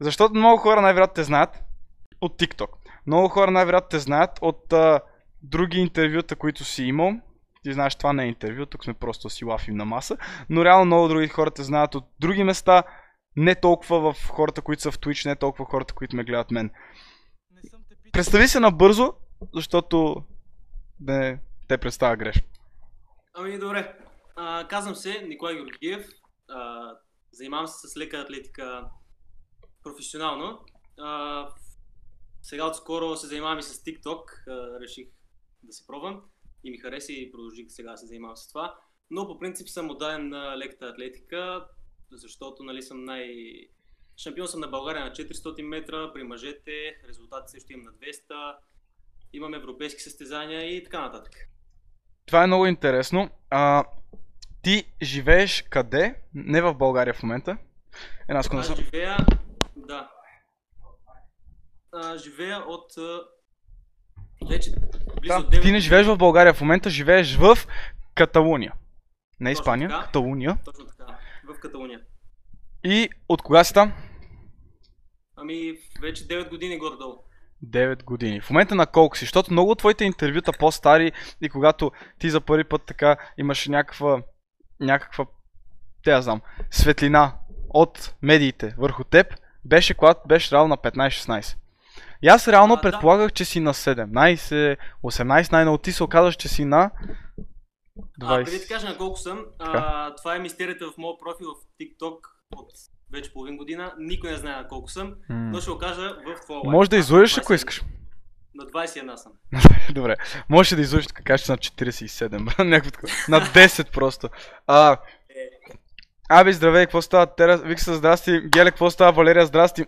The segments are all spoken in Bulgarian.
Защото много хора най-вероятно те знаят от TikTok. Много хора най-вероятно те знаят от а, други интервюта, които си имал. Ти знаеш, това не е интервю, тук сме просто си лафим на маса. Но реално много други хора те знаят от други места, не толкова в хората, които са в Twitch, не толкова в хората, които ме гледат мен. Представи се набързо, защото не те представя грешно. Ами добре. А, казвам се Николай Георгиев. А, занимавам се с лека атлетика професионално. А, сега отскоро се занимавам и с TikTok. А, реших да се пробвам и ми хареса и продължих сега да се занимавам с това. Но по принцип съм отдаден на леката атлетика, защото нали, съм най... Шампион съм на България на 400 метра, при мъжете, резултати също имам на 200, имам европейски състезания и така нататък. Това е много интересно. А, ти живееш къде? Не в България в момента. Една секунда. Аз живея, да. А, живея от а, вече близо Да, 9 ти не живееш в България в момента, живееш в Каталуния. Не Точно Испания, така. Каталуния. Точно така, в Каталуния. И от кога си там? Ами вече 9 години горе-долу. 9 години. В момента на колко си? Защото много от твоите интервюта по-стари и когато ти за първи път така имаш някаква, някаква, те я знам, светлина от медиите върху теб, беше когато беше реално на 15-16. И аз реално А, да. предполагах, че си на 17, 18, най-много ти се оказаш, че си на А, преди да 20. кажа на колко съм, а, това е мистерията в моят профил в TikTok от вече половин година. Никой не знае на колко съм, М. но ще го кажа в твоя лайф. Може да излъжеш, ако 20 искаш. На 21 съм. Добре. Може да излъжеш така, кажеш на 47. брат, Някакво такова. На 10 просто. А, Е, Аби, здравей, какво става? Тера, Вик се, здрасти. Геле, какво става? Валерия, здрасти.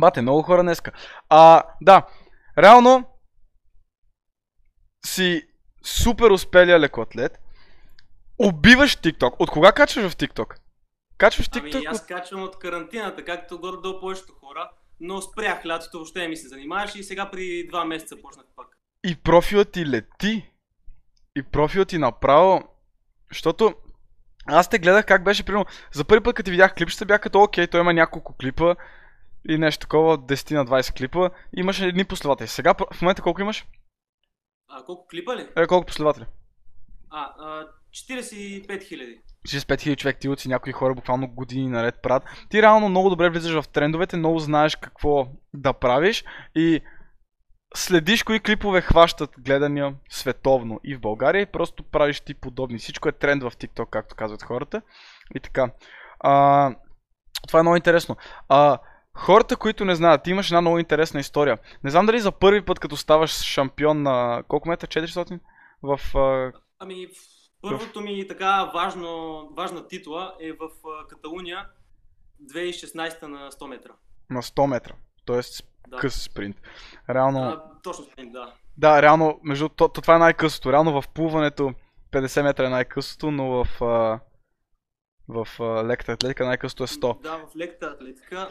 Бате, много хора днеска. А, да, реално си супер успелия лекоатлет. Убиваш TikTok. От кога качваш в TikTok? Качваш TikTok Ами аз качвам от карантината, както горе-долу повечето хора, но спрях лятото, въобще не ми се занимаваш и сега при два месеца почнах пак. И профилът ти лети. И профилът ти направо... Защото аз те гледах как беше, примерно, за първи път като ти видях клипчета бях като окей, той има няколко клипа и нещо такова, 10 на 20 клипа, имаше едни последователи. Сега в момента колко имаш? А колко клипа ли? Е, колко последователи? А, а 45 хиляди. 65 000 човек ти си някои хора буквално години наред правят. Ти реално много добре влизаш в трендовете, много знаеш какво да правиш и следиш кои клипове хващат гледания световно и в България и просто правиш ти подобни. Всичко е тренд в TikTok, както казват хората. И така. А, това е много интересно. А, хората, които не знаят, ти имаш една много интересна история. Не знам дали за първи път, като ставаш шампион на колко метра? 400? В а, Ами, първото ми така важно, важна титла е в Каталуния 2016 на 100 метра. на 100 метра. Тоест Да. къс спринт. Реално, А, точно спринт, да. да, реално, между то, то, това е най-късото. Реално в плуването 50 метра е най-късото, но в, а, в а, леката атлетика най-късото е 100. Да, в леката атлетика,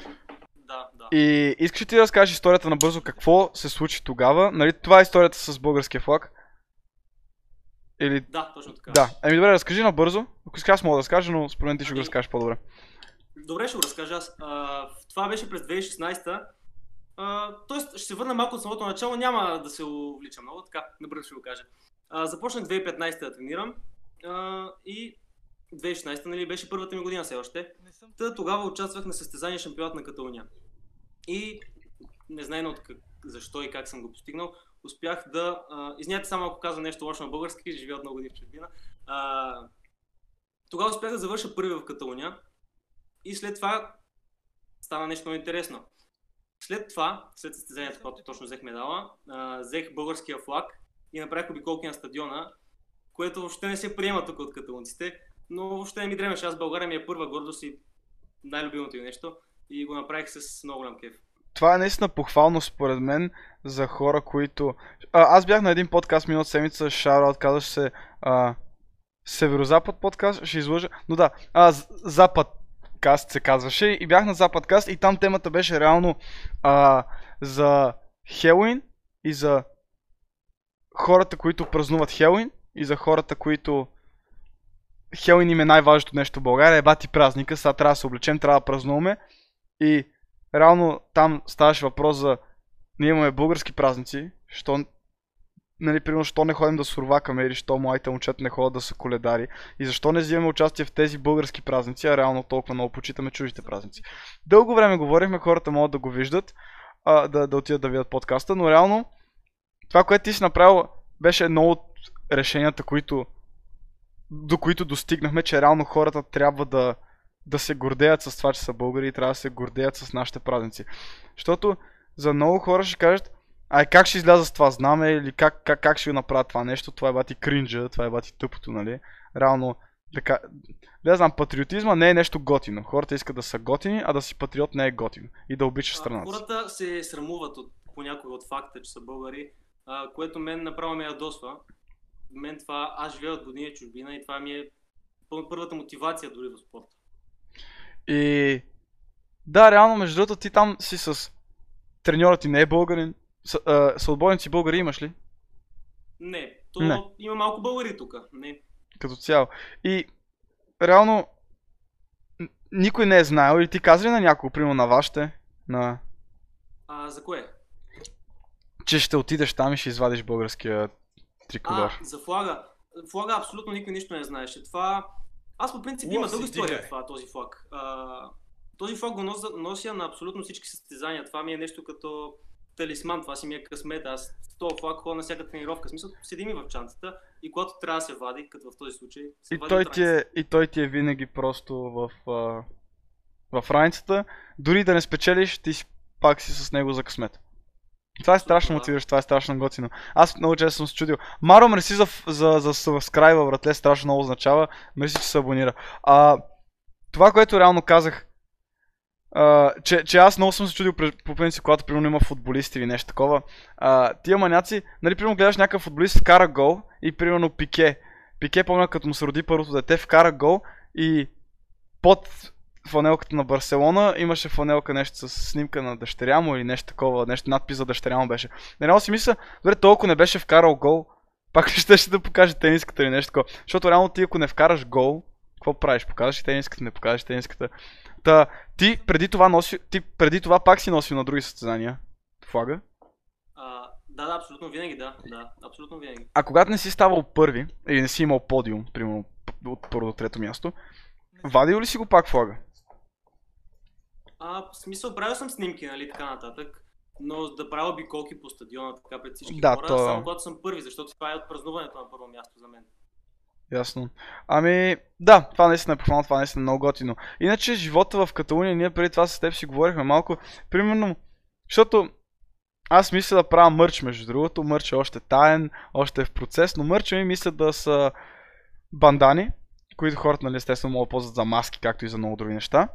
да, да. И искаш ли ти да разкажеш историята набързо какво се случи тогава? Нали, това е историята с българския флаг? Или... Да, точно така. Да, еми добре, разкажи набързо. Ако искаш аз мога да разкажа, но според мен ти ще го Ами- разкажеш по-добре. Добре, ще го разкажа аз. Това беше през 2016. А, тоест, ще се върна малко от самото начало, няма да се увлича много, така, набързо ще го кажа. А, започнах 2015 да тренирам а, и 2016 нали, беше първата ми година все още. Та тогава участвах на състезание шампионат на Каталуния. И не знайно от как, защо и как съм го постигнал, успях да... А, само ако казвам нещо лошо на български, живея от много години в чужбина. А, тогава успях да завърша първи в Каталуния. И след това стана нещо много интересно. След това, след състезанието, когато точно взех медала, взех българския флаг и направих обиколки на стадиона, което въобще не се приема тук от каталунците, но въобще не ми дремеше. Аз България ми е първа гордост и най-любимото ми нещо и го направих с много голям кеф. Това е наистина похвално според мен за хора, които... А, аз бях на един подкаст миналата седмица, Шараут, казваше се а, Северозапад подкаст, ще излъжа. Но да, а, Запад каст се казваше и бях на Запад каст и там темата беше реално а, за Хелуин и за хората, които празнуват Хелуин и за хората, които Хелуин им е най-важното нещо в България, е бати празника, сега трябва да се облечем, трябва да празнуваме. И реално там ставаше въпрос за ние имаме български празници, що нали, примерно, що не ходим да сурвакаме или що младите момчета не ходят да са коледари и защо не взимаме участие в тези български празници, а реално толкова много почитаме чуждите празници. Дълго време говорихме, хората могат да го виждат, а, да, да отидат да видят подкаста, но реално това, което ти си направил, беше едно от решенията, които, до които достигнахме, че реално хората трябва да, да се гордеят с това, че са българи и трябва да се гордеят с нашите празници. Защото за много хора ще кажат, ай как ще изляза с това знаме или как, как, как ще го направя това нещо, това е бати кринджа, това е бати тъпото, нали? Реално, така, да знам, патриотизма не е нещо готино. Хората искат да са готини, а да си патриот не е готино. И да обичаш страната. Хората се срамуват от, понякога от факта, че са българи, а, което мен направо ме ядосва. Мен това, аз живея от години в чужбина и това ми е първата мотивация дори в спорта. И да, реално, между другото, ти там си с треньорът ти не е българин. С, а, съотборници българи имаш ли? Не, то Не. има малко българи тук. Не. Като цяло. И реално никой не е знаел или ти каза ли на някого, примерно на вашите, на... А за кое? че ще отидеш там и ще извадиш българския триколор. А, за флага. Флага абсолютно никой нищо не знаеше. Това... Аз по принцип има дълга история това, този флаг. А, този флаг го нося, нося на абсолютно всички състезания. Това ми е нещо като талисман, това си ми е късмет. Аз с този флаг ходя на всяка тренировка. В смисъл, седи ми в чантата и когато трябва да се вади, като в този случай, се И вади той, ти е, и той ти е винаги просто в, а, в раницата. Дори да не спечелиш, ти си, пак си с него за късмет. Това е страшно да. мотивиращо, това е страшно готино. Аз много често съм се чудил. Маро, мерси за, за, за subscribe, братле, страшно много означава. Мерси, че се абонира. А, това, което реално казах, а, че, че аз много съм се чудил по принцип, когато примерно има футболисти или нещо такова. А, тия маняци, нали, примерно гледаш някакъв футболист вкара гол и примерно Пике. Пике, помня като му се роди първото дете, вкара гол и под фанелката на Барселона имаше фанелка нещо с снимка на дъщеря му или нещо такова, нещо надпис за дъщеря му беше. Реално си мисля, добре, толкова не беше вкарал гол, пак ще ще да покаже тениската или нещо такова. Защото реално ти ако не вкараш гол, какво правиш? Показваш ли тениската, не покажеш тениската. Та, ти преди това носи, ти преди това пак си носил на други състезания флага. А, да, да, абсолютно винаги, да. Да, абсолютно винаги. А когато не си ставал първи, или не си имал подиум, примерно от първо до трето място, вадил ли си го пак флага? А, в смисъл, правил съм снимки, нали, така нататък. Но да правя биколки по стадиона, така пред всички Да, хора, то- само когато съм първи, защото това е от празнуването на първо място за мен. Ясно. Ами, да, това наистина е похвално, това наистина е много готино. Иначе, живота в Каталуния, ние преди това с теб си говорихме малко, примерно, защото аз мисля да правя мърч, между другото, мърч е още таен, още е в процес, но мърча ми мисля да са бандани, които хората, нали, естествено, могат да ползват за маски, както и за много други неща.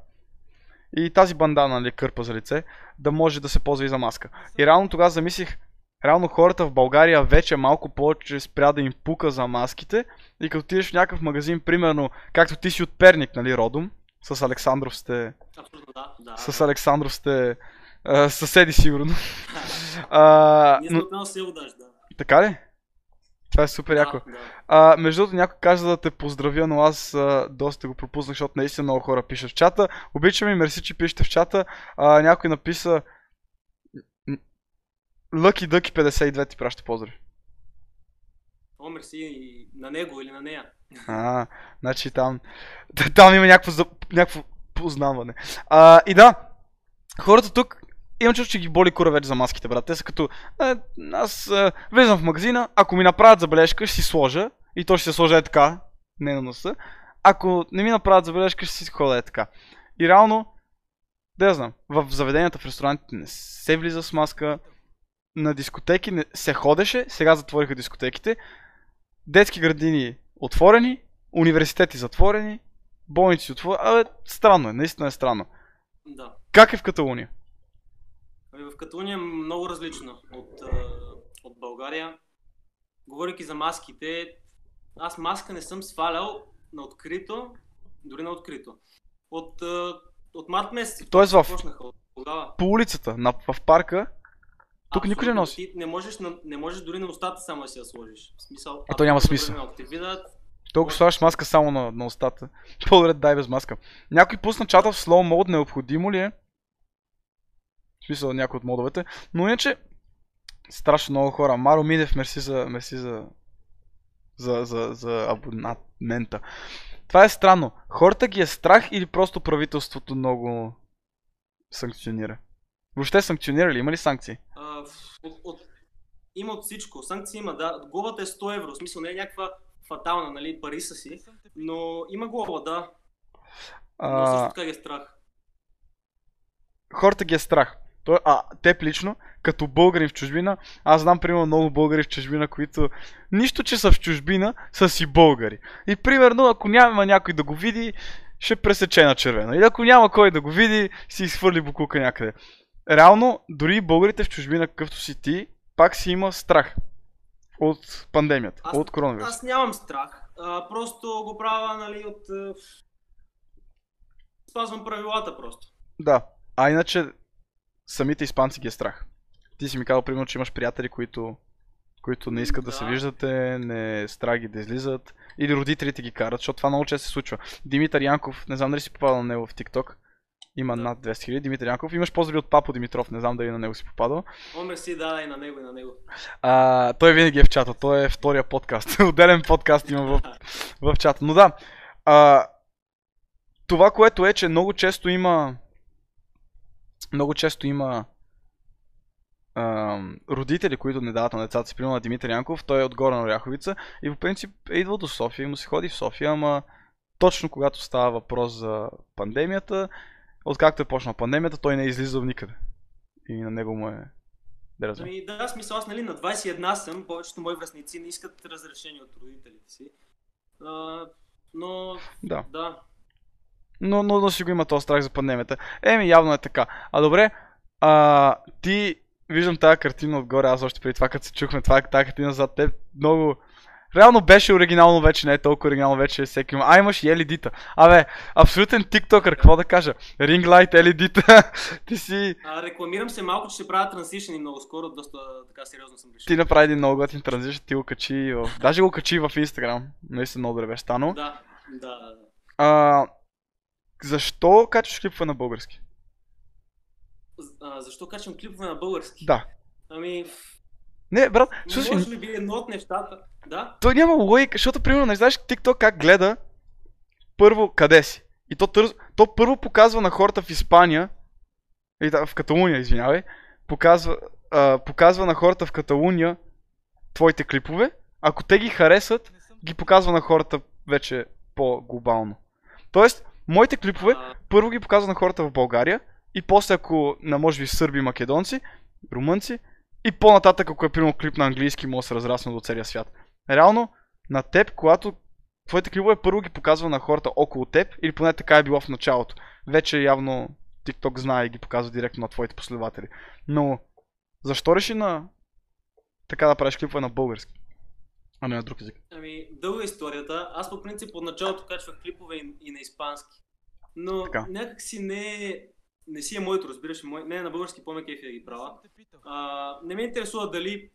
И тази бандана, нали, кърпа за лице, да може да се ползва и за маска. И реално тогава замислих, реално хората в България вече малко повече спря да им пука за маските и като отидеш в някакъв магазин, примерно, както ти си от Перник, нали, родом, с Александров сте, Абсолютно да, да. с Александров сте а, съседи сигурно. А, Ние сме но, от едно село даже, да. така ли? Това е супер яко. Да, да. А, между другото, някой каза да те поздравя, но аз а, доста го пропуснах, защото наистина много хора пишат в чата. Обичам и мерси, че пишете в чата. А, някой написа Лъки Дъки 52 ти праща поздрави. О, мерси и на него или на нея. А, значи там, там има някакво, някакво познаване. А, и да, хората тук, имам чувство, че ги боли кура вече за маските, брат. Те са като, е, аз е, влизам в магазина, ако ми направят забележка, ще си сложа, и то ще се сложа е така, не на носа. Ако не ми направят забележка, ще си ходя е така. И реално, да я знам, в заведенията, в ресторантите не се влиза с маска, на дискотеки не, се ходеше, сега затвориха дискотеките, детски градини отворени, университети затворени, болници отворени. Абе, странно е, наистина е странно. Да. Как е в Каталуния? Ами в Каталуния е много различно от, от България. Говорейки за маските, аз маска не съм свалял на открито, дори на открито. От, от март месец. Тоест в- Почнаха от тогава. По улицата, на, в парка, тук никой не Абсолютно. носи. Ти не можеш, на, не можеш дори на устата само да си я сложиш. В смисъл. Е, то няма абсолютно смисъл. Ако те видят, толкова слагаш маска само на, на устата. По-добре дай без маска. Някой пусна чата в slow mode, необходимо ли е? В смисъл някои от модовете. Но иначе, страшно много хора. Маро Мидев, мерси за, мерси за, за, за, за абонамента. Това е странно. Хората ги е страх или просто правителството много санкционира? Въобще санкционира ли? Има ли санкции? А, от, от, има от всичко. Санкции има, да. Глобата е 100 евро. В смисъл не е някаква фатална, нали, пари са си. Но има глоба, да. Но също А, така ги е страх. хората ги е страх. Той, а, теб лично, като българин в чужбина, аз знам примерно много българи в чужбина, които нищо, че са в чужбина, са си българи. И примерно, ако няма някой да го види, ще пресече на червено. Или ако няма кой да го види, си изхвърли букука някъде. Реално, дори българите в чужбина, какъвто си ти, пак си има страх от пандемията, Аз- от коронавирус. Аз нямам страх. А, просто го правя, нали, от... Спазвам правилата просто. Да. А иначе, самите испанци ги е страх. Ти си ми казал, примерно, че имаш приятели, които, които не искат да, се Да. виждате, не страх ги да излизат. Или родителите ги карат, защото това много често се случва. Димитър Янков, не знам дали си попадал на него в TikTok. Има Да. над 200 000. Димитър Янков. Имаш поздрави от Папо Димитров, не знам дали на него си попадал. О, мерси, да, и на него, и на него. А, той винаги е в чата, той е втория подкаст. Отделен подкаст има в, в чата. Но да, а, това, което е, че много често има. Много често има родители, които не дават на децата си. Примерно на Димитър Янков, той е от Горна Оряховица и по принцип е идвал до София и му се ходи в София, ама точно когато става въпрос за пандемията, откакто е почнала пандемията, той не е излизал никъде. И на него му е. Да. Ами да, смисъл, аз нали на 21 съм, повечето мои връзници не искат разрешение от родителите си. А, но, Да. да. Но, но, но си го има този страх за пандемията. Еми, явно е така. А добре, а, ти виждам тази картина отгоре, аз още преди това, като се чухме това, тази картина зад теб, много... Реално беше оригинално вече, не е толкова оригинално вече всеки има. А, имаш и LED-та. Абе, абсолютен тиктокър, какво да кажа? Ring light LED-та. ти си... А, рекламирам се малко, че ще правя трансишени много скоро, доста така сериозно съм решил. Ти направи един много готин транзишън, ти го качи в... Даже го качи в Instagram. Наистина много добре беше станало. Да, да, да. да. А, защо качваш клипове на български? А, защо качвам клипове на български? Да. Ами, Не, брат, слушай, може би едно от нещата. Да? той няма логика, защото примерно не знаеш TikTok как гледа първо къде си. И то, търз... то първо показва на хората в Испания, и да, в Каталуния, извинявай, показва, а, показва на хората в Каталуния твоите клипове. Ако те ги харесат, ги показва на хората вече по-глобално. Тоест, моите клипове първо ги показва на хората в България и после ако на може би сърби, македонци, румънци и по-нататък ако е примерно клип на английски може да се разрасне до целия свят. Реално на теб, когато твоите клипове първо ги показва на хората около теб или поне така е било в началото. Вече явно TikTok знае и ги показва директно на твоите последователи. Но защо реши на така да правиш клипове на български, а не на друг език? Ами, дълга е историята. Аз по принцип от началото качвах клипове и, и на испански. Но Така. някак си не, е- не си е моето, разбираш, мой, не е на български по-ме кефи да ги правя. А, не ме интересува дали,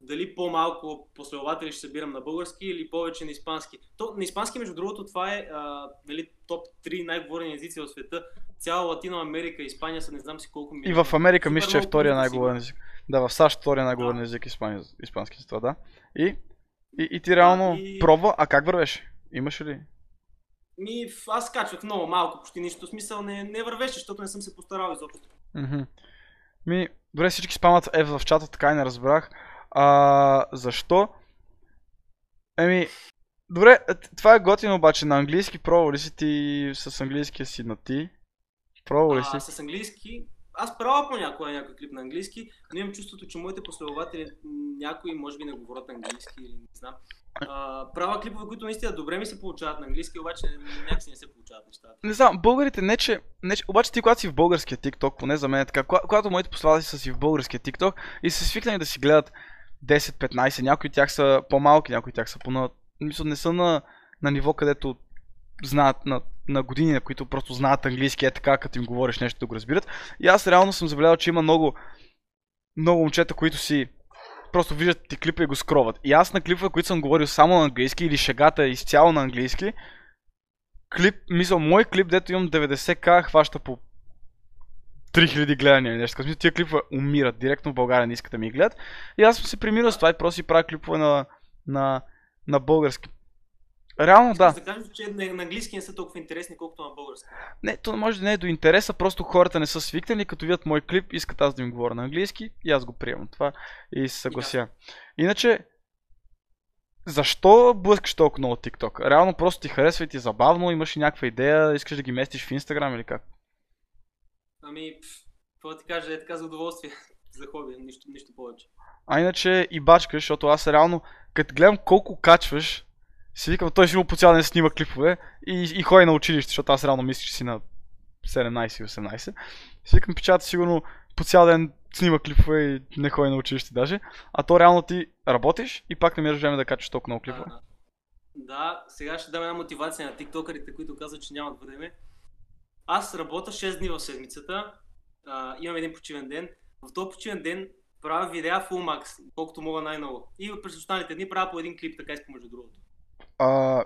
дали по-малко последователи ще събирам на български или повече на испански. То, на испански, между другото, това е а, нали, топ 3 най-говорени езици в света. Цяла Латина Америка, Испания са не знам си колко И милиона. в Америка мисля, че е втория най-говорен език. Да, в САЩ втория най-говорен Да. език испани... испански за това, да. И, и, и ти реално и- пробва, а как вървеше? Имаше ли? Ми, аз качвах много малко, почти нищо. Смисъл не, не вървеше, защото не съм се постарал изобщо. Мгм. Ми, добре, всички спамат F в чата, така и не разбрах. А, защо? Еми, добре, е, това е готино, обаче на английски пробва ли си ти с английския си на ти? Пробва ли си? А, с английски, аз правя понякога някой клип на английски, но имам чувството, че моите последователи, някои може би не говорят английски или не знам. А, правя клипове, които наистина добре ми се получават на английски, обаче някакси не се получават нещата. Не знам, българите не че, не че... Обаче ти когато си в българския TikTok, поне за мен е така, кога- когато моите последователи са си в българския TikTok и са свикнали да си гледат 10-15, някои от тях са по-малки, някои от тях са по-на... Мисля, не са на, на ниво, където знаят на, на години, на които просто знаят английски, е така, като им говориш нещо да го разбират. И аз реално съм забелязал, че има много, много момчета, които си просто виждат ти клипа и го скроват. И аз на клипове, които съм говорил само на английски или шегата е изцяло на английски, клип, мисля, мой клип, дето имам 90к, хваща по 3000 гледания или нещо. Смисъл, Тия клипове умират. Директно в България не искат да ми гледат. И аз съм се примирил с това и просто си правя клипове на, на, на български. Реално да. Да кажем, че на, на английски не са толкова интересни, колкото на български. Не, то може да не е до интереса, просто хората не са свикнали, като видят мой клип, искат аз да им говоря на английски и аз го приемам това и се съглася. Иначе, защо блъскаш толкова много TikTok? Реално просто ти харесва и ти е забавно, имаш и някаква идея, искаш да ги местиш в Instagram или как? Ами, какво ти кажа, е така за удоволствие, за хоби, нищо, нищо повече. А иначе и бачкаш, защото аз реално, като гледам колко качваш, си викам, той ще има по цял ден снима клипове и, и ходи на училище, защото аз реално мисля, че си на 17 и 18. Си викам, печата сигурно по цял ден снима клипове и не ходи на училище даже. А то реално ти работиш и пак намираш време да качваш толкова много клипове. Да, сега ще дам една мотивация на тиктокерите, които казват, че нямат време. Аз работя 6 дни в седмицата, а, имам един почивен ден. В този почивен ден правя видеа full max, колкото мога най-много. И през останалите дни правя по един клип, така искам между другото. А,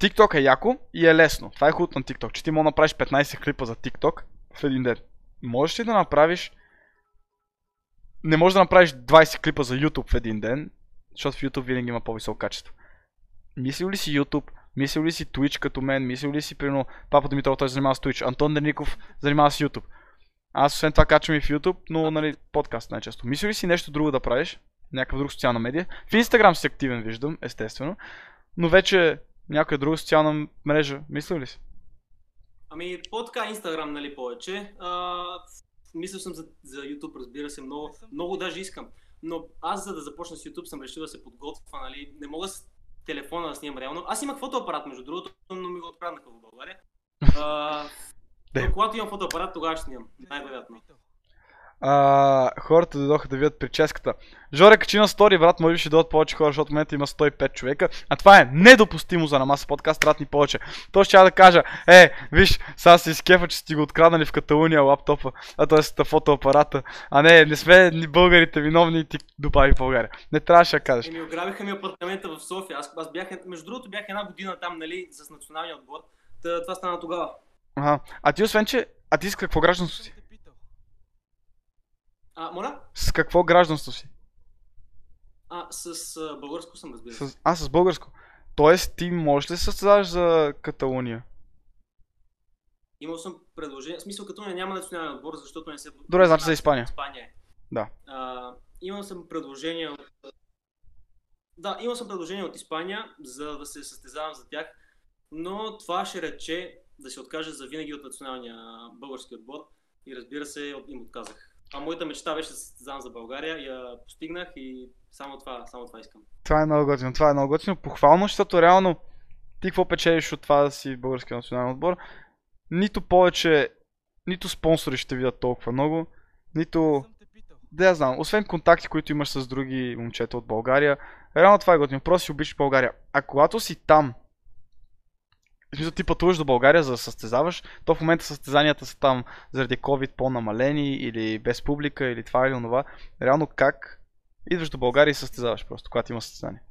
TikTok е яко и е лесно. Това е хубавото на TikTok, че ти можеш да направиш 15 клипа за TikTok в един ден. Можеш ли да направиш... Не можеш да направиш 20 клипа за YouTube в един ден, защото в YouTube винаги има по-високо качество. Мислил ли си YouTube? Мислил ли си Twitch като мен? Мислил ли си, примерно, Папа Димитров, той занимава с Twitch, Антон Дерников занимава с YouTube. Аз освен това качвам и в YouTube, но нали, подкаст най-често. Мислил ли си нещо друго да правиш? Някаква друга социална медия? В Instagram си активен, виждам, естествено. Но вече някоя друга социална мрежа, мислил ли си? Ами, по-така Инстаграм, нали, повече. А, мисля съм за, за YouTube, разбира се, много, много даже искам. Но аз, за да започна с YouTube, съм решил да се подготвя, нали, не мога с телефона да снимам реално. Аз имах фотоапарат, между другото, но ми го откраднаха в България. А, когато имам фотоапарат, тогава ще снимам, най-вероятно. А, хората дойдоха да видят прическата. Жоре качи на стори, брат, може би ще дойдат повече хора, защото в момента има 105 човека. А това е недопустимо за намаса подкаст, трябва ни повече. То ще да кажа, е, виж, сега си изкефа, че сте го откраднали в Каталуния лаптопа, а т.е. фотоапарата. А не, не сме ни българите виновни и ти добави България. Не трябваше да кажеш. Еми, ограбиха ми апартамента в София. Аз, аз бях, между другото, бях една година там, нали, с националния отбор. Та, това стана тогава. Ага. А ти освен, че... А ти с какво гражданство си? А, моля? С какво гражданство си? А, с а, българско съм, разбира се. С... А, с българско. Тоест, ти можеш ли да се състезаваш за Каталуния? Имал съм предложение. В смисъл, не няма национален отбор, защото не се. Добре, значи за Испания. Испания. Да. А, имал съм предложение от. Да, имал съм предложение от Испания, за да се състезавам за тях, но това ще рече да се откажа за винаги от националния български отбор и разбира се, им отказах. А моята мечта беше да се състезавам за България, я постигнах и само това, само това искам. Това е много готино, това е много готино. Похвално, защото реално ти какво печелиш от това да си в българския национален отбор? Нито повече, нито спонсори ще видят толкова много, нито... Да, я знам, освен контакти, които имаш с други момчета от България, реално това е готино, просто си обичаш България. А когато си там, в смисъл ти пътуваш до България за да състезаваш, то в момента състезанията са там заради COVID по-намалени или без публика или това или онова. Реално как идваш до България и състезаваш просто, когато има състезание?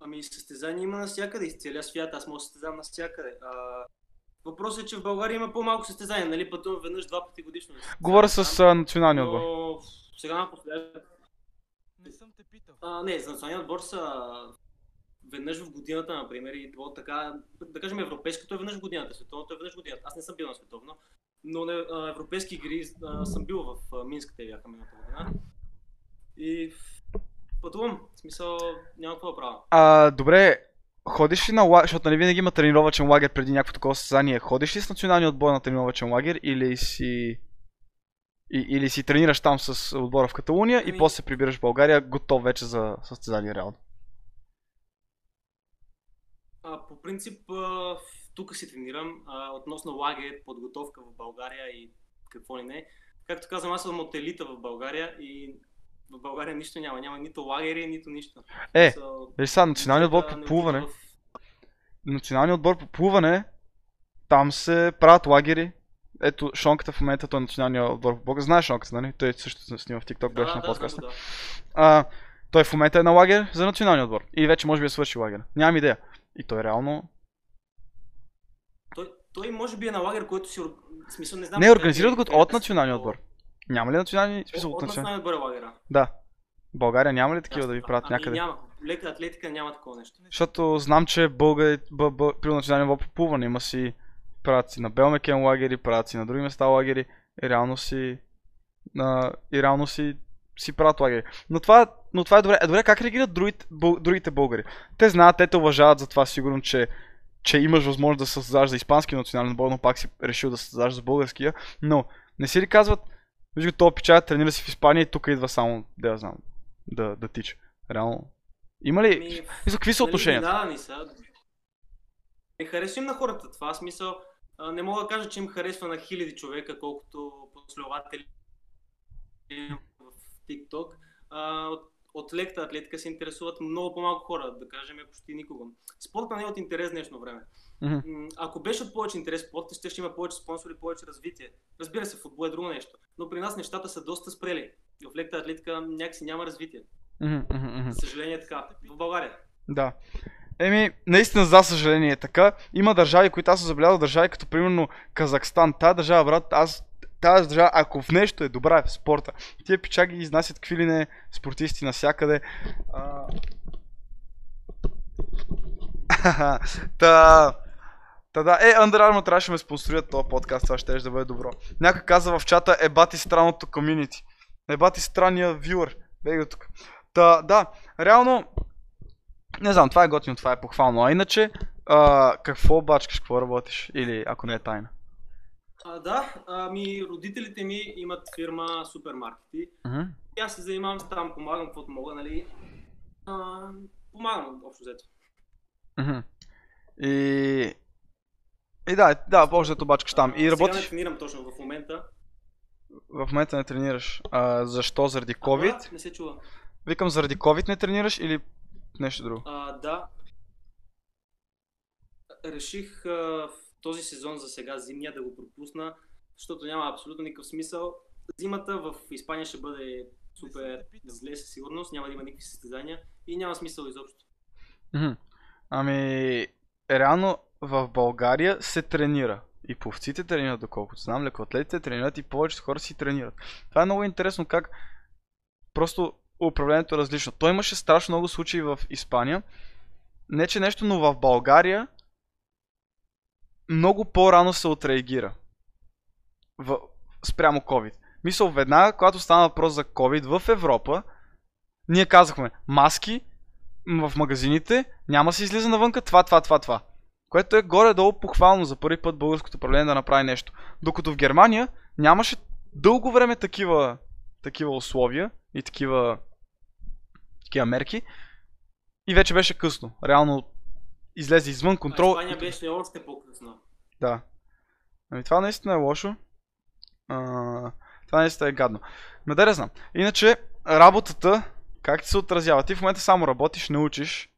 Ами състезания има навсякъде из целия свят, аз мога да състезавам навсякъде. А, въпросът е, че в България има по-малко състезания, нали? Пътувам веднъж два пъти годишно. Говоря с а, националния отбор. Но сега напоследък... Не съм те питал. А, не, за националния отбор са веднъж в годината, например, и то така, да кажем, европейското е веднъж в годината, световното е веднъж в годината. Аз не съм бил на световно, но на европейски игри а, съм бил в а, Минск, те бяха миналата година. И пътувам, в смисъл няма какво да правя. А, добре, ходиш ли на лагер, защото нали винаги има тренировачен лагер преди някакво такова състезание. Ходиш ли с националния отбор на тренировачен лагер или си... И, или си тренираш там с отбора в Каталуния и Ами- после се прибираш в България, готов вече за състезание реално. А, по принцип, а, тук си тренирам. А, относно лагер, подготовка в България и какво ли не. Както казвам, аз съм от елита в България и в България нищо няма. Няма нито лагери, нито нищо. Е, Смисъл, Виж сега, националният отбор да по не плуване, в- националният отбор по плуване, там се правят лагери. Ето, Шонката в момента, той е националният отбор по Бога. Знаеш Шонката, нали? Той също се снима в TikTok, Да, беше да, на да, подкаста. го, да. А, той в момента е на лагер за националния отбор. И вече може би е свършил лагер. Нямам идея. И той реално... Той, Той може би е на лагер, който си... смисъл, не знам... Не, организират е- го как от е националния отбор. Няма ли национални смисъл От, националния? отбор е лагера. Да. В България няма ли такива да ви правят ами, някъде? няма. Лека атлетика няма такова нещо. Защото знам, че българи, б, б, при националния ниво има си, правят си на Белмекен лагери, правят си на други места лагери и реално си, на, и реално си, си правят лагери. Но това, но това е добре. Е, добре, как реагират другите, бъл, другите българи? Те знаят, те те уважават за това сигурно, че, че имаш възможност да се създадеш за испански национален отбор, но пак си решил да се създадеш за българския. Но не си ли казват, виж го, този печат тренира си в Испания и тук идва само, да я знам, да, да тича. Реално. Има ли? Ами, И за какви са отношенията? Нали, изненадани са. Не харесва им на хората това. Смисъл, а, не мога да кажа, че им харесва на хиляди човека, колкото последователи в TikTok. А, от, от лекта атлетика се интересуват много по-малко хора, да кажем почти никого. Спорта не е от интерес днешно време. М, Ако беше от повече интерес спорта, ще, ще има повече спонсори, повече развитие. Разбира се, футбол е друго нещо. Но при нас нещата са доста спрели. В лекта атлетика някакси няма развитие. Мгм. За съжаление така. В България. Да. Еми, наистина, за съжаление е така. Има държави, които аз съм забелязал, държави като примерно Казахстан. Тая държава, брат, аз тази държава, ако в нещо е добра в спорта. Тия пичаги изнасят какви ли не спортисти навсякъде. А... Та... Та да, е, Under Armour трябваше да ме спонсорират този подкаст, това ще да бъде добро. Някой каза в чата, е бати странното комьюнити. Е бати странния вюър. Бей го тук. Та, да, реално, не знам, това е готино, това е похвално. А иначе, а, какво бачкаш, какво работиш? Или ако не е тайна? А, да, ами родителите ми имат фирма супермаркети. И аз се занимавам с там, помагам каквото мога, нали. А, помагам общо взето. Мгм. И... И да, да, общо бачкаш там. И А, Сега работиш... не тренирам точно в момента. В момента не тренираш. А, защо? Заради COVID? А, не се чува. Викам, заради COVID не тренираш или нещо друго? А, да. Реших а, в този сезон за сега зимния да го пропусна, защото няма абсолютно никакъв смисъл. Зимата в Испания ще бъде супер зле със сигурност, няма да има никакви състезания и няма смисъл изобщо. Ами, реално в България се тренира. И пловците тренират, доколкото знам, лекоатлетите тренират и повечето хора си тренират. Това е много интересно как просто управлението е различно. Той имаше страшно много случаи в Испания. Не че нещо, но в България много по-рано се отреагира. В... Спрямо COVID. Мисъл, веднага, когато стана въпрос за COVID в Европа, ние казахме маски в магазините, няма се излиза навънка това, това, това, това. Което е горе-долу похвално за първи път българското управление да направи нещо. Докато в Германия нямаше дълго време такива, такива условия и такива, такива мерки. И вече беше късно. Реално излезе извън контрол. А Испания беше още по-късно. Да. Ами това наистина е лошо. А, това наистина е гадно. Ме да не знам. Иначе, работата, как ти се отразява? Ти в момента само работиш, не учиш.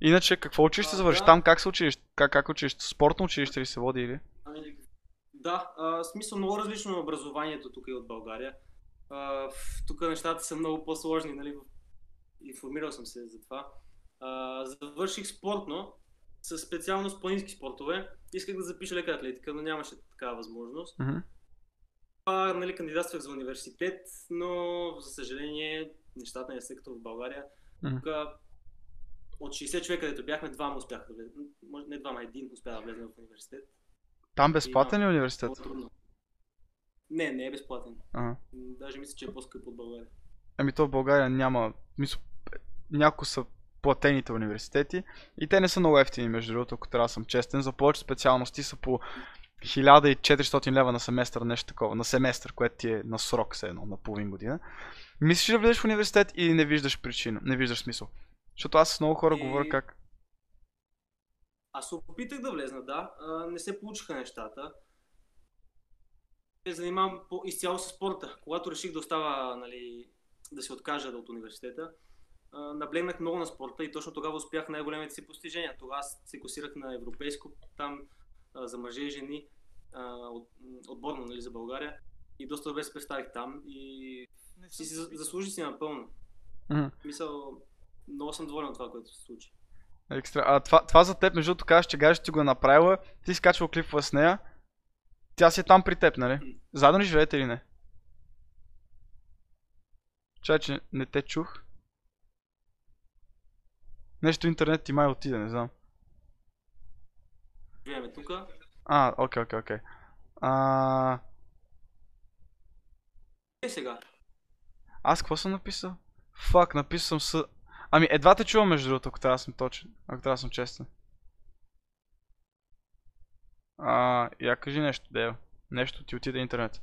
Иначе, какво училище А, завършиш? да. Там как се учиш? Как, как учиш? Спортно училище ли се води или? Ами, да, а, смисъл много различно е образованието тук и от България. А, тук нещата са много по-сложни, нали? Информирал съм се за това. А, завърших спортно, с специалност планински спортове. Исках да запиша лека атлетика, но нямаше такава възможност. Мгм. А, нали, кандидатствах за университет, но за съжаление нещата не са като в България. Мгм. Тук от 60 човека, където бяхме, двама успяха да влезат. Може не двама, един успя да влезе в университет. Там безплатен ли е университет? Трудно. Не, не е безплатен. Ага. Даже мисля, че е по-скъп от България. Ами то в България няма. Мисля, няколко са платените университети и те не са много ефтини, между другото, ако трябва да съм честен. За повече специалности са по 1400 лева на семестър, нещо такова. На семестър, което ти е на срок, все едно, на половин година. Мислиш ли да влезеш в университет или не виждаш причина, не виждаш смисъл? Защото аз с много хора И- говоря как... Аз се опитах да влезна, да. А, не се получиха нещата. Се занимавам по- изцяло с спорта. Когато реших да остава, нали, да се откажа от университета, наблегнах много на спорта и точно тогава успях най-големите си постижения. Тогава се класирах на европейско, там за мъже и жени, отборно нали, за България. И доста добре се представих там и си, си заслужи си напълно. Мгм. Мисъл, много съм доволен от това, което се случи. Екстра. А това, това за теб, между другото, казваш, че ще ти го е направила, ти си качвал клипове с нея, тя си е там при теб, нали? Заедно ли живеете или не? Чай, че не те чух. Нещо интернет ти май отиде, не знам. Живееме тук. А, окей, окей, окей. А, Е сега. аз какво съм написал? Фак, написал съм с... Ами, едва те чувам между другото, ако трябва да съм точен. Ако трябва да съм честен. А, я кажи нещо, Део. Нещо ти отиде интернет.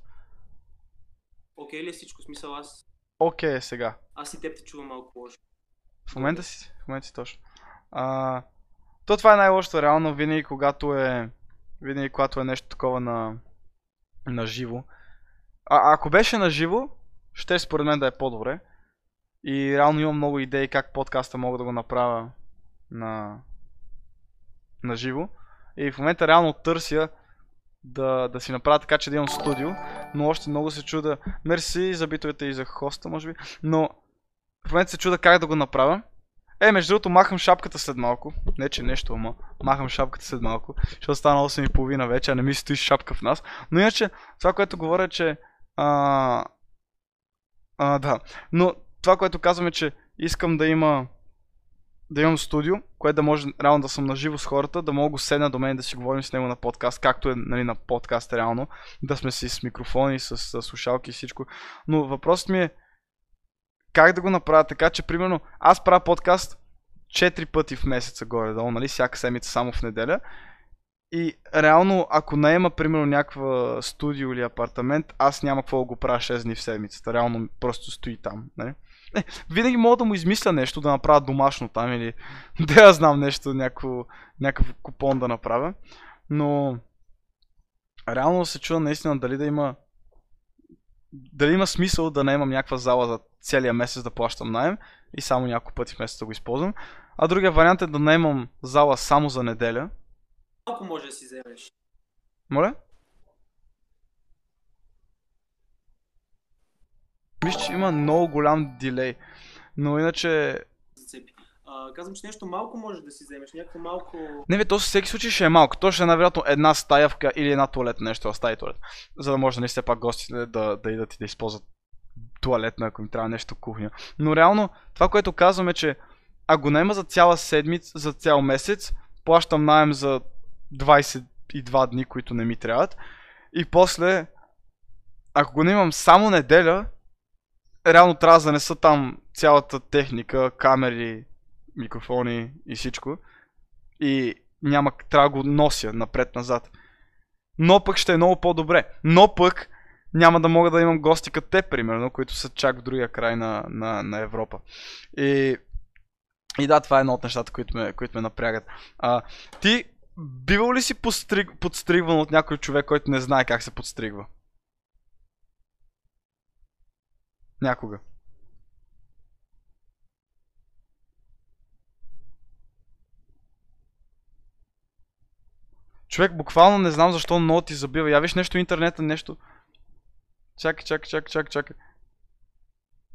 Окей ли е всичко? Смисъл аз... Окей, е сега. Аз и теб те чувам малко лошо. В момента си, в момента си точно. А, то това е най-лошото реално, винаги когато е, винаги когато е нещо такова на, на живо. А, ако беше на живо, ще според мен да е по-добре. И реално имам много идеи как подкаста мога да го направя на, на живо. И в момента реално търся да, да си направя така, че да имам студио. Но още много се чуда. Мерси за битовете и за хоста, може би. Но в момента се чуда как да го направя. Е, между другото, махам шапката след малко. Не, че нещо, ама махам шапката след малко. Защото стана 8.30 вече, а не ми стои шапка в нас. Но иначе, това, което говоря, че... А, а, да. Но това, което казвам е, че искам да има да имам студио, което да може реално да съм наживо с хората, да мога седна до мен да си говорим с него на подкаст, както е нали, на подкаст реално, да сме си с микрофони, с, с слушалки и всичко. Но въпросът ми е как да го направя така, че примерно аз правя подкаст 4 пъти в месеца горе-долу, нали, всяка седмица само в неделя. И реално, ако наема, примерно, някаква студио или апартамент, аз няма какво да го правя 6 дни в седмицата. Реално просто стои там. Нали? Не, винаги мога да му измисля нещо, да направя домашно там или да я знам нещо, някакво, някакъв купон да направя. Но реално се чува наистина дали да има дали има смисъл да наемам някаква зала за целия месец да плащам найем и само няколко пъти в месеца да го използвам. А другия вариант е да наемам зала само за неделя. Малко може да си вземеш. Моля? Мисля, че има много голям дилей. Но иначе... А, казвам, че нещо малко може да си вземеш. Някакво малко... Не бе, то със всеки случай ще е малко. То ще е най-вероятно една стая в... ка- или една туалет, нещо в стая туалет. За да може нали все пак гостите да, да идат и да използват туалетна, ако им трябва нещо кухня. Но реално, това, което казвам е, че ако го наема за цяла седмица, за цял месец, плащам найем за 22 дни, които не ми трябват. И после, ако го наемам само неделя, реално трябва да занеса там цялата техника, камери, микрофони и всичко. И няма, трябва да го нося напред-назад. Но пък ще е много по-добре. Но пък няма да мога да имам гости като те, примерно, които са чак в другия край на, на, на Европа. И, и да, това е едно от нещата, които ме, които ме напрягат. А, ти бивал ли си подстриг, подстригван от някой човек, който не знае как се подстригва? Някога. Човек, буквално не знам защо много ти забива. Я виж нещо интернета, нещо. Чакай, чакай, чакай, чакай, чакай.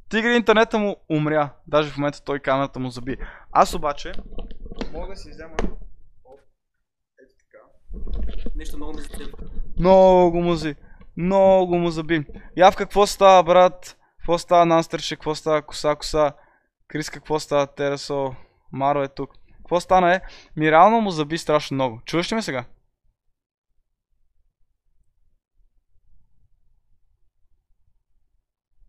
Тигри интернета му умря. Даже в момента той камерата му заби. Аз обаче мога да си взема... Ето така. Нещо много ме зацепва. Много му зи. Много му заби. Я в какво става, брат? Какво става, Нанстерче? Какво става, коса, коса? Крис, какво става, Тересо? Маро е тук. Какво стана е? Ми реално му заби страшно много. Чуваш ли ме сега?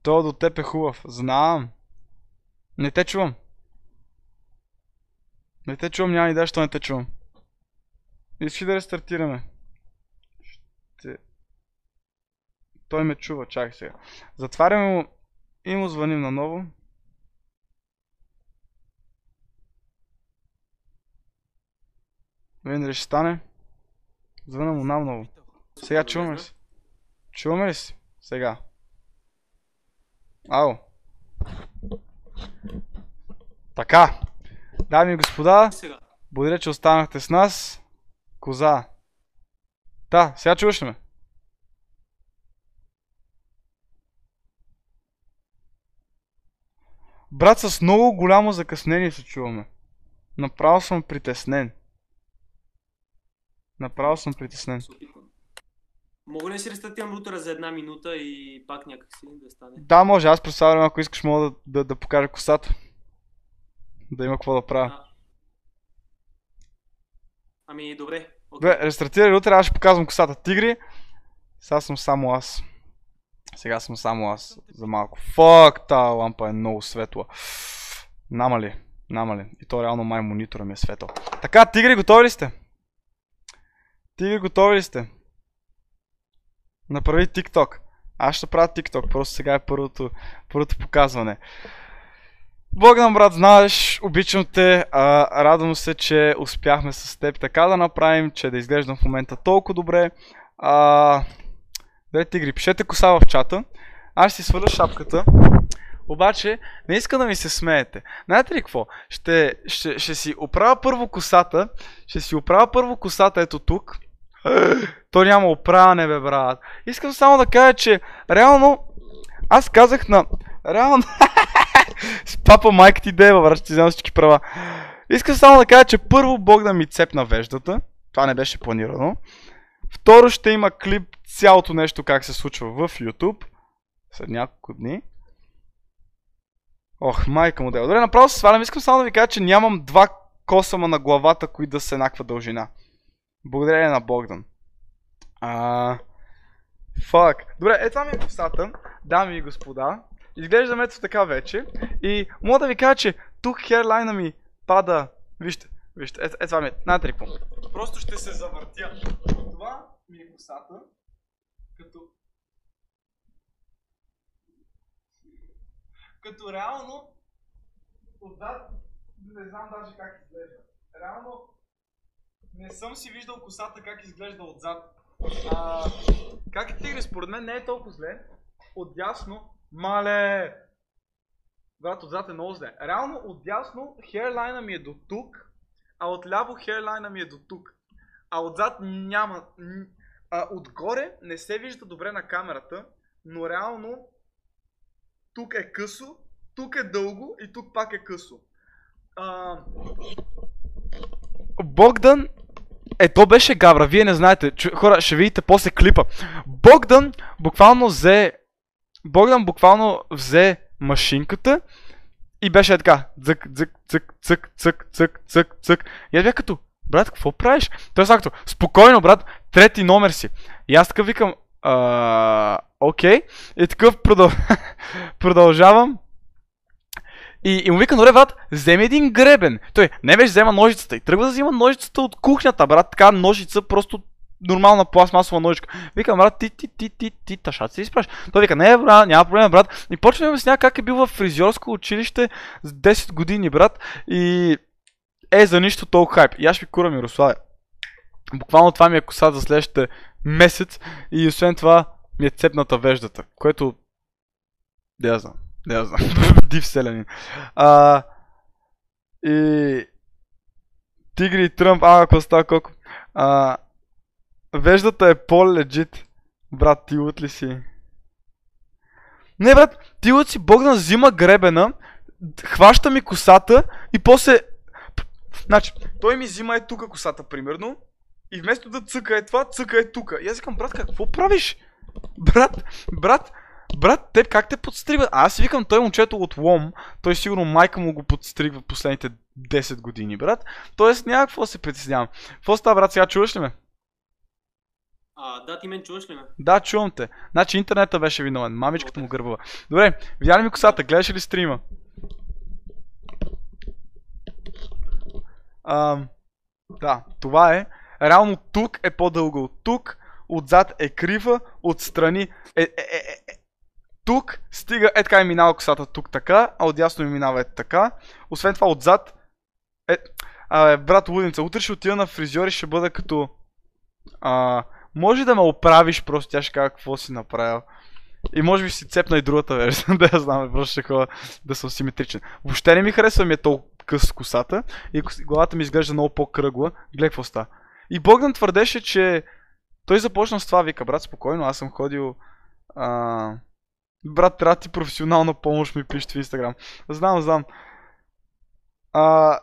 То до теб е хубав. Знам. Не те чувам. Не те чувам, няма идея, що не те чувам. Искаш да рестартираме? Ще... Той ме чува, чакай сега. Затваряме му и му звъним наново. Видим дали ще стане. Звъна му наново. Сега чуваме ли се? Чуваме ли се? Сега. Ало. Така. Дами и господа, Сега. благодаря, че останахте с нас. Коза. Да, сега чуваш ли ме? Брат, с много голямо закъснение се чуваме. Направо съм притеснен. Направо съм притеснен. Опитвам. Мога ли да си рестартирам рутера за една минута и пак някакси да стане? Да, може. Аз през време, ако искаш, мога да, да, да покажа косата. Да има какво да правя. А. Ами, добре. Окей. Добре, рестартирай утре, аз ще показвам косата тигри. Сега съм само аз. Сега съм само аз. За малко. Фак, тази лампа е много светла. Нама ли? Нама ли? И то реално май монитора ми е светъл. Така, тигри, готови ли сте? Тигри, готови ли сте? Направи TikTok. Аз ще правя TikTok, просто сега е първото, първото показване. Богдан, брат, знаеш, обичам те, а, радвам се, че успяхме с теб така да направим, че да изглеждам в момента толкова добре. А, Дай тигри, пишете коса в чата. Аз ще си сваля шапката. Обаче, не искам да ми се смеете. Знаете ли какво? Ще, ще, ще си оправя първо косата. Ще си оправя първо косата ето тук. То няма оправяне, бе, брат. Искам само да кажа, че реално аз казах на... Реално... С папа майка ти дева, брат, ще ти взема всички права. Искам само да кажа, че първо Бог да ми цепна веждата. Това не беше планирано. Второ ще има клип цялото нещо как се случва в YouTube. След няколко дни. Ох, майка модел. Добре, направо се свалям. Искам само да ви кажа, че нямам два косама на главата, които да са еднаква дължина. Благодарение на Богдан. А... Фак. Добре, е това ми е косата. Дами и господа. Изглеждам ето така вече. И мога да ви кажа, че тук херлайна ми пада. Вижте, вижте, ето, ето това ми е. Какво? Просто ще се завъртя. Това ми е косата. Като... Като реално отзад не знам даже как изглежда. Реално не съм си виждал косата как изглежда отзад. А, как е тигри? Според мен не е толкова зле. Отдясно, мале! Брат, отзад е много зле. Реално отдясно херлайна ми е до тук, а отляво херлайна ми е до тук. А отзад няма. А, отгоре не се вижда добре на камерата, но реално тук е късо, тук е дълго и тук пак е късо. А... Богдан е, то беше гавра, вие не знаете. Хора, ще видите после клипа. Богдан буквално взе... Богдан буквално взе машинката и беше така. Цък, цък, цък, цък, цък, цък, цък, цък. И аз бях като, брат, какво правиш? Той е като, спокойно, брат, трети номер си. И аз така викам, окей. И такъв продъл... продължавам. И, и му вика, добре, брат, вземи един гребен. Той не беше взема ножицата и тръгва да взима ножицата от кухнята, брат. Така ножица, просто нормална пластмасова ножичка. Викам, брат, ти, ти, ти, ти, ти, ташат се изпраш. Той вика, не, брат, няма проблем, брат. И почва да обяснява как е бил в фризьорско училище с 10 години, брат. И е за нищо толкова хайп. И аз ви кура Мирославе. Буквално това ми е коса за следващите месец и освен това ми е цепната веждата, което... Не знам. Не я знам. Див селянин. А, и... Тигри и Тръмп, а, какво става колко? А, веждата е по-легит. Брат, ти лут ли си? Не, брат, ти лут си Богдан взима гребена, хваща ми косата и после... Значи, той ми взима е тука косата, примерно, и вместо да цъка е това, цъка е тука. И аз викам, брат, какво правиш? Брат, брат, брат, теб как те подстригва? А аз си викам, той момчето от Лом, той сигурно майка му го подстригва последните 10 години, брат. Тоест няма какво да се притеснявам. Какво става, брат, сега чуваш ли ме? А, да, ти мен чуваш ли ме? Да, чувам те. Значи интернета беше виновен. Мамичката му гърбава. Добре, видя ли ми косата? Гледаш ли стрима? Ам, да, това е. Реално тук е по-дълго от тук, отзад е крива, отстрани е, е, е, е. Тук стига, е така и минава косата тук така, а отдясно ми минава е така. Освен това отзад е... А, брат Лудница, утре ще отида на фризьор и ще бъда като... А, може да ме оправиш, просто тя ще кажа какво си направил. И може би си цепна и другата версия, да я знам, просто ще ходя да съм симетричен. Въобще не ми харесва ми е толкова къс косата и главата ми изглежда много по-кръгла. Гледай какво става. И Богдан твърдеше, че той започна с това, вика, брат, спокойно, аз съм ходил... А... Брат, трябва да ти професионална помощ ми пишете в Инстаграм. Знам, знам. А...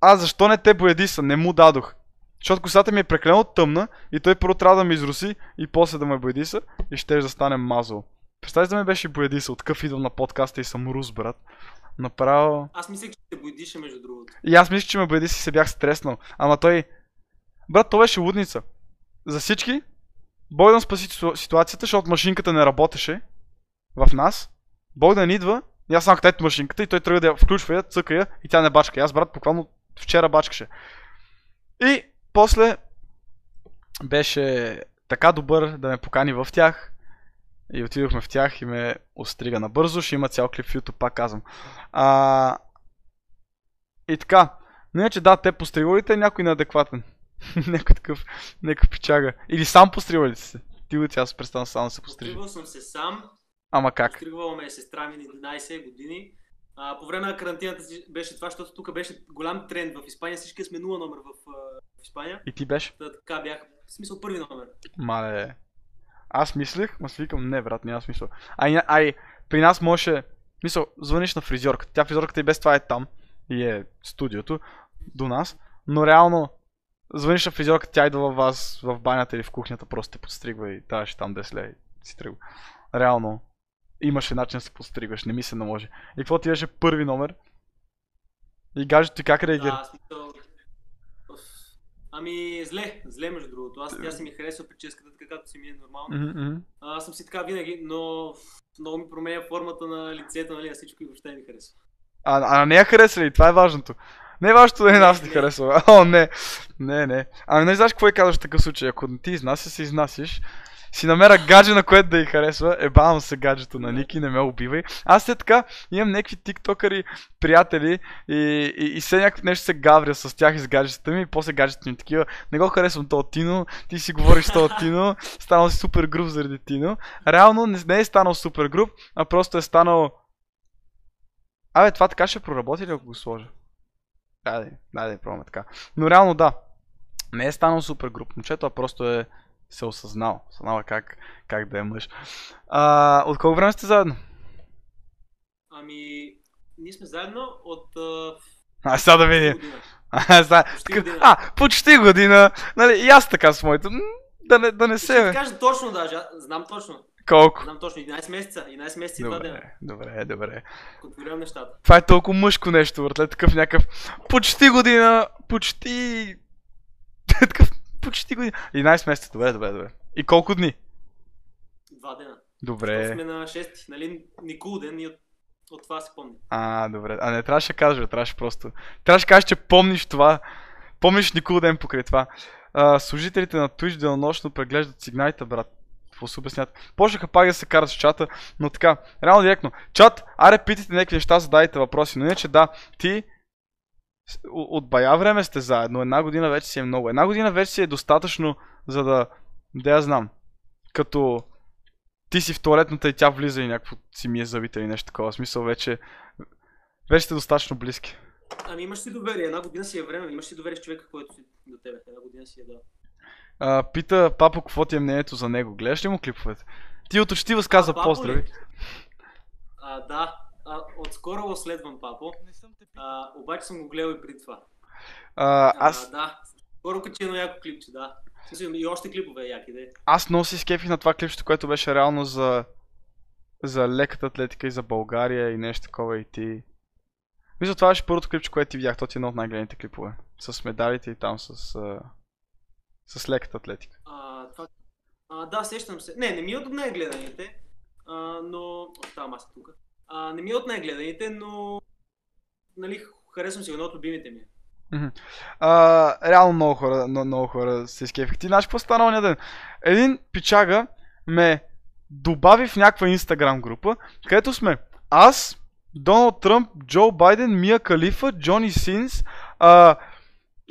аз защо не те боядиса? Не му дадох. Защото косата ми е прекалено тъмна и той първо трябва да ме изруси и после да ме боядиса и ще да стане мазал. Представи да ме беше боядиса, от къв идвам на подкаста и съм рус, брат. Направо... Аз мислех, че те бойдише между другото. И аз мисля, че ме боядиса и се бях стреснал. Ама той... Брат, той беше лудница. За всички, Богдан спаси ситу- ситуацията, защото машинката не работеше в нас. Богдан идва, и аз само където машинката и той тръгва да я включва я, цъка я и тя не бачка. И аз, брат, буквално вчера бачкаше. И после беше така добър да ме покани в тях. И отидохме в тях и ме острига набързо. Ще има цял клип в YouTube, пак казвам. А... И така. Но иначе да, те постригали те някой неадекватен. някой такъв, някакъв пичага. Или сам постригали си се. Ти от аз престана сам да се пострижа. Постригвал съм се сам, Ама как? постригвала ме е сестра ми на 11 години. А, по време на карантината си беше това, защото тук беше голям тренд в Испания. Всички сме нула номер в, в Испания. И ти беше? Та, така бях, в смисъл първи номер. Мале. Аз мислех, ма си викам, не брат, няма смисъл. Ай, ай, при нас можеше, мисъл, звъниш на фризьорката. Тя фризьорката и без това е там. И е студиото до нас. Но реално, звъниш на фризьорката, тя идва във вас, в банята или в кухнята, просто те подстригва и даваш там 10 лева и си тръгва. Реално, имаше начин да се подстригваш, не ми се наложи. И какво ти беше първи номер? И гаджето ти как реагира? Да. Ами, зле, зле между другото. Аз тя си ми харесва прическата, така както си ми е нормално. А, Аз съм си така винаги, но много ми променя формата на лицето, нали, а всичко и въобще не ми харесва. А, а на нея хареса ли? Това е важното. Не да не нас Не. харесва. О, не. Не, не. Ами не знаеш какво е казваш в такъв случай. Ако не ти изнася, се изнасяш. Си намеря гадже, на което да й харесва. Ебавам се гаджето на Ники, не ме убивай. Аз след така имам някакви тиктокъри, приятели и, и, и все някакво нещо се гавря с тях и с гаджетата ми и после гаджетата ми такива. Не го харесвам този Тино, ти си говориш този Тино, станал си супер груп заради Тино. Реално не, не е станал супер груп, а просто е станал Абе, това така ще проработи ли ако го сложа? Да, да, пробваме така. Но реално да. Не е станал супер груп момчето, а просто е се осъзнал. Осъзнава как, как да е мъж. А, от колко време сте заедно? Ами, ние сме заедно от а, А, сега да видим. А, сега, Почти а, почти година. Нали, и аз така с моето. Да не, да не Ще ти се, бе. кажа точно даже, знам точно. Колко? Знам точно, 11 месеца, 11 месеца и 2 дена. Добре, добре. Контролирам нещата. Това е толкова мъжко нещо, братле, такъв някакъв почти година, почти... такъв почти година. 11 месеца, добре, добре, добре. И колко дни? 2 дена. Добре. Сме на 6, нали, Никул ден и от, от това си помня. А, добре. А не трябваше да бе, трябваше просто. Трябваше да кажеш, че помниш това. Помниш никога ден покрай това. А, служителите на Twitch денонощно преглеждат сигналите, брат. Какво се обяснят? Почнаха пак да се карат с чата, но така, реално директно. Чат, аре питайте някакви неща, задайте въпроси. Но иначе да, ти от бая време сте заедно. Една година вече си е много. Една година вече си е достатъчно, за да, да я знам. Като ти си в туалетната и тя влиза и някакво си мие зъбите или нещо такова. В смисъл вече, вече сте достатъчно близки. Ами имаш си доверие, една година си е време, имаш си доверие с човека, който си до тебе. Една година си е да. А, пита папо какво ти е мнението за него. Гледаш ли му клиповете? Ти от учтиво сказа А, поздрави. А, да, а, отскоро го следвам папо, Не съм те питал. а, обаче съм го гледал и преди това. А, А, аз, да, скоро качи едно яко клипче, да. И още клипове яки, да. аз много си скефих на това клипчето, което беше реално за, за леката атлетика и за България и нещо такова и ти. Мисля, това беше първото клипче, което ти видях. То ти е едно от най-гледаните клипове. С медалите и там с, а, с леката атлетика. А, това... а, да, сещам се. Не, не ми е от най-гледаните, а, но... Оставам аз тук. А, не ми е от най-гледаните, но... Нали, харесвам си едно от любимите ми. А, реално много хора, много, много хора се изкефих. Ти знаеш какво стана оня ден? Един пичага ме добави в някаква инстаграм група, където сме аз, Доналд Тръмп, Джо Байден, Мия Калифа, Джони Синс, а,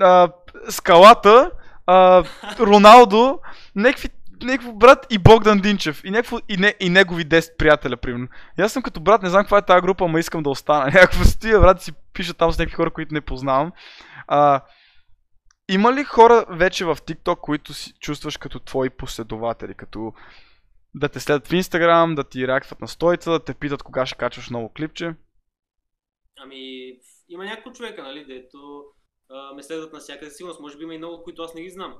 а, Скалата, а, Роналдо, някакви някакво брат и Богдан Динчев и, някакво, и, не, и негови 10 приятеля, примерно. И аз съм като брат, не знам каква е тази група, ама искам да остана. Някакво стоя, брат, си пиша там с някакви хора, които не познавам. А, има ли хора вече в TikTok, които си чувстваш като твои последователи, като да те следят в Instagram, да ти реактват на сторица, да те питат кога ще качваш ново клипче? Ами, има няколко човека, нали, дето а, ме следват навсякъде. Сигурно, може би има и много, които аз не ги знам.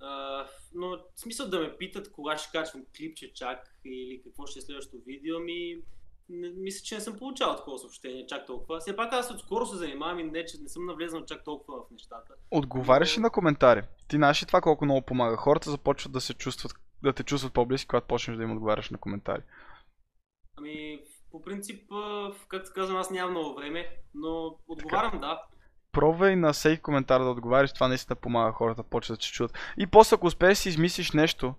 А, но в смисъл да ме питат кога ще качвам клипче чак или какво ще е следващото видео, ми не, мисля, че не съм получавал такова съобщение чак толкова. Все пак аз отскоро се занимавам и не, че не съм навлезнал чак толкова в нещата. Отговаряш ли на коментари? Ти знаеш ли това колко много помага? Хората започват да се чувстват, да те чувстват по-близки, когато почнеш да им отговаряш на коментари. Ами, по принцип, както казвам, аз нямам много време, но отговарям да. Пробвай на всеки коментар да отговаряш, това наистина помага хората почват да се чуят. И после ако успееш си измислиш нещо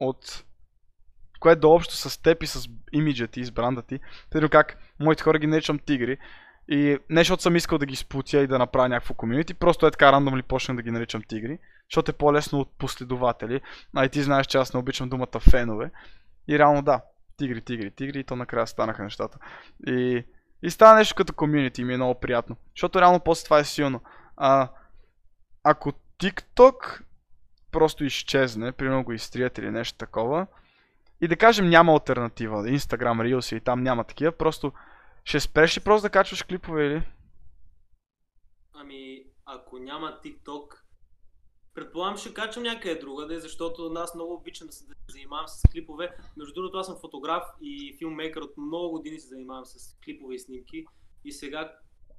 от което е общо с теб и с имиджа ти, с бранда ти. Тъй как моите хора ги наричам тигри. И не защото съм искал да ги спутя и да направя някакво комьюнити, просто е така рандом ли почнах да ги наричам тигри, защото е по-лесно от последователи. А и ти знаеш, че аз не обичам думата фенове. И реално да, тигри, тигри, тигри и то накрая станаха нещата. И, и стана нещо като комьюнити ми е много приятно. Защото реално после това е силно. А, ако TikTok просто изчезне, примерно го изтрият или нещо такова, и да кажем няма альтернатива, Instagram Reels и там няма такива, просто ще спреш ли просто да качваш клипове или? Ами, ако няма TikTok, предполагам ще качвам някъде другаде, защото аз много обичам да се занимавам с клипове. Между другото, аз съм фотограф и филммейкър от много години се занимавам с клипове и снимки. И сега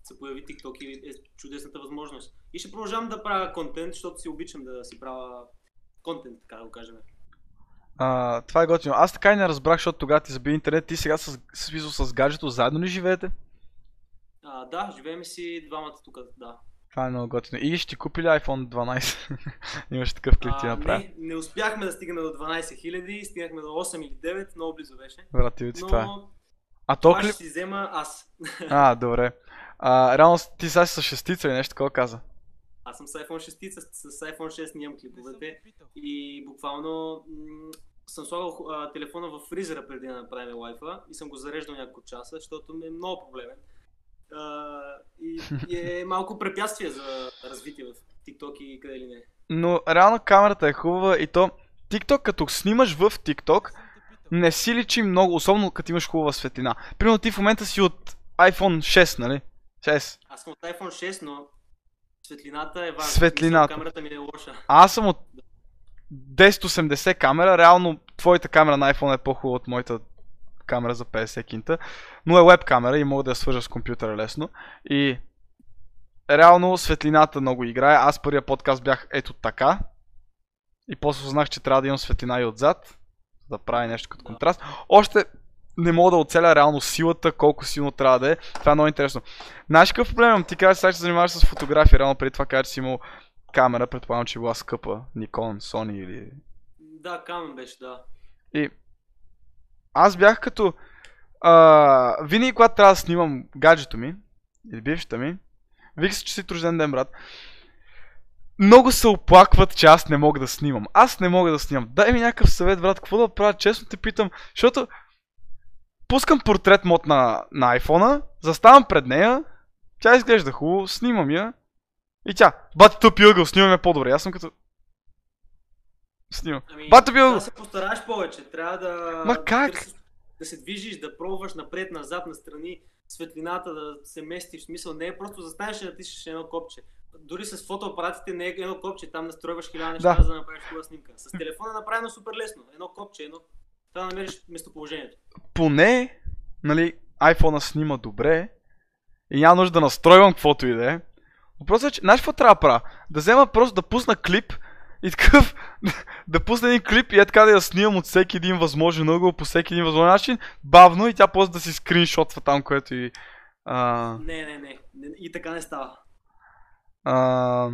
се появи TikTok и е чудесната възможност. И ще продължавам да правя контент, защото си обичам да си правя контент, така да го кажем. А, това е готино. Аз така и не разбрах, защото тогава ти заби интернет. Ти сега с, с, с гаджето заедно ли живеете? А, да, живеем си двамата тук, да. Това е много готино. И ще ти купи ли iPhone 12? Имаш такъв клип ти направи. не, не успяхме да стигнем до 12 000, стигнахме до 8 или 9, много близо беше. Братилци, това е. Но А то това клип... ще си взема аз. А, добре. А, реално ти сега си с шестица или нещо такова каза. Аз съм с iPhone 6, с, с iPhone 6 нямам клиповете и буквално м- съм слагал а, телефона в фризера преди да направим лайфа и съм го зареждал няколко часа, защото ми е много проблемен. А, и, и е малко препятствие за развитие в TikTok и къде ли не. Но реално камерата е хубава и то TikTok, като снимаш в TikTok, Не си личи много, особено като имаш хубава светлина. Примерно ти в момента си от iPhone 6, нали? 6. Аз съм от iPhone 6, но светлината е важна. Светлината. Камерата ми е лоша. А аз съм от 1080 камера, реално твоята камера на iPhone е по-хубава от моята камера за 50 кинта, но е веб камера и мога да я свържа с компютъра лесно. И реално светлината много играе. Аз първия подкаст бях ето така. И после узнах, че трябва да имам светлина и отзад, за да прави нещо като контраст. Още не мога да оцеля реално силата, колко силно трябва да е. Това е много интересно. Знаеш какъв проблем имам? Ти казваш, сега ще се занимаваш с фотография, реално преди това казваш, че си имал камера, предполагам, че била скъпа, Nikon, Sony или... Да, камен беше, да. И аз бях като... А, винаги когато трябва да снимам гаджето ми, или бившата ми, вика се, че си рожден ден, брат. Много се оплакват, че аз не мога да снимам. Аз не мога да снимам. Дай ми някакъв съвет, брат, какво да правя? Честно те питам, защото пускам портрет мод на, на iPhone, заставам пред нея, тя изглежда хубаво, снимам я и тя, бати тъпи ъгъл, снимаме по-добре. Аз съм като... Снимам. Ами, бил- трябва да се постараеш повече. Трябва да... Ма как? търсиш- Да се движиш, да пробваш напред, назад, настрани, светлината да се мести. В смисъл не е просто застанеш и натиснеш едно копче. Дори с фотоапаратите не е едно копче, там настройваш хиляда неща, Да. за да направиш хубава снимка. С телефона е направено супер лесно. Едно копче, едно. Трябва да намериш местоположението. поне, нали, iPhone снима добре и няма нужда да настройвам каквото и да е. Въпросът е, че, знаеш какво трябва да правя? Да взема просто да пусна клип и такъв, да пусна един клип и е така да я снимам от всеки един възможен ъгъл, по всеки един възможен начин, бавно и тя после да си скриншотва там, което и... А, Не, не, не. Не- И така не става. а,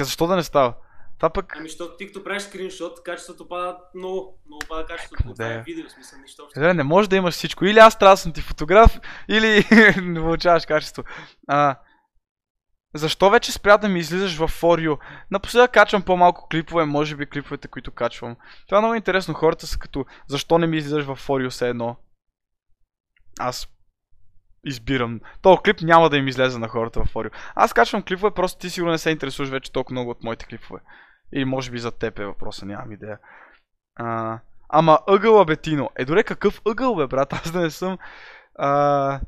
защо да не става? Това пък... Ами, защото ти като правиш скриншот, качеството пада много. Много пада качеството. Къде Това видео, смисъл нищо общо. Е, не може да имаш всичко. Или аз трябва да съм ти фотограф, или не получаваш качество. А, защо вече спря да ми излизаш в For You? Напоследък качвам по-малко клипове, може би клиповете, които качвам. Това е много интересно. Хората са като, защо не ми излизаш в For You все едно? Аз избирам. То клип няма да им излезе на хората в For You. Аз качвам клипове, просто ти сигурно не се интересуваш вече толкова много от моите клипове. Или може би за теб е въпроса, нямам идея. А, ама ъгъла бе, Тино. Е, добре, какъв ъгъл бе, брат? Аз да не съм... А,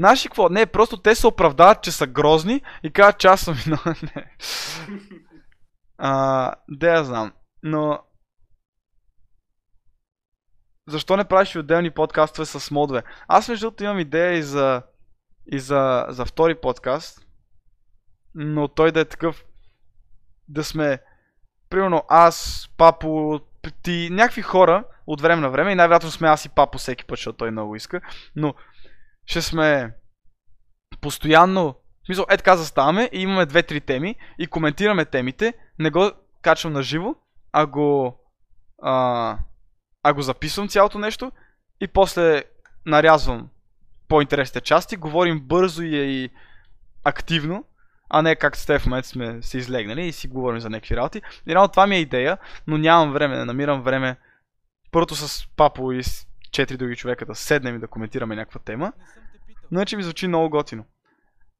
Ли какво? Не, просто те се оправдават, че са грозни и казват, че аз съм виновен. А, да я знам. Но... Защо не правиш отделни подкастове с модове? Аз между другото имам идея и за, и за, за втори подкаст. Но той да е такъв да сме примерно аз, папо, ти, някакви хора от време на време и най-вероятно сме аз и папо всеки път, защото той много иска, но ще сме постоянно, в е така заставаме и имаме две-три теми и коментираме темите, не го качвам на живо, а го, а, а го записвам цялото нещо и после нарязвам по-интересните части, говорим бързо и, и активно, а не както с те в момента сме се излегнали и си говорим за някакви работи. И реално това ми е идея, но нямам време, не намирам време първото с папо и с четири други човека да седнем и да коментираме някаква тема. Иначе ми звучи много готино.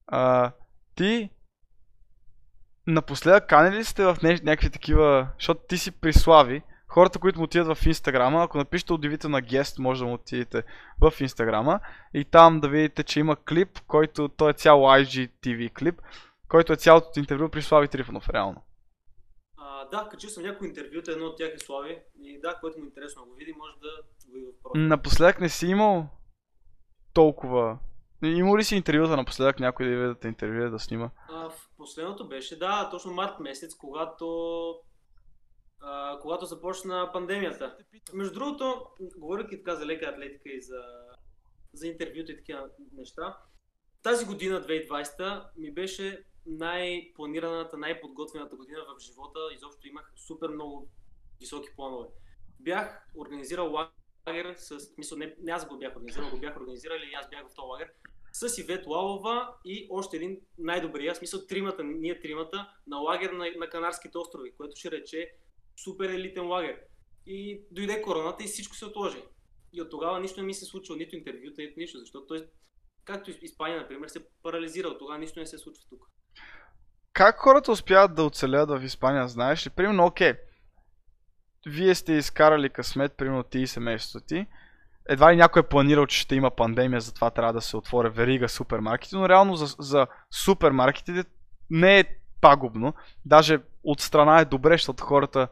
А, ти напоследък канели ли сте в ня- някакви такива, защото ти си при Слави, хората, които му отидат в Инстаграма, ако напишете удивителна гест, може да му отидете в Инстаграма и там да видите, че има клип, който той е цял IGTV клип, който е цялото интервю при Слави Трифонов, реално. А, да, качил съм някои интервюта, едно от тях е Слави. И да, който му е интересно да го види, може да го види в профил. Напоследък не си имал толкова... Има ли си интервюта напоследък някой да да те интервюира да снима? А, в последното беше, да, точно март месец, когато, а, когато започна пандемията. Между другото, говоряки така за лека атлетика и за, за интервюта и такива неща, тази година, 2020, ми беше най-планираната, най-подготвената година в живота. Изобщо имах супер много високи планове. Бях организирал лагер с... Мисъл, не, не аз го бях организирал, го бях организирали и аз бях в този лагер. С Ивет Лалова и още един най-добрия, смисъл тримата, ние тримата, на лагер на, на Канарските острови, което ще рече супер елитен лагер. И дойде короната и всичко се отложи. И от тогава нищо не ми се случва, нито интервюта, нито нищо, защото той, както Испания, например, се парализира, от тогава нищо не се случва тук. Как хората успяват да оцелят в Испания, знаеш ли? Примерно, окей, вие сте изкарали късмет, примерно ти и семейството ти. Едва ли някой е планирал, че ще има пандемия, затова трябва да се отворя верига супермаркети, но реално за, за супермаркетите не е пагубно. Даже от страна е добре, защото хората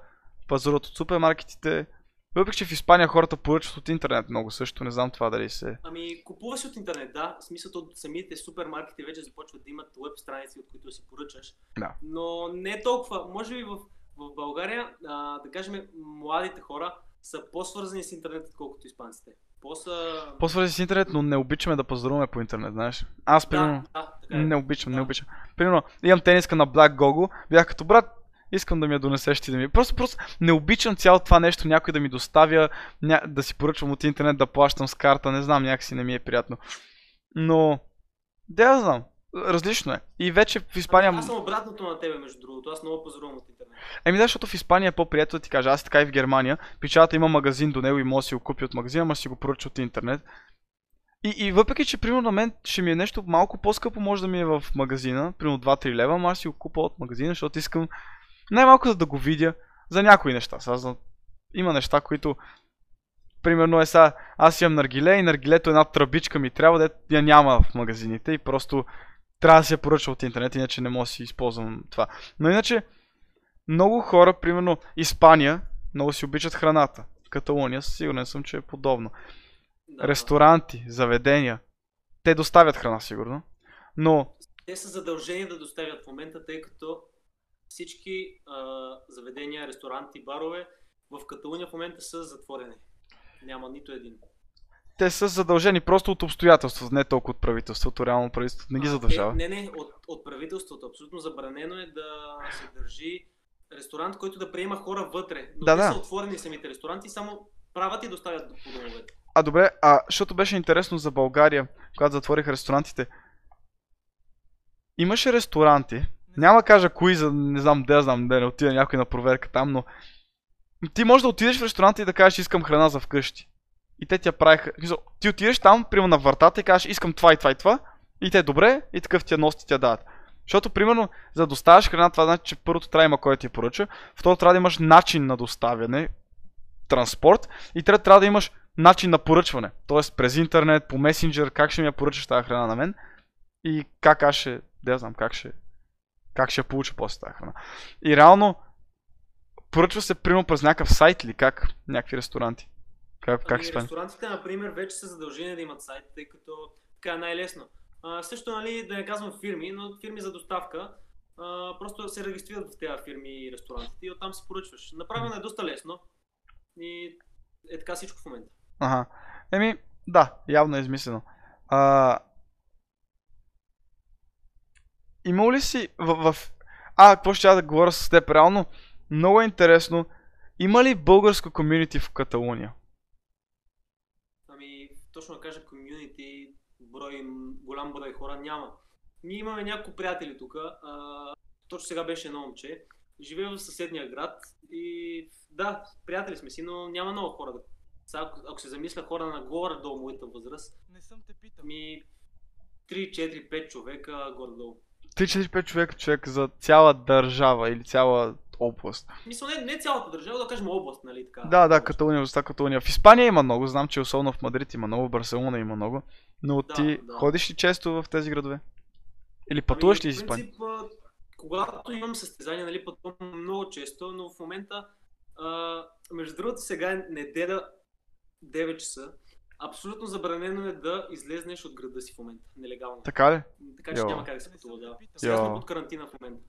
пазаруват от супермаркетите. Въпреки, че в Испания хората поръчват от интернет много също, не знам това дали се... Ами, купува се от интернет, да. В смисъл, от самите супермаркети вече започват да имат веб страници, от които си поръчаш. Да. Но не е толкова. Може би в, в България, а, да кажем, младите хора са по-свързани с интернет, отколкото испанците. По-са... По-свързи с интернет, но не обичаме да пазаруваме по интернет, знаеш. Аз, примерно, Да, да, така е. Не обичам, не Да. обичам. Примерно, имам тениска на Black Gogo, бях като брат, искам да ми я донесеш ти да ми. Просто, просто не обичам цялото това нещо, някой да ми доставя, ня... да си поръчвам от интернет, да плащам с карта, не знам, някакси не ми е приятно. Но, да я знам, различно е. И вече в Испания... Аз съм обратното на тебе, между другото. Аз много пазарувам от интернет. Еми да, защото в Испания е по-приятно да ти кажа. Аз така и в Германия. Печалата има магазин до него и може да си го купи от магазина, ама си го поръча от интернет. И, и въпреки, че примерно на мен ще ми е нещо малко по-скъпо, може да ми е в магазина, примерно 2-3 лева, ама аз си го купа от магазина, защото искам най-малко за да го видя за някои неща. Сега, за... Има неща, които примерно е сега, аз имам наргиле и наргилето една тръбичка ми трябва да я няма в магазините и просто трябва да се поръча от интернет, иначе не мога да си използвам това. Но иначе, много хора, примерно Испания, много си обичат храната. Каталуния, сигурен съм, че е подобно. Да, Ресторанти, заведения, те доставят храна, сигурно. Но, Те са задължени да доставят в момента, тъй като всички а, заведения, ресторанти, барове в Каталуния в момента са затворени. Няма нито един. те са задължени просто от обстоятелствата, не толкова от правителството. Реално правителството не ги А, задължава. те- Не, не, от, от правителството. Абсолютно забранено е да се държи ресторант, който да приема хора вътре. Но Да, те да. са отворени самите ресторанти, само правят и доставят по домовете. А добре, а защото беше интересно за България, когато затвориха ресторантите. Имаше ресторанти, няма кажа кои, за не знам да знам, да не отида някой на проверка там, но ти можеш да отидеш в ресторанта и да кажеш искам храна за вкъщи. И те ти я правиха. Ти отидеш там, примерно на вратата и кажеш искам това и това и това. И те добре, и такъв ти я носят и ти я дават. Защото, примерно, за да доставяш храна, това значи, че първото трябва да има кой ти поръча, второ трябва да имаш начин на доставяне, транспорт, и трето трябва да имаш начин на поръчване. Тоест през интернет, по месенджер, как ще ми я поръчаш тази храна на мен и как аз ще, да знам, как ще, как ще я получа после тази храна. И реално, поръчва се примерно през някакъв сайт или как, някакви ресторанти. Как, как ами, ресторантите, например, вече са задължени да имат сайт, тъй като така е най-лесно. А, също, нали, да не казвам фирми, но фирми за доставка, а, просто се регистрират в тези фирми и ресторантите и оттам си поръчваш. Направено е доста лесно и е така всичко в момента. Ага. Еми, да, явно е измислено. А... Имал ли си в, в... А, какво ще я да говоря с теб? Реално, много е интересно. Има ли българско комьюнити в Каталуния? Ами, точно да кажа, комьюнити, брой, голям брой хора няма. Ние имаме няколко приятели тук. Точно сега беше едно момче. Живее в съседния град и да, приятели сме си, но няма много хора. Сега, ако, ако се замисля хора на горе-долу моята възраст, Не съм те питал. ми 3, 4, 5 човека горе-долу. 3-4-5 човека, човек за цяла държава или цяла област. Мисля, не, не цялата държава, да кажем област, нали така? Да, да, Каталуния, областта Каталуния. В Испания има много, знам, че особено в Мадрид има много, в Барселона има много. Но Да, ти да. ходиш ли често в тези градове? Или пътуваш ли из Ами, Испания? принцип, когато имам състезания, нали, пътувам много често, но в момента, а, между другото, сега е неделя 9 часа. Абсолютно забранено е да излезнеш от града си в момента, нелегално. Така ли? Така че Йо. няма как да се пътува, да. Сега сме под карантина в момента.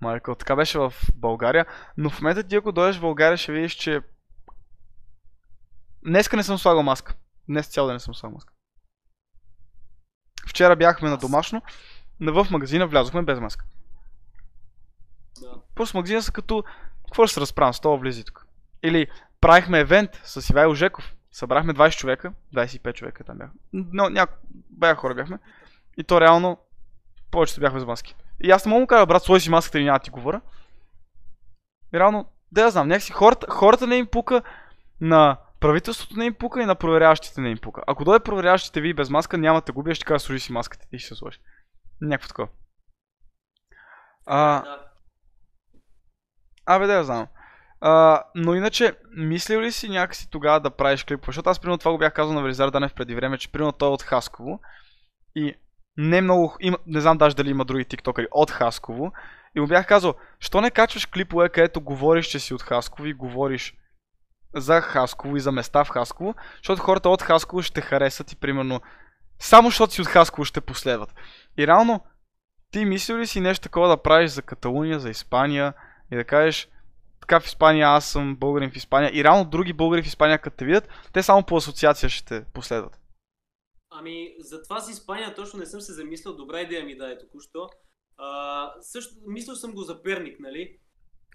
Майко, така беше в България. Но в момента ти ако дойдеш в България ще видиш, че... Днеска не съм слагал маска. Днес цял ден не съм слагал маска. Вчера бяхме на домашно, на- в магазина влязохме без маска. Да. Просто магазина са като... Какво ще се разправям? С това влизи тук. Или правихме евент с Ивайло Жеков. Събрахме 20 човека, 25 човека там бяха. Но няко... бяха хора бяхме. И то реално повечето бяхме без маски. И аз не мога му кажа, брат, сложи си маската и няма ти говоря. И реално, да я знам, някакси хората, хората не им пука, на правителството не им пука и на проверяващите не им пука. Ако дойде проверяващите ви без маска, няма да губи, ще кажа, сложи си маската и ще се сложи. Някакво такова. А. Абе, да я знам. А, но иначе, мислил ли си някакси тогава да правиш клипове? Защото аз примерно това го бях казал на Велизар Данев преди време, че примерно той е от Хасково и не много, има, не знам даже дали има други тиктокери от Хасково и му бях казал, що не качваш клипове, където говориш, че си от Хасково и говориш за Хасково и за места в Хасково, защото хората от Хасково ще харесат и примерно само защото си от Хасково ще последват. И реално, ти мислил ли си нещо такова да правиш за Каталуния, за Испания и да кажеш, така в Испания аз съм българин в Испания и реално други българи в Испания като те видят, те само по асоциация ще те последват. Ами, за това с Испания точно не съм се замислял. Добра идея ми даде току-що. А, също, мислил съм го за Перник, нали?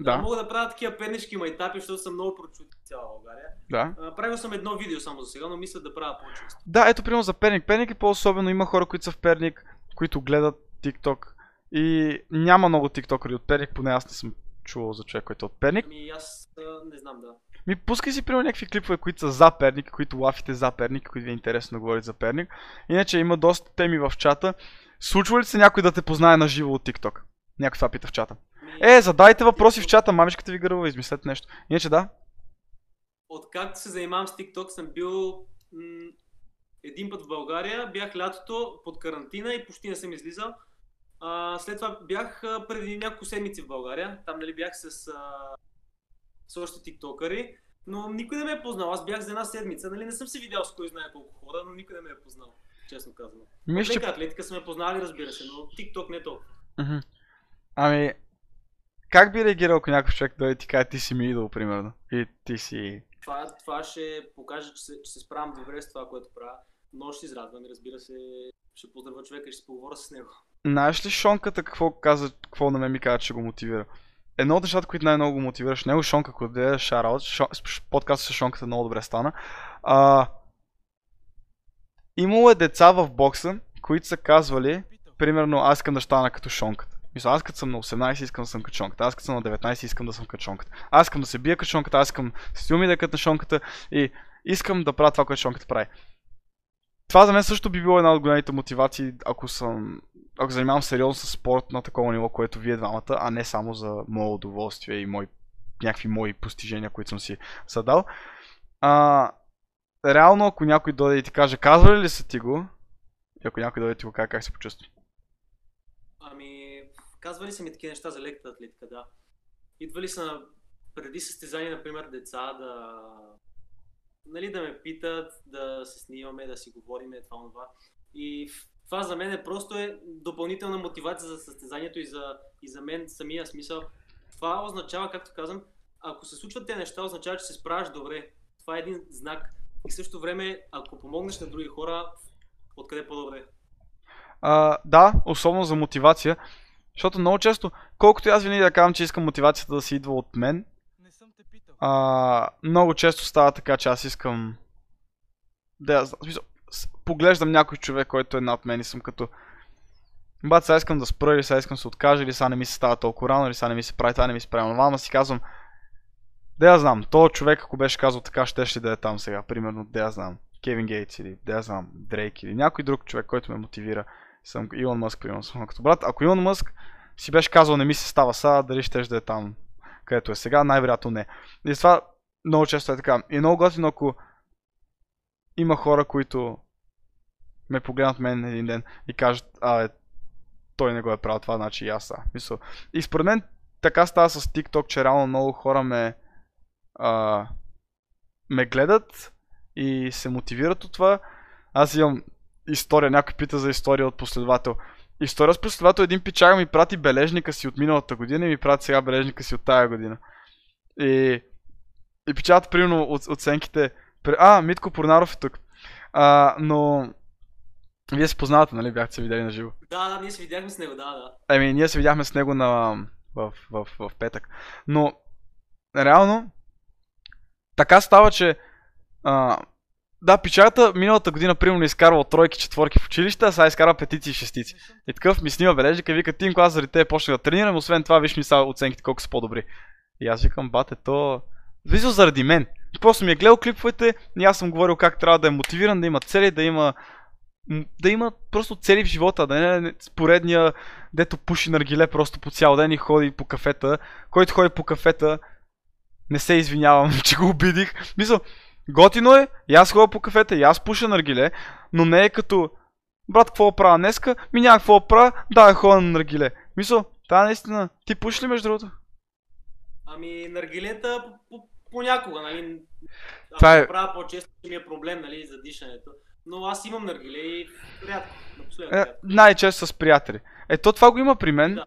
Да, Мога да правя такива пернички майтапи, защото съм много прочути в цяла България. да. А, правил съм едно видео само за сега, но мисля да правя по-често. Да, ето примерно за Перник. Перник е по-особено, има хора, които са в Перник, които гледат TikTok и няма много тиктокери от Перник, поне аз не съм чувал за човек, който е от Перник. Ами аз не знам, да. Ми пускай си примерно някакви клипове, които са за Перник, които лафите за Перник, които ви е интересно да говорите за Перник. Иначе има доста теми в чата. Случва ли се някой да те познае на живо от TikTok? Някой това пита в чата. Ми, Е, задайте въпроси в чата, мамичката ви гърва, измислете нещо. Иначе да. Откакто се занимавам с TikTok съм бил м- един път в България, бях лятото под карантина и почти не съм излизал. А, след това бях а, преди няколко седмици в България, там нали бях с, а, с още тиктокъри, но никой не ме е познал. Аз бях за една седмица, нали не съм се видял с кой знае колко хора, но никой не ме е познал, честно казвам. Мисля, че... Атлетика са ме познали, разбира се, но TikTok не е толкова. Мгм. Ами, как би реагирал, ако някакъв човек дойде и ти каже, ти си ми идол, примерно? И ти си... Това, това ще покаже, че се, че се справям добре с това, което правя. Но ще израдвам разбира се, ще поздравя човека и ще се поговоря с него. Знаеш ли Шонката какво каза, какво на мен ми каза, че го мотивира? Едно от нещата, които най-много го мотивираш, него Шонка, ако даде шараут, подкаст с Шонката много добре стана. А, имало е деца в бокса, които са казвали, примерно, аз искам да стана като Шонката. Мисля, аз като съм на 18 искам да съм като Шонката, аз като съм на 19 искам да съм като Шонката. Аз искам да се бия като Шонката, аз искам стил ми да е като Шонката и искам да правя това, което Шонката прави. Това за мен също би било една от големите мотивации, ако съм ако занимавам сериозно с спорт на такова ниво, което вие двамата, а не само за мое удоволствие и мои, някакви мои постижения, които съм си задал. А, реално, ако някой дойде и ти каже, казвали ли са ти го? И ако някой дойде и ти го каже, как се почувства? Ами, казвали са ми такива неща за леката атлетика, да. Идвали са преди състезание, например, деца да, нали, да ме питат, да се снимаме, да си говориме, това, това. И това за мен е просто е допълнителна мотивация за състезанието и за, и за мен самия смисъл. Това означава, както казвам, ако се случват тези неща, означава, че се справяш добре. Това е един знак. И в същото време, ако помогнеш на други хора, откъде по-добре? А, да, особено за мотивация. Защото много често, колкото и аз винаги да казвам, че искам мотивацията да се идва от мен, Не съм те питал. а, много често става така, че аз искам да я знам. В смисъл, Поглеждам някой човек, който е над мен и съм като Бат, сега искам да спра, или сега искам да се откажа, или сега не ми се става толкова рано, или сега не ми се прави това, не ми се прави това, ама си казвам, да я знам, то човек, ако беше казал така, ще ще да е там сега, примерно, да я знам, Кевин Гейтс или да я знам, Дрейк или някой друг човек, който ме мотивира. Съм Илон Мъск, примерно, съм като брат, ако Илон Мъск си беше казал, не ми се става сега, дали ще да е там, където е сега, най-вероятно не. И това много често е така. И е много готино, ако има хора, които ме погледнат мен един ден и кажат, а, той не го е правил това, значи и аз са. Мисъл. И според мен така става с TikTok, че реално много хора ме, а, ме гледат и се мотивират от това. Аз имам история, някой пита за история от последовател. История с последовател, един пичага ми прати бележника си от миналата година и ми прати сега бележника си от тая година. И, и печатат примерно от, оценките. А, Митко Порнаров е тук. А, но вие се познавате, нали? Бяхте се видели на живо. Да, да, ние се видяхме с него, да, да. Еми, ние се видяхме с него на, в, в, в, в петък. Но, реално, така става, че а, да, печата миналата година примерно изкарвал тройки, четворки в училище, а сега изкарва петици и шестици. И такъв ми снима бележника и вика, Тинко, аз заради те почнах да тренирам, освен това виж ми са оценките колко са по-добри. И аз викам, бате, то... Визо заради мен. Просто ми е гледал клиповете и аз съм говорил как трябва да е мотивиран, да има цели, да има да има просто цели в живота, да не е поредния, дето пуши наргиле просто по цял ден и ходи по кафета. Който ходи по кафета, не се извинявам, че го обидих. Мисля, готино е, и аз ходя по кафета, и аз пуша наргиле, но не е като брат, какво правя днеска? Ми няма какво правя, да, ходя на наргиле. Мисля, та наистина, ти пушиш ли между другото? Ами, наргилета по- понякога, нали? Ако Това е- правя по-често, ми е проблем, нали, за дишането. Но аз имам наргиле и рядко, напоследък Е, най-често с приятели. Е, то това го има при мен, Да.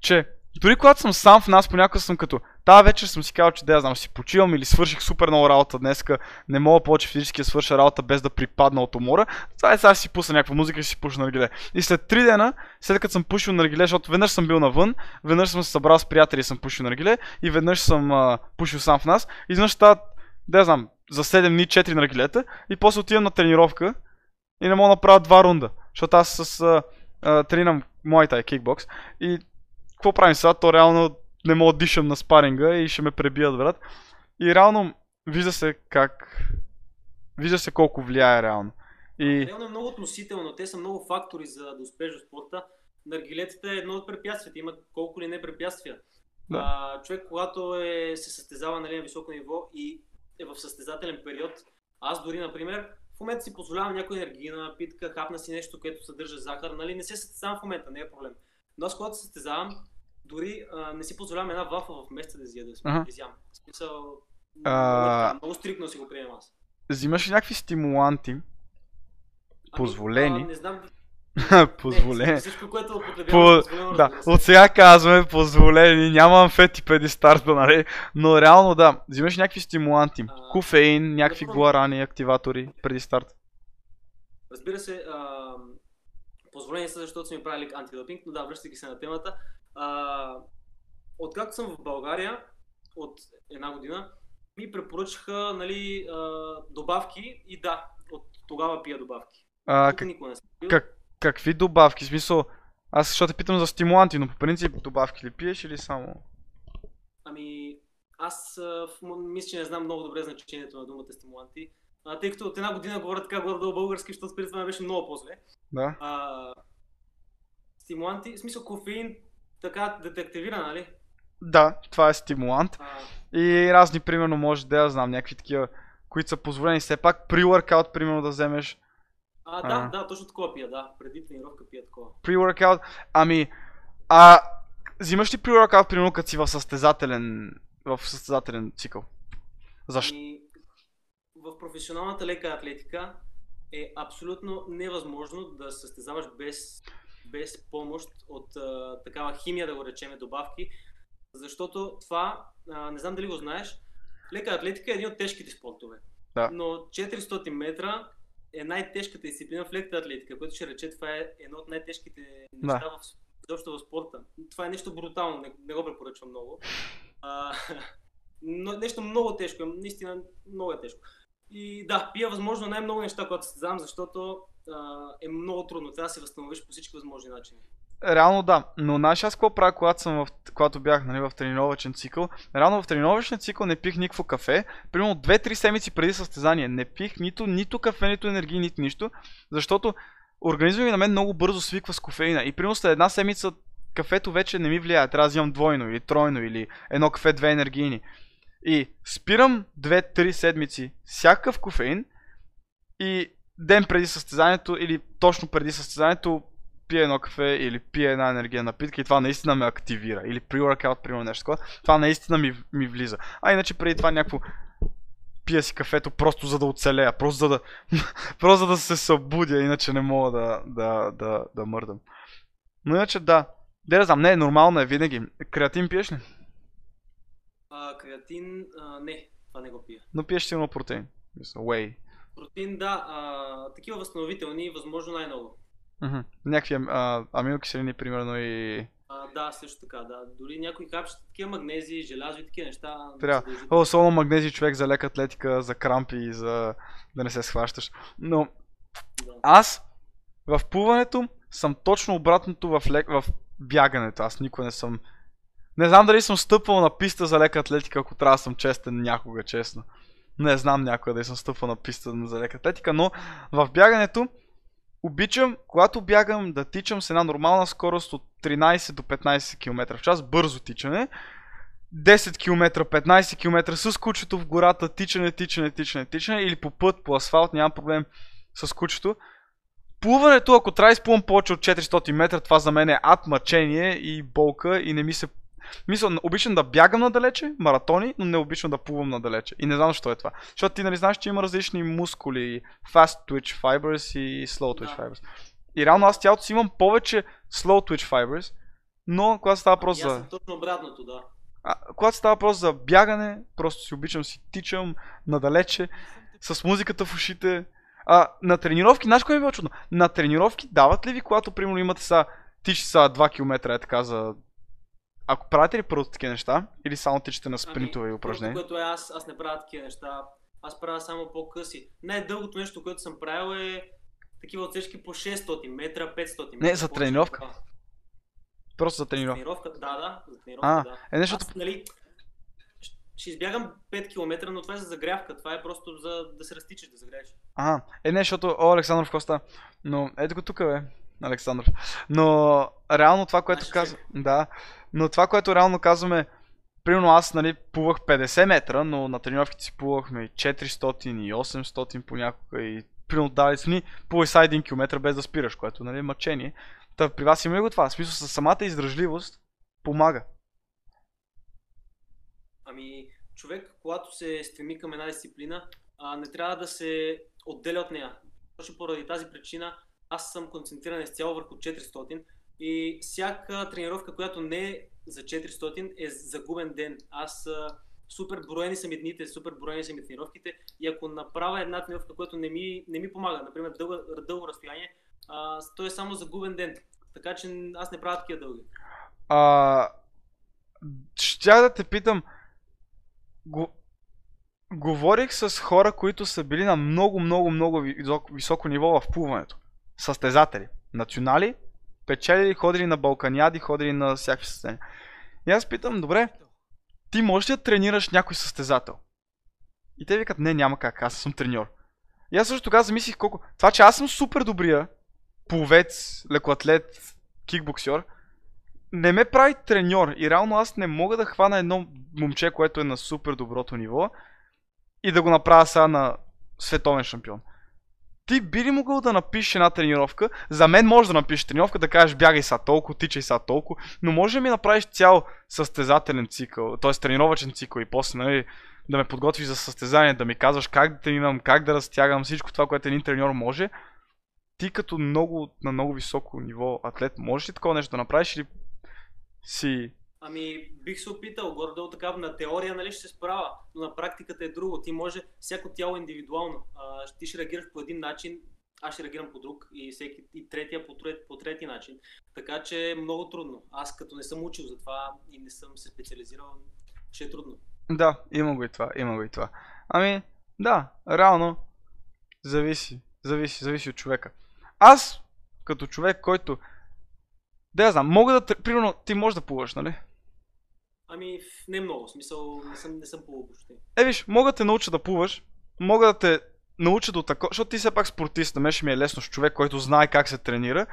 че дори когато съм сам в нас, понякога съм като тази вечер съм си казал, че да я знам, си почивам или свърших супер много работа днеска, не мога повече физически да свърша работа без да припадна от умора. Това е сега си пусна някаква музика и си пуша наргиле. И след три дена, след като съм пушил наргиле, защото веднъж съм бил навън, веднъж съм се събрал с приятели и съм пушил наргиле, и веднъж съм а, пушил сам в нас, изведнъж стават, да я знам, за 7 дни 4 наргилета, и после отивам на тренировка, и не мога да направя два рунда. Защото аз с а, а, тренирам моята кикбокс и какво правим сега? То реално не мога да дишам на спаринга и ще ме пребият, брат. И реално вижда се как... Вижда се колко влияе реално. И... Реално е много относително, те са много фактори за да успееш в спорта. Наргилетата е едно от препятствията, има колко ли не препятствия. Да. А, човек, когато е, се състезава нали, на високо ниво и е в състезателен период, аз дори, например, в момента си позволявам някоя енергийна напитка, хапна си нещо, което съдържа захар, нали, не се състезавам в момента, не е проблем. Но аз когато се състезавам, дори а, не си позволявам една вафа в месеца да изяда, да изям. В смисъл, А- много, стрикно си го приемам аз. Взимаш ли някакви стимуланти? Позволени? Ами, а, не знам. Позволени. Не, всичко, което употребявам, По... позволено, Да, от сега казваме позволени, няма амфети преди старта, нали? Но реално да, взимаш някакви стимуланти, А, кофеин, някакви да, гуарани, активатори преди старт. Разбира се, а, позволени са, защото са ми правили антидопинг, но да, връщайки се на темата. А, откакто съм в България, от една година, ми препоръчаха нали, а, добавки и да, от тогава пия добавки. А, Тук как, никога не съм пил. как, какви добавки? В смисъл, аз ще те питам за стимуланти, но по принцип добавки ли пиеш или само? Ами, аз а, мисля, че не знам много добре значението на думата стимуланти. А, тъй като от една година говоря така горе-долу български, защото преди това беше много по-зле. Да. А, стимуланти, в смисъл кофеин, така детективира, нали? Да, това е стимулант. А, И разни, примерно, може да я знам, някакви такива които са позволени все пак pre-workout, примерно да вземеш А, А. да, да, точно такова пия, да. Преди тренировка пия такова. pre-workout. Ами, а взимаш ли pre-workout, примерно като си в състезателен, в състезателен цикъл? Защо? Ами, в професионалната лека атлетика е абсолютно невъзможно да състезаваш без, без помощ от а, такава химия, да го речеме, добавки, защото това, а, не знам дали го знаеш, лека атлетика е един от тежките спортове. Да. Но 400 метра е най-тежката дисциплина в леката атлетика, което ще рече това е едно от най-тежките неща в, изобщо в спорта. Това е нещо брутално, не, не го препоръчвам много. А, но, нещо много тежко, наистина много е тежко. И да, пия възможно най-много неща, когато се знам, защото е много трудно. Трябва да се възстановиш по всички възможни начини. Реално да, но знаеш аз какво правя, когато, съм в, когато бях нали, в тренировъчен цикъл? Реално в тренировъчен цикъл не пих никакво кафе. Примерно 2-3 седмици преди състезание не пих нито, нито кафе, нито енергии, нито нищо, защото организмът ми на мен много бързо свиква с кофеина. И примерно след една седмица кафето вече не ми влияе. Трябва да взимам двойно или тройно или едно кафе, две енергийни. И спирам 2-3 седмици всякакъв кофеин и ден преди състезанието или точно преди състезанието пия едно кафе или пия една енергия напитка и това наистина ме активира. Или pre-workout, примерно нещо такова. Това наистина ми, ми влиза. А иначе преди това някакво пия си кафето просто за да оцелея, просто за да, просто за да се събудя, иначе не мога да, да, да, да мърдам. Но иначе да. Не да знам, не, нормално е винаги. Креатин пиеш ли? А, креатин, а, не, това не го пия. Но пиеш силно протеин. Мисля, whey. Протеин, да, а, такива възстановителни, възможно най-много. Мгм. Някакви а, аминокиселини, примерно и... А, да, също така, да. Дори някои хапчета, такива магнези, желязо и такива неща. Трябва. О, особено магнези човек за лека атлетика, за крампи и за да не се схващаш. Но Да. аз в плуването съм точно обратното в, лек... в бягането. Аз никога не съм... Не знам дали съм стъпвал на писта за лека атлетика, ако трябва да съм честен някога, честно. Не знам някога да съм стъпвал на писта за лека атлетика, но в бягането обичам, когато бягам, да тичам с една нормална скорост от 13 до 15 км в час, бързо тичане. 10 км, 15 км с кучето в гората, тичане, тичане, тичане, тичане или по път, по асфалт, нямам проблем с кучето. Плуването, ако трябва да изплувам повече от 400 метра, това за мен е ад мъчение и болка и не ми се... Мисля, обичам да бягам надалече, маратони, но не обичам да плувам надалече. И не знам защо е това. Защото ти нали знаеш, че има различни мускули, fast twitch fibers и slow twitch fibers. И реално аз тялото си имам повече slow twitch fibers, но когато става аз за... точно обратното, да. А, когато става въпрос за бягане, просто си обичам си тичам надалече, с музиката в ушите. А, на тренировки, знаеш кое ми е било чудно? На тренировки дават ли ви, когато примерно имате са, тичи са 2 км е така за... Ако правите ли първо такива неща, или само тичате на спринтове и упражнения? Първото, което е аз, аз не правя такива неща. Аз правя само по-къси. Най-дългото нещо, което съм правил е такива отсечки по 600 метра, 500 метра. Не, за тренировка? това. Просто за За тренировка. тренировка, да, да, за тренировка, А, да. е, защото- Аз, нали, ще избягам 5 км, но това е за загрявка. Това е просто за да се разтичаш, да загрееш. Ага, е не, защото, о, Александров Коста, но ето го тук, бе, Александров. Но, реално това, което казвам, да, но това, което реално казваме, примерно аз, нали, плувах 50 метра, но на тренировките си плувахме и 400 и 800 понякога и примерно дали ни плувай са 1 км без да спираш, което, нали, е мъчение. Та при вас има ли го това? В смисъл, с самата издръжливост помага. Ами, човек, когато се стреми към една дисциплина, а, не трябва да се отделя от нея. Точно поради тази причина аз съм концентриран изцяло върху 400 и всяка тренировка, която не е за 400 е загубен ден. Аз супер броени са ми дните, супер броени са ми тренировките и ако направя една тренировка, която не ми, не ми помага, например дълго, дълго разстояние, а, то е само загубен ден. Така че аз не правя такива дълги. А, щях да те питам. Го... Говорих с хора, които са били на много, много, много високо, високо ниво в плуването. Състезатели. Национали, печелили, ходили на балканиади, ходили на всякакви състезания. И аз питам, добре, ти можеш ли да тренираш някой състезател? И те викат, не, няма как, аз съм треньор. И аз също тогава замислих колко... Това, че аз съм супер добрия пловец, лекоатлет, кикбоксер, не ме прави треньор и реално аз не мога да хвана едно момче, което е на супер доброто ниво и да го направя сега на световен шампион. Ти би ли могъл да напишеш една тренировка? За мен може да напишеш тренировка, да кажеш бягай са толкова, тичай са толкова, но може да ми направиш цял състезателен цикъл, т.е. тренировачен цикъл и после нали, да ме подготвиш за състезание, да ми казваш как да тренирам, как да разтягам всичко това, което един треньор може. Ти като много, на много високо ниво атлет, можеш ли такова нещо да направиш или си... Ами, бих се опитал, горе-долу така, на теория, нали, ще се справя, но на практиката е друго. Ти може, всяко тяло е индивидуално. А, ти ще реагираш по един начин, аз ще реагирам по друг и всеки и третия по, трет, по трети начин. Така че е много трудно. Аз като не съм учил за това и не съм се специализирал, ще е трудно. Да, има го и това, има го и това. Ами, да, реално, зависи, зависи, зависи от човека. Аз, като човек, който, да я знам, мога да, примерно, ти можеш да плуваш, нали? Ами, не много, смисъл, не съм, не съм плувал въобще. Е, виж, мога да те науча да плуваш, мога да те науча до такова, защото ти все пак спортист, на мен ще ми е лесно с човек, който знае как се тренира.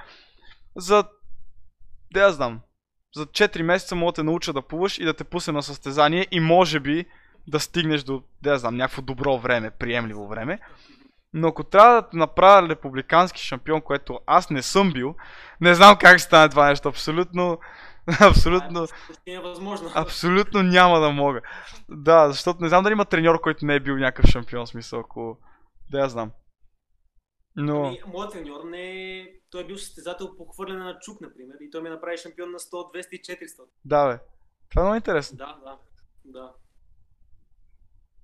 За, да я знам, за 4 месеца мога да те науча да плуваш и да те пусна на състезание и може би да стигнеш до, да я знам, някакво добро време, приемливо време. Но ако трябва да те направя републикански шампион, което аз не съм бил, не знам как стане това нещо. Абсолютно, абсолютно, невъзможно. абсолютно няма да мога. Да, защото не знам дали има треньор, който не е бил някакъв шампион, смисъл, ако... Да, я знам. Но... Ами, моят треньор не е... Той е бил състезател по хвърляне на чук, например, и той ме направи шампион на 100, 200 и 400. Да, бе. Това е много интересно. Да, да, да.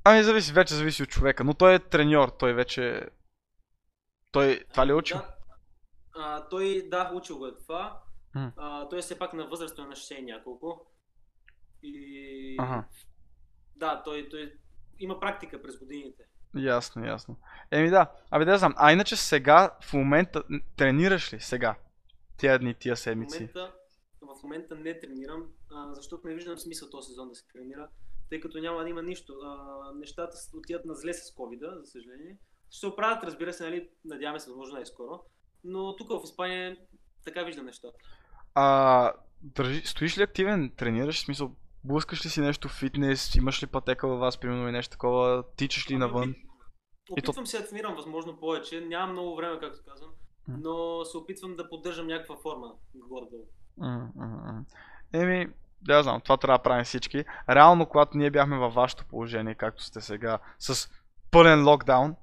Ами, зависи, вече зависи от човека. Но той е треньор, той вече... Той... Това ли е учил? Да, а, той, да, учил го е това. А, той е все пак на възраст, на 60 няколко. И... Ага. Да, той, той има практика през годините. Ясно, ясно. Еми да, абе да знам. А иначе сега, в момента, тренираш ли сега? Тия дни, тия В седмици. момента, в момента не тренирам, а, защото не виждам смисъл този сезон да се тренира, тъй като няма да има нищо. А, нещата отиват на зле с covid за съжаление. Ще се оправят, разбира се, нали, надяваме се, възможно най-скоро. Но тук в Испания така виждам нещата. А, държи, стоиш ли активен? Тренираш? В смисъл, блъскаш ли си нещо в фитнес? Имаш ли пътека във вас, примерно, и нещо такова? Тичаш ли Ами, навън? опит- Опитвам се да тренирам възможно повече. Нямам много време, както казвам. Но се опитвам да поддържам някаква форма горе-долу. Еми, да знам, това трябва да правим всички. Реално, когато ние бяхме във вашето положение, както сте сега, с пълен локдаун,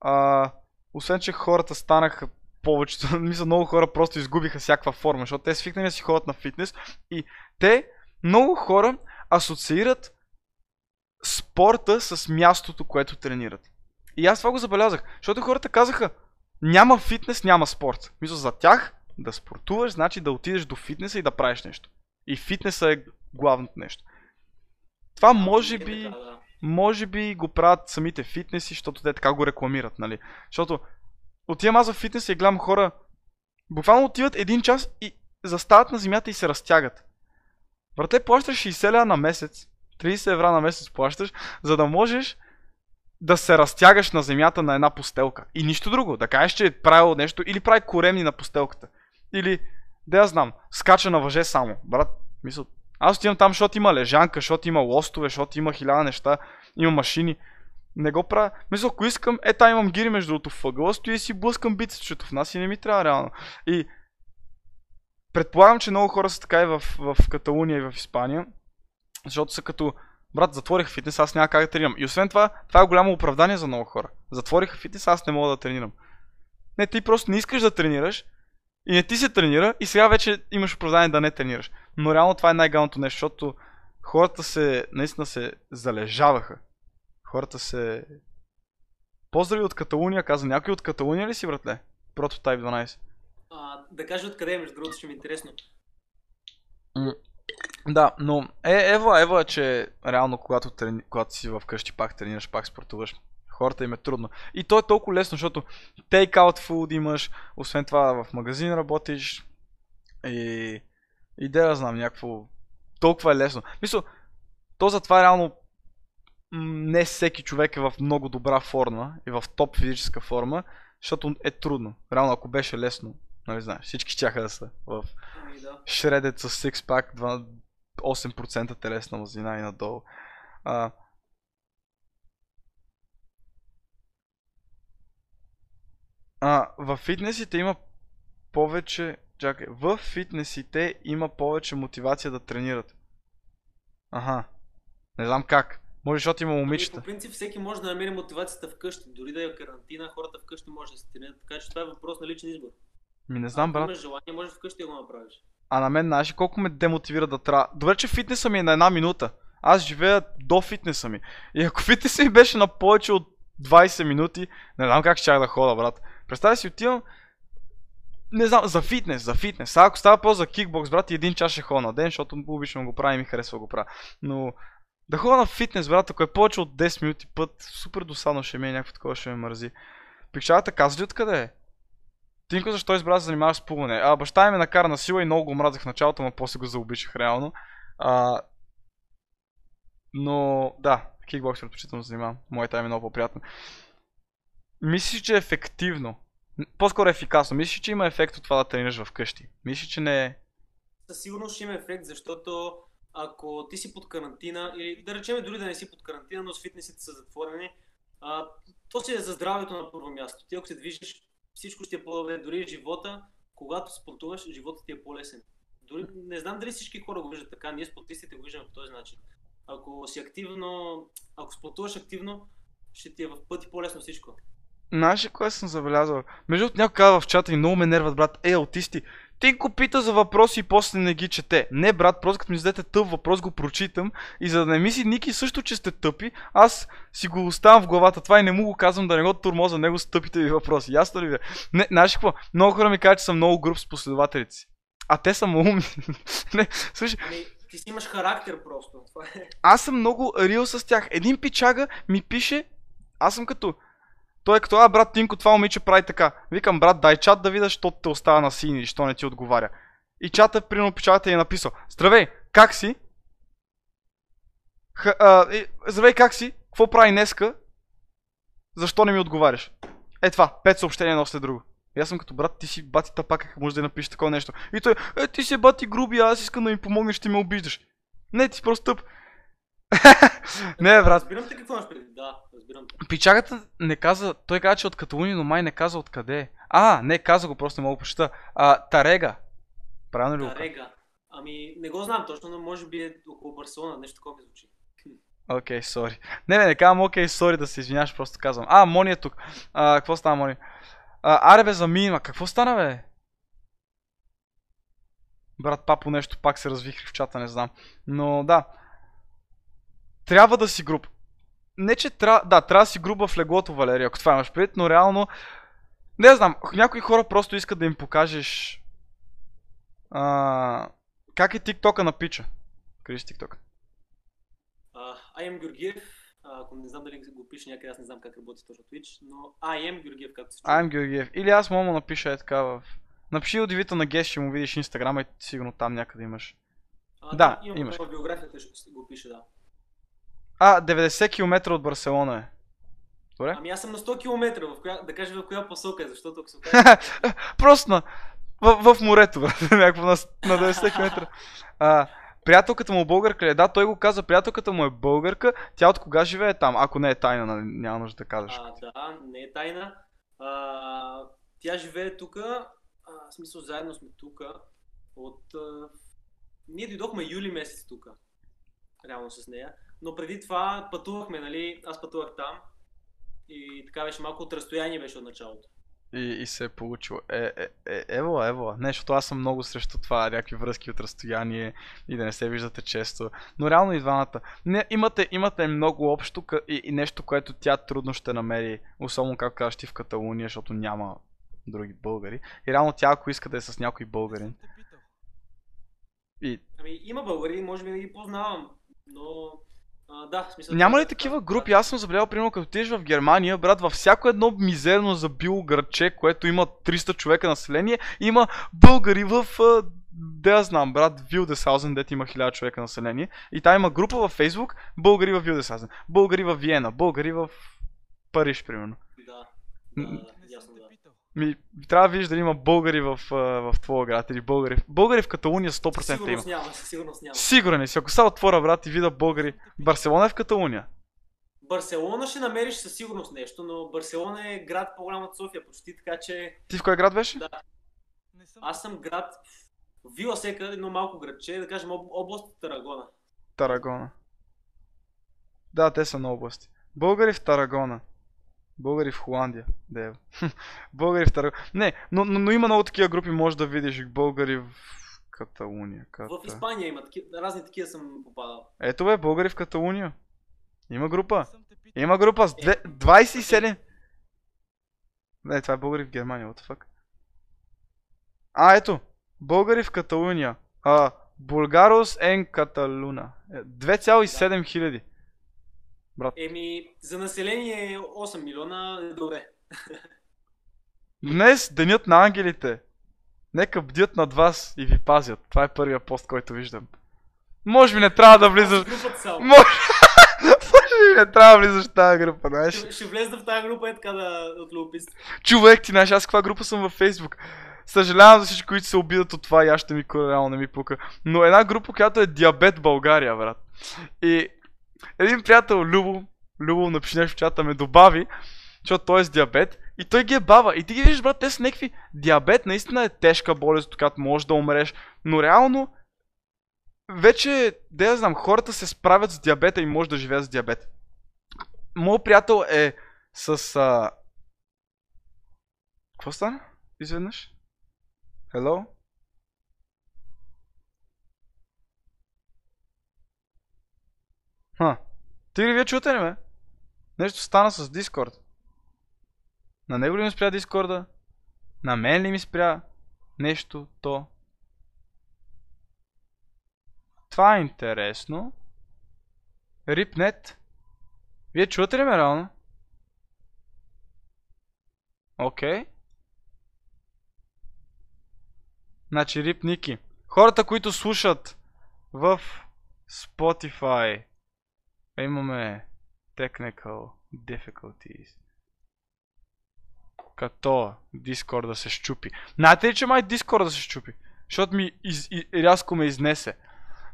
а, освен, че хората станаха повечето, мисля, много хора просто изгубиха всякаква форма, защото те свикнали да си ходят на фитнес и те, много хора, асоциират спорта с мястото, което тренират. И аз това го забелязах, защото хората казаха, няма фитнес, няма спорт. Мисля, за тях да спортуваш, значи да отидеш до фитнеса и да правиш нещо. И фитнеса е главното нещо. Това може Е би, може би го правят самите фитнеси, защото те така го рекламират, нали? Защото отивам аз в фитнес и гледам хора, буквално отиват един час и застават на земята и се разтягат. Брате, плащаш 60 лева на месец, 30 евра на месец плащаш, за да можеш да се разтягаш на земята на една постелка. И нищо друго. Да кажеш, че е правил нещо или прави коремни на постелката. Или, да я знам, скача на въже само. Брат, мисъл, аз отивам там, защото има лежанка, защото има лостове, защото има хиляда неща, има машини. Не го правя. Мисля, ако искам, е, там имам гири между другото в ъгъла, стои и си блъскам бицепчето в нас и не ми трябва реално. И предполагам, че много хора са така и в, в Каталуния и в Испания, защото са като брат, затворих фитнес, аз няма как да тренирам. И освен това, това е голямо оправдание за много хора. Затвориха фитнес, аз не мога да тренирам. Не, ти просто не искаш да тренираш и не ти се тренира и сега вече имаш оправдание да не тренираш. Но реално това е най-галното нещо, защото хората се, наистина се залежаваха. Хората се... Поздрави от Каталуния, каза някой от Каталуния ли си, братле? Прототайп 12. А, да кажа откъде е, между другото, ще ми е интересно. Да, но е, Ева, Ева, е, че реално когато, трени, когато си вкъщи пак тренираш, пак спортуваш, хората им е трудно. И то е толкова лесно, защото take out food имаш, освен това в магазин работиш и, и да знам, някакво толкова е лесно. Мисля, то затова реално не всеки човек е в много добра форма и в топ физическа форма, защото е трудно. Реално, ако беше лесно, нали знаеш, всички щяха да са в ами шредец с сикспак, 8% телесна мазнина и надолу. А, а, в фитнесите има повече... Чакай, в фитнесите има повече мотивация да тренират. Аха. Не знам как. Може, защото има Ами, момичета. по принцип всеки може да намери мотивацията вкъщи. Дори да е карантина, хората вкъщи може да се тренират. Така че това е въпрос на личен избор. Ми не знам, Ако брат. имаш желание, може вкъщи да го направиш. А на мен, знаеш колко ме демотивира да трябва. Добре, че фитнеса ми е на една минута. Аз живея до фитнеса ми. И ако фитнеса ми беше на повече от 20 минути, не знам как ще да хода, брат. Представя си, отивам. Не знам, за фитнес, за фитнес. Сега ако става по за кикбокс, брат, и един час ще ходя на ден, защото обичам го правя и ми харесва да го правя. Но да ходя на фитнес, брат, ако е повече от 10 минути път, супер досадно ще ми е, някакво такова ще ме мързи. Пикчарата каза ли откъде е? Тинко защо избра да се занимаваш с плуване? А, баща ми ме накара на сила и много го мразех в началото, но после го заобичах реално. А, но да, кикбокс предпочитам да занимавам. Моята е много по-приятна. Мислиш, че е ефективно? По-скоро ефикасно. Мислиш, че има ефект от това да тренираш вкъщи? Мислиш, че не е... Със сигурност ще има ефект, защото ако ти си под карантина, или да речем дори да не си под карантина, но с фитнесите са затворени, а, то си е за здравето на първо място. Ти ако се движиш, всичко ще е по-добре, дори живота, когато спортуваш, животът ти е по-лесен. Дори не знам дали всички хора го виждат така, ние спортистите го виждаме по този начин. Ако си активно, ако спортуваш активно, ще ти е в пъти по-лесно всичко. Знаеш ли кое съм забелязал? Между другото някой казва в чата и много ме нерват, брат. Ей, аутисти. Ти го пита за въпроси и после не ги чете. Не, брат, просто като ми зададете тъп въпрос, го прочитам. И за да не мисли Ники също, че сте тъпи, аз си го оставам в главата това и не му го казвам да не го турмоза него с тъпите ви въпроси. Ясно ли ви? е? Не, знаеш какво? Много хора ми казват, че съм много груб с последователите си. А те са умни. не, слушай, Ами, ти си имаш характер просто. Е. аз съм много рил с тях. Един пичага ми пише, аз съм като... Той е като, а брат Тинко, това момиче прави така. Викам, брат, дай чат да видя, що те остава на сини и що не ти отговаря. И чата, примерно, печалата е написал, здравей, как си? Ха, а, и, здравей, как си? Какво прави днеска? Защо не ми отговаряш? Е това, пет съобщения едно след друго. И аз съм като брат, ти си бати тапак, как може да напишеш такова нещо. И той, е, ти си бати груби, аз искам да ми помогнеш, ти ме обиждаш. Не, ти си просто тъп. не, брат. Разбирам те какво имаш предвид. Да, разбирам те. Пичагата не каза, той каза, че е от Каталуния, но май не каза откъде. А, не, каза го, просто не мога да прочета. А, Тарега. Правилно ли го? Тарега. Ами, не го знам точно, но може би е около Барселона, нещо такова ми звучи. Окей, сори. Не, не, не казвам окей, сори да се извиняваш, просто казвам. А, Мони е тук. А, какво стана, Мони? А, аре бе, за минима. Какво стана, бе? Брат Папо нещо пак се развихри в чата, не знам. Но да. Трябва да си груб. Не, че трябва... Да, трябва да си груб в леглото, Валерия, ако това имаш предвид, но реално... Не знам, някои хора просто искат да им покажеш... А... Как е тиктока на пича? Кажи си тиктока. I am Георгиев. Ако не знам дали го пише някъде, аз не знам как работи точно Twitch, но I am Георгиев, както се чува. I'm Георгиев. Или аз мога да напиша е така в... Напиши удивителна гест, ще му видиш инстаграма и сигурно там някъде имаш. А, да, имам имаш. Биографията ще го пише, да. А, 90 км от Барселона е. Добре? Ами аз съм на 100 км, в коя, да кажа в коя посока е, защото ако се окаже... Просто на... В, в морето, брат. Някакво на, на 90 км. А, приятелката му българка ли е? Да, той го каза, приятелката му е българка. Тя от кога живее там? Ако не е тайна, нали, няма нужда да казваш. а, да, не е тайна. А, тя живее тук, в смисъл заедно сме тук. От... А, ние дойдохме юли месец тук. Реално с нея. Но преди това пътувахме, нали? Аз пътувах там. И така беше малко от разстояние беше от началото. И, и се е получило. Е, е, е, ево, ево. Не, защото аз съм много срещу това, някакви връзки от разстояние и да не се виждате често. Но реално и двамата. Не, имате, имате много общо къ- и, и нещо, което тя трудно ще намери, особено както кажеш ти в Каталуния, защото няма други българи. И реално тя, ако иска да е с някой българин. И Ами има българи, може би не ги познавам, но... А, да, в смисъл... Няма ли такива групи? Аз съм забелязал, примерно, като отидеш в Германия, брат, във всяко едно мизерно забило градче, което има 300 човека население, има българи в, да я знам, брат, Вилдесаузен, дето има 1000 човека население. И там има група във Фейсбук, българи в Вилдесаузен, българи в Виена, българи в Париж, примерно. Да, да, Не да, съм ясно, те да. питал. Ми, трябва да видиш дали има българи в, в твоя град или българи. Българи в Каталуния 100% Със има. сигурност няма, сигурност няма. Сигурен си? Ако сега отворя, брат, и видя българи. Барселона е в Каталуния. Барселона ще намериш със сигурност нещо, но Барселона е град по-голям от София почти, така че Ти в кой град беше? Да. Не съм аз съм град Вила Сека, едно малко градче, да кажем об- област Тарагона. Тарагона. Да, те са на области. Българи в Тарагона. Българи в Холандия. Дева. българи в Тарагона. Не, но, но, но, има много такива групи, може да видиш българи в Каталуния. Ката... В Испания има таки, разни такива съм попадал. Ето бе, българи в Каталуния. Има група. Има група с две... 27. Не, това е българи в Германия, what the fuck. А, ето. Българи в Каталуния. А, Булгарос ен Каталуна. Е, 2,7 хиляди. Еми, за население 8 милиона е добре. Днес денят на ангелите. Нека бдят над вас и ви пазят. Това е първия пост, който виждам. Може би не трябва да влизаш. Може, може би не трябва да влизаш в тази група, знаеш. Ще, ще влезна в тази група е така да от любопитство. Човек, ти знаеш, аз каква група съм във Фейсбук. Съжалявам за всички, които се обидат от това и аз ще ми реално не ми пука. Но една група, която е Диабет България, брат. И един приятел, Любо, Любо напиши нещо в чата, ме добави, защото той е с диабет и той ги е бава. И ти ги виждаш, брат, те са някакви... Диабет наистина е тежка болест, когато можеш да умреш, но реално вече, да я знам, хората се справят с диабета и може да живеят с диабет. Моят приятел е с... А... Какво стана? Изведнъж? Hello? Ха. Ти ли вие чуете ли ме? Нещо стана с Discord. На него ли ми спря Дискорда? На мен ли ми спря нещо то? Това е интересно. Рипнет. Вие чувате ли ме реално? Окей. Значи Рип. Хората, които слушат в Spotify. Имаме technical difficulties. Като Discord да се щупи. Знаете ли, че май Discord да се щупи? Защото ми из, и, рязко ме изнесе.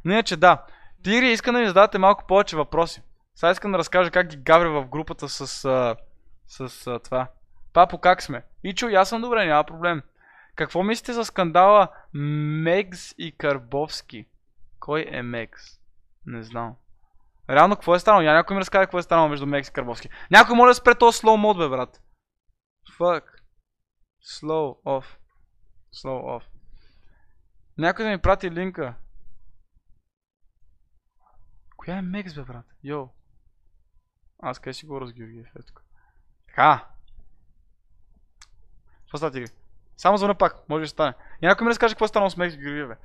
Но иначе да. Тири, искам да ми зададете малко повече въпроси. Сега искам да разкажа как ги гавря в групата с, а, с а, това. Папо, как сме? Ичо, аз съм добре, няма проблем. Какво мислите за скандала Мегс и Карбовски? Кой е Мегс? Не знам. Реално, какво е станало? Я някой ми разкаже какво е станало между Мегс и Карбовски. Някой може да спре този slow мод, бе, брат. Fuck. Slow off. Slow off. Някой да ми прати линка. Коя е Мекс, бе, брат? Йо. Аз къде си говоря с Георгиев, е тук. Така. Какво става, тигри? Само звъна пак, може да стане. И някой ми разкаже какво е станало с Мекс Георгиев, бе.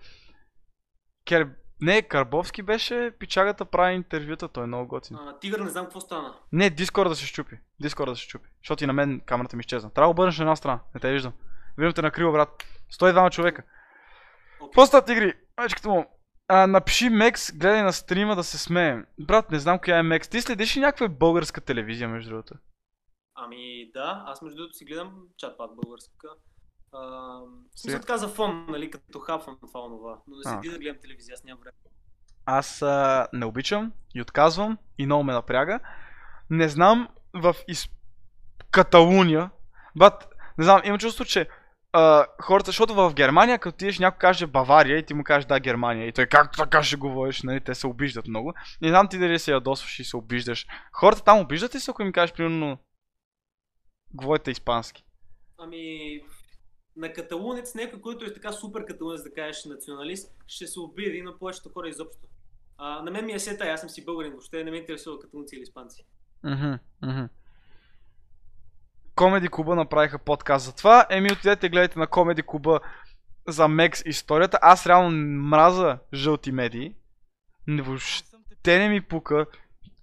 Кер... Не, Карбовски беше, пичагата прави интервюта, той е много готин. А, тигър не знам какво стана. Не, Дискорда да се щупи. Дискорда да се щупи. Защото и на мен камерата ми изчезна. Трябва да обърнеш на една страна. Не те виждам. Виждам те на криво, брат. 102 човека. Какво става, тигри? Мачката му. А, напиши Мекс, гледай на стрима да се смее. Брат, не знам коя е Мекс. Ти следиш ли някаква българска телевизия, между другото? Ами да, аз между другото си гледам чат-пат българска. А, Сега- така за фон, нали, като хапвам това онова. Но А. седи да гледам телевизия, аз нямам време. Аз а, не обичам и отказвам и много ме напряга. Не знам в из... Каталуния, бат, не знам, имам чувство, че а, хората, защото в Германия, като отидеш някой каже Бавария и ти му кажеш да Германия и той как така ще говориш, нали, те се обиждат много. Не знам ти дали се ядосваш и се обиждаш. Хората там обиждат ли се, ако им кажеш примерно говорите испански? Ами, на каталунец, някой, който е така супер каталунец, да кажеш националист, ще се обиди, но повечето хора изобщо. А, на мен ми е сета, аз съм си българин, въобще не ме интересува каталунци или испанци. Комеди Куба направиха подкаст за това. Еми отидете гледайте на Комеди Куба за Мекс историята. Аз реално мраза жълти медии. Не въобще Не ми пука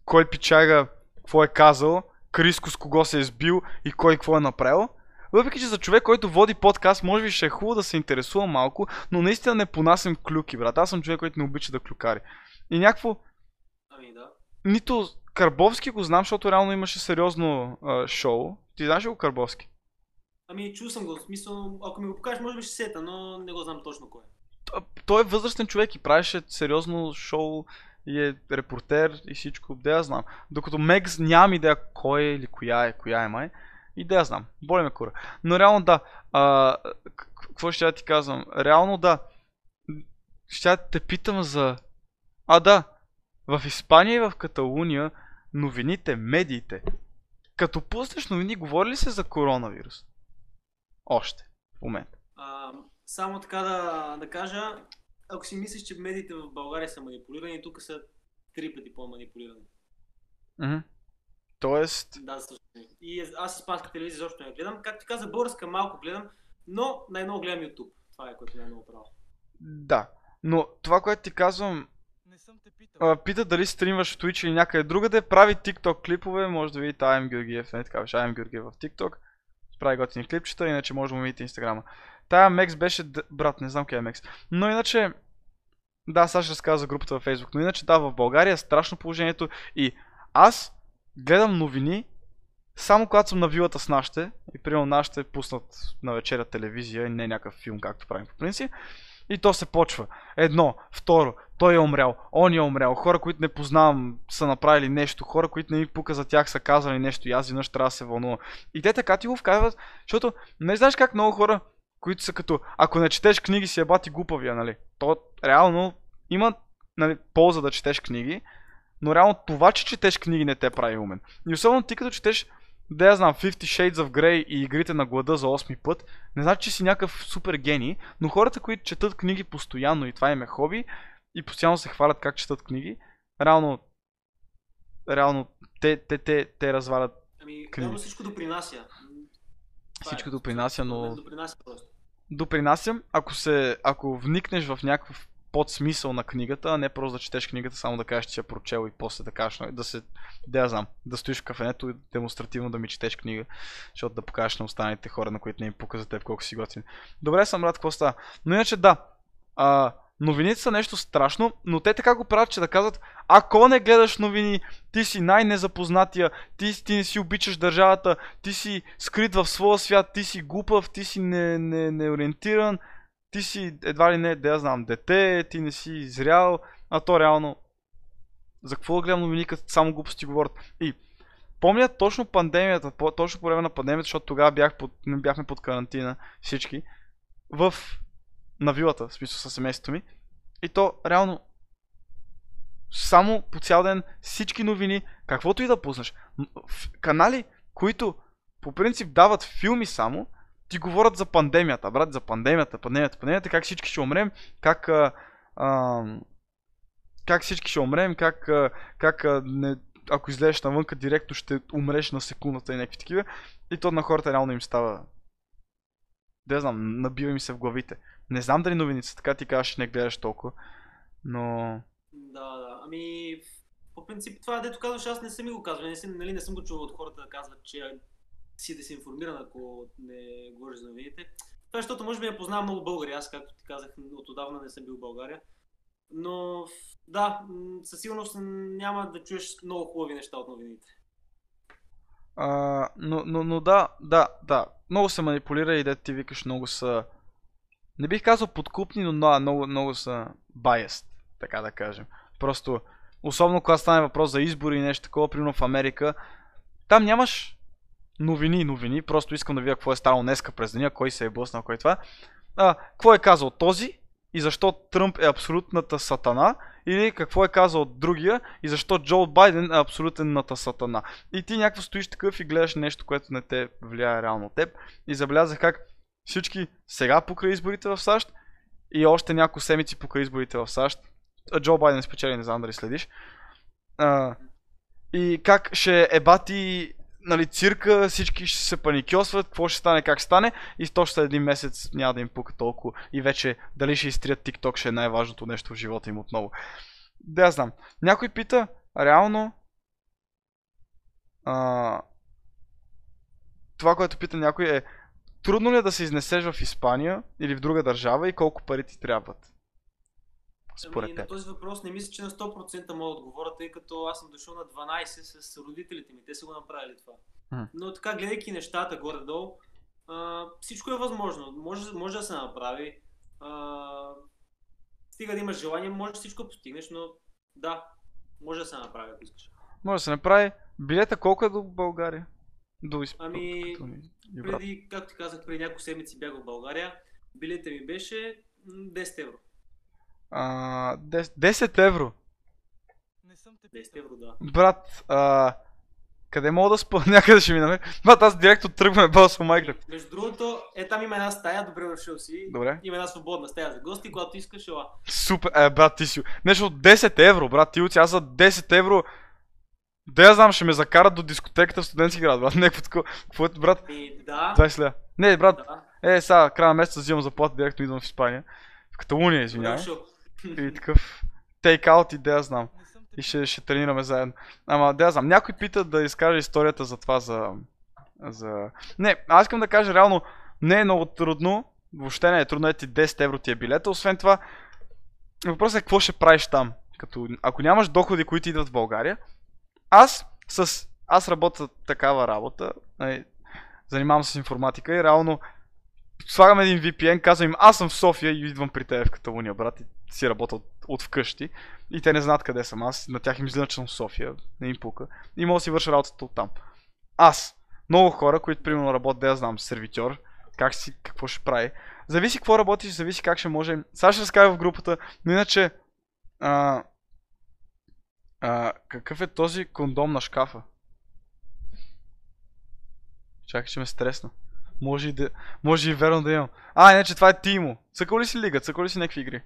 кой пичага какво е казал, Криско с кого се е сбил и кой какво е направил. Въпреки, че за човек, който води подкаст, може би ще е хубаво да се интересува малко, но наистина не понасям клюки, брат. Аз съм човек, който не обича да клюкари. И някакво, Ами да. нито Карбовски го знам, защото реално имаше сериозно а, шоу. Ти знаеш ли го Карбовски? Ами чул съм го, в смисъл, ако ми го покажеш, може би ще сета, но не го знам точно кой е. Той е възрастен човек и правеше сериозно шоу и е репортер и всичко, да я знам. Докато Мегс нямам идея кой е или коя е, коя е май. И да я знам, боли ме кура. Но реално да, а, какво ще я ти казвам? Реално да, ще я те питам за... А да, в Испания и в Каталуния новините, медиите, като пуснеш новини, говори ли се за коронавирус? Още, в момента. А, само така да, да кажа, ако си мислиш, че медиите в България са манипулирани, тук са три пъти по-манипулирани. Мгм. Тоест, Да, съжаление. И аз- испанска телевизия изобщо не гледам. Както ти каза, българска малко гледам, но най-много гледам YouTube. Това е което най-много правя. да. Но това, което ти казвам, Не съм те питал. а, пита дали стримваш в Twitch или някъде другаде, прави TikTok клипове, може да видите IM Георгиев, не така беше, IM Георгиев в TikTok. Прави готини клипчета, иначе може да му видите Инстаграма. Тая Мекс беше, д- брат, не знам къде е Мекс. Но иначе, да, сега ще разказа за групата във Facebook, но иначе да, в България е страшно положението и аз гледам новини само когато съм на вилата с нашите и примерно нашите пуснат на вечеря телевизия и не някакъв филм, както правим по принцип. И то се почва. Едно, второ, той е умрял, он е умрял, хора, които не познавам са направили нещо, хора, които не ми пука за тях са казали нещо и аз веднъж трябва да се вълнувам. И те така ти го вкарват, защото не знаеш как много хора, които са като, ако не четеш книги си е бати глупавия, нали? То реално има нали, полза да четеш книги, но реално това, че четеш книги не те прави умен. И особено ти като четеш, да я знам, 50 Shades of Grey и игрите на глада за 8 път, не значи, че си някакъв супер гений, но хората, които четат книги постоянно и това им е хоби, и постоянно се хвалят как четат книги, реално, реално те, те, те, те развалят Ами, Книги. всичко допринася. Това всичко е. допринася, но Допринася просто. допринасям, ако се, ако вникнеш в някакъв подсмисъл на книгата, а не просто да четеш книгата, само да кажеш, че я прочел и после да кажеш, да се, да я знам, да стоиш в кафенето и демонстративно да ми четеш книга, защото да покажеш на останалите хора, на които не им пука за теб колко си готин. Добре съм рад, какво става. Но иначе да, а, новините са нещо страшно, но те така го правят, че да казват, ако не гледаш новини, ти си най-незапознатия, ти, ти не си обичаш държавата, ти си скрит в своя свят, ти си глупав, ти си не, не, неориентиран, ти си едва ли не, да я знам, дете, ти не си зрял, а то реално за какво да гледам новини, като само глупости говорят. И помня точно пандемията, точно по време на пандемията, защото тогава бях под, бяхме под карантина всички, в на вилата, в смисъл със семейството ми. И то реално само по цял ден всички новини, каквото и да пуснеш. Канали, които по принцип дават филми само, ти говорят за пандемията, брат, за пандемията, пандемията, пандемията, как всички ще умрем, как, а, а, как всички ще умрем, как, а, как а, не, ако излезеш навънка директно ще умреш на секундата и някакви такива. И то на хората реално им става. Да знам, набива ми се в главите. Не знам дали новините са така, ти че не гледаш толкова. Но... Да, да. Ами, по принцип това, дето казваш, аз не съм ми го казвал. Не съм, нали, не съм го чувал от хората да казват, че си да си информиран, ако не говориш за новините. Това е, защото може би не познавам много българи. Аз, както ти казах, от отдавна не съм бил в България. Но, да, със сигурност няма да чуеш много хубави неща от новините. А, но, но, но да, да, да. Много се манипулира и да ти викаш много са... Не бих казал подкупни, но да, много, много са biased, така да кажем. Просто, особено когато стане въпрос за избори и нещо такова, примерно в Америка, там нямаш новини, новини, просто искам да видя какво е станало днеска през деня, кой се е блъснал, кой това. А, какво е казал този и защо Тръмп е абсолютната сатана, или какво е казал другия и защо Джо Байден е абсолютната сатана. И ти някакво стоиш такъв и гледаш нещо, което не те влияе реално теб. И забелязах как всички сега покрай изборите в САЩ и още няколко седмици покрай изборите в САЩ. Джо Байден спечели, не знам дали следиш. А, и как ще ебати нали, цирка, всички ще се паникьосват, какво ще стане, как стане и точно един месец няма да им пука толкова и вече дали ще изтрият TikTok ще е най-важното нещо в живота им отново. Да, знам. Някой пита, реално, а, това, което пита някой е, трудно ли е да се изнесеш в Испания или в друга държава и колко пари ти трябват? Според ами, на този въпрос не мисля, че на 100% мога да отговоря, тъй като аз съм дошъл на 12 с родителите ми. Те са го направили това. Но така, гледайки нещата горе-долу, а, всичко е възможно. Може, може да се направи. А, стига да имаш желание, може всичко да постигнеш, но Да, може да се направи, ако искаш. Може да се направи. Билета колко е до България? До Исп... Ами. Преди, както ти казах, преди няколко седмици бях в България. Билета ми беше м, 10 евро. А, 10, 10 евро. Не съм те 10 питал. евро, да. Брат, а, къде мога да спа? Някъде ще ми намеря. Брат, аз директно тръгваме басо Майнкрафт. Между другото, е там има една стая, добре дошъл си. Добре. Има една свободна стая за гости, когато искаш, ела. Супер, е, брат, ти си. Нещо от 10 евро, брат, ти оти, аз за 10 евро. Да я знам, ще ме закарат до дискотеката в студентски град, брат. Някакво такова. Какво е, брат? И да, 20 лева. Не, брат, да. е, сега, края на месеца взимам заплата, директно идвам в Испания. В Каталуния, Добре извинявай. дошъл. И такъв тейк-аут и да знам. И ще, ще тренираме заедно. Ама да знам, някой пита да изкаже историята за това, за... за... Не, аз искам да кажа реално, не е много трудно, въобще не е трудно, е ти 10 евро ти е билета, освен това, въпросът е какво ще правиш там. Като, ако нямаш доходи, които идват в България, аз с... Аз работя такава работа, нали, занимавам се с информатика и реално слагам един VPN, казвам им, аз съм в София и идвам при теб в Каталуния, брат, и си работя от, от вкъщи. И те не знаят къде съм аз. На тях им излиза, че съм в София. Не им пука. И мога да си върша работата от там. Аз. Много хора, които примерно работят, да я знам, сервитьор, как си, какво ще прави. Зависи какво работиш, зависи как ще може. Сега ще разкажа в групата, но иначе а, а, какъв е този кондом на шкафа? Чакай, че ме стресна. Може и, да, може и верно да имам. А, не, че това е Тимо. Цъкал ли си лига? Цъкал ли си някакви игри?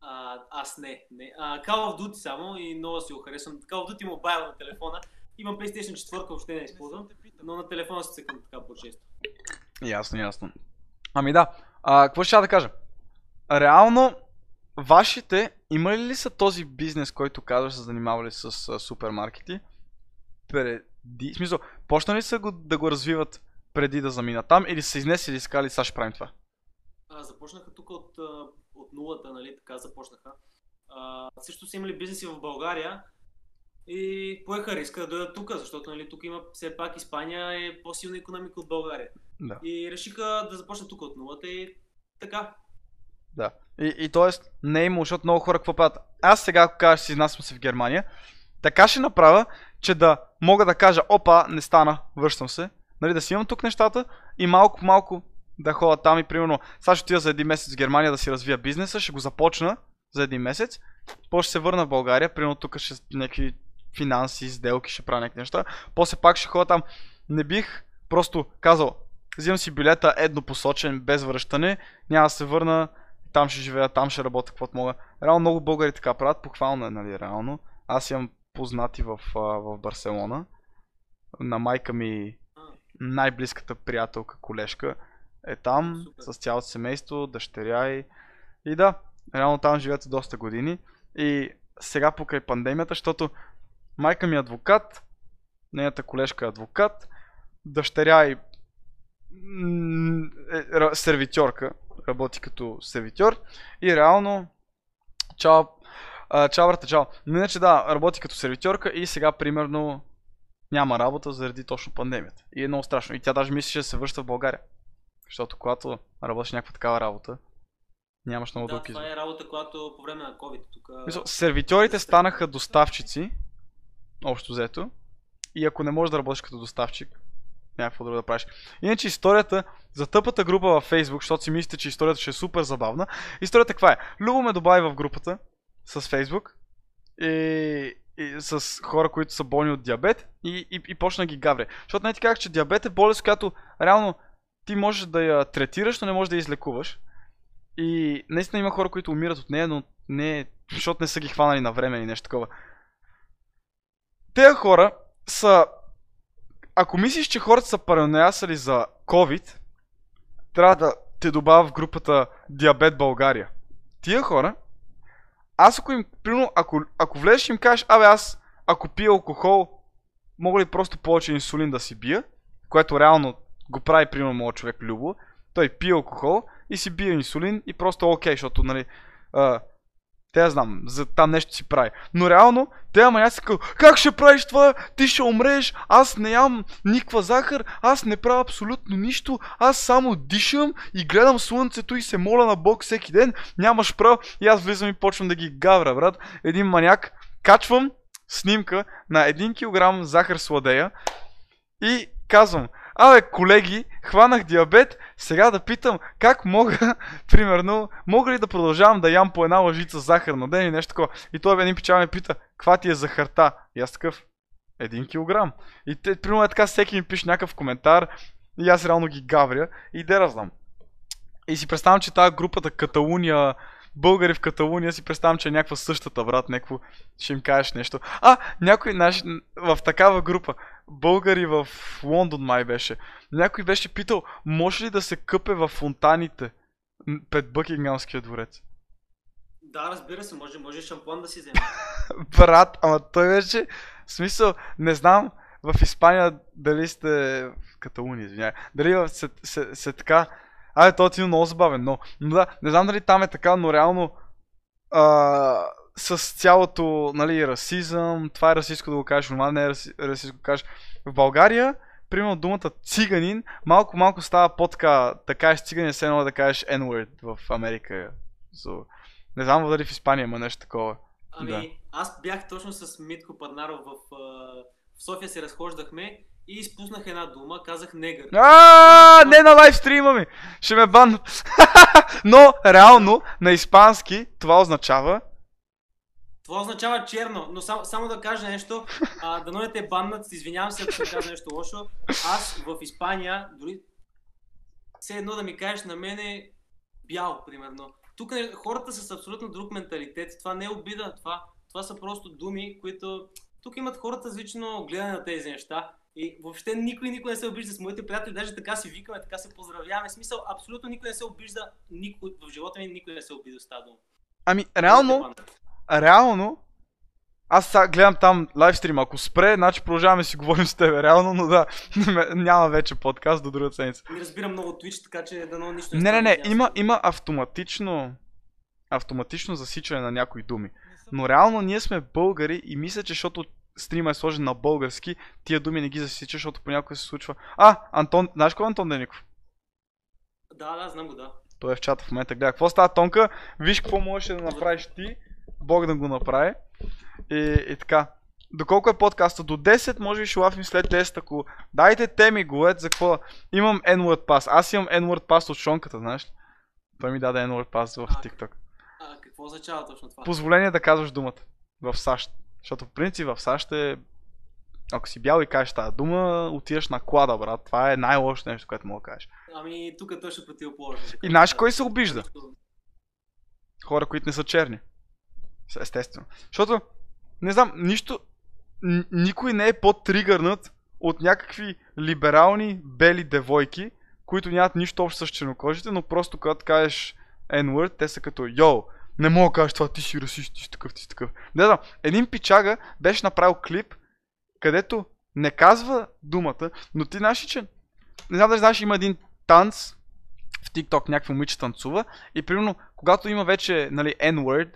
А, аз не. не. А, Call of Duty само и много си го харесвам. Call of Duty Mobile на телефона. Имам PlayStation 4, въобще не използвам. Но на телефона си цъкам така по-често. Ясно, ясно. Ами да, а, какво ще да кажа? Реално, вашите, имали ли са този бизнес, който казваш, се занимавали с а, супермаркети? Преди, в смисъл, почнали са го, да го развиват преди да заминат там или са изнесли и си казали, сега ще правим това? А, започнаха тук от, от нулата, нали, така започнаха. А, също са имали бизнеси в България и поеха риска да дойдат тук, защото нали, тук има все пак Испания е по-силна економика от България. Да. И решиха да започнат тук от нулата и така. Да. И, и т.е. не е имало, защото много хора какво правят. Аз сега, ако кажа, си изнасям се в Германия, така ще направя, че да мога да кажа, опа, не стана, връщам се. Нали, да си имам тук нещата и малко по малко да ходя там и примерно, сега ще отида за един месец в Германия да си развия бизнеса, ще го започна за един месец, после ще се върна в България, примерно тук ще някакви финанси, сделки, ще правя някакви неща, после пак ще ходя там. Не бих просто казал, взимам си билета еднопосочен, без връщане, няма да се върна, там ще живея, там ще работя, каквото мога. Реално много българи така правят, похвално е, нали, реално. Аз имам познати в, в Барселона. На майка ми най-близката приятелка, колежка е там, Супер. с цялото семейство, дъщеря и... И да, реално там живеят доста години. И сега покрай пандемията, защото майка ми е адвокат, нейната колежка е адвокат, дъщеря и е, сервитьорка, работи като сервитьор и реално чао, а, чао брата, чао. Но Иначе да, работи като сервитьорка и сега примерно няма работа заради точно пандемията. И е много страшно. И тя даже мислеше да се връща в България. Защото когато работиш някаква такава работа, нямаш много да, дълг избор. това е работа, която по време на COVID тук... Мисъл, сервитьорите станаха доставчици, общо взето. И ако не можеш да работиш като доставчик, няма какво друго да правиш. Иначе историята за тъпата група във Facebook, защото си мислите, че историята ще е супер забавна. Историята каква е? Любо ме добави в групата с Facebook и, и с хора, които са болни от диабет и, и, и почна ги гавре. Защото не ти казах, че диабет е болест, която реално ти можеш да я третираш, но не можеш да я излекуваш. И наистина има хора, които умират от нея, но не, защото не са ги хванали на време или нещо такова. Те хора са... Ако мислиш, че хората са параноясали за COVID, трябва да те добавя в групата Диабет България. Тия хора, аз ако им, примерно, ако, ако влезеш и им кажеш, абе аз, ако пия алкохол, мога ли просто повече инсулин да си бия, което реално го прави, примерно, моят човек Любо, той пие алкохол и си бие инсулин и просто е окей, защото, нали, а, те я знам, за там нещо си прави. Но реално, те ама си казват, как ще правиш това? Ти ще умреш, аз не ям никаква захар, аз не правя абсолютно нищо, аз само дишам и гледам слънцето и се моля на Бог всеки ден, нямаш право. И аз влизам и почвам да ги гавра, брат. Един маняк, качвам снимка на 1 кг захар сладея и казвам, абе, колеги, хванах диабет, сега да питам как мога, примерно, мога ли да продължавам да ям по една лъжица захар на ден и нещо такова. И той един печал ме пита, каква ти е захарта? И аз такъв, един килограм. И те, примерно е така, всеки ми пише някакъв коментар и аз реално ги гавря и де да знам. И си представям, че тази групата Каталуния, българи в Каталуния, си представям, че е някаква същата, брат, някакво, ще им кажеш нещо. А, някой наш, в такава група, българи в Лондон май беше, някой беше питал, може ли да се къпе в фонтаните пред Бъкингамския дворец? Да, разбира се, може, може шампуан да си вземе. Брат, ама той беше, в смисъл, не знам, в Испания дали сте в Каталуния, извинявай, дали в- се, се, се така, Абе, той е много забавен, но, но да, не знам дали там е така, но реално а, с цялото, нали, расизъм, това е расистско да го кажеш, нормално не е раси, расистско да го кажеш. В България, примерно думата циганин, малко-малко става по-така, да кажеш циганин, все едно да кажеш N-word в Америка. So, не знам дали в Испания има нещо такова. Ами, Да. аз бях точно с Митко Паднаров в, в София се разхождахме и изпуснах една дума, казах негър. А, не на лайвстрима ми! Ще ме бан. Но, реално, на испански това означава Това означава черно, но само, само да кажа нещо, а, да не те баннат, извинявам се, ако съм казал нещо лошо. Аз в Испания, дори все едно да ми кажеш на мене бял, примерно. Тук е- хората са с абсолютно друг менталитет. Това не е обида, това, това са просто думи, които тук имат хората различно гледане на тези неща. И въобще никой никой не се обижда с моите приятели, даже така си викаме, така се поздравяваме. В смисъл, абсолютно никой не се обижда, никой, в живота ми никой не се обижда с тази дума. Ами, реално, реално, аз сега гледам там лайвстрим, ако спре, значи продължаваме си говорим с тебе, реално, но да, няма вече подкаст до друга седмица. Не разбирам много Twitch, така че дано нищо Не, не, не, надявам има, има автоматично, автоматично засичане на някои думи. Не Но реално ние сме българи и мисля, че защото стрима е сложен на български, тия думи не ги засича, защото понякога се случва. А, Антон, знаеш кой е Антон Деников? Да, да, знам го, да. Той е в чата в момента, гледа. Какво става, Тонка? Виж какво можеш да направиш ти. Бог да го направи. И, и така. Доколко е подкаста? До 10, може би ще лафим след 10, ако... Дайте теми, говорят за какво. Имам N-word pass. Аз имам N-word pass от Шонката, знаеш ли? Той ми даде N-word pass в. TikTok. А, какво означава точно това? Позволение да казваш думата. В САЩ. Защото в принцип в САЩ е... Ако си бял и кажеш тази дума, отиваш на клада, брат. Това е най-лошото нещо, което мога да кажеш. Ами, тук точно противоположно. И знаеш кой се обижда? хора, които не са черни. Естествено. Защото, не знам, нищо, никой не е по-тригърнат от някакви либерални бели девойки, които нямат нищо общо с чернокожите, но просто когато кажеш N-word, те са като Йоу, не мога да кажеш това, ти си расист, ти си такъв, ти си такъв. Не знам, един пичага беше направил клип, където не казва думата, но ти знаеш че не знам дали знаеш, има един танц в TikTok, някакво момиче танцува и примерно, когато има вече, нали, N-word,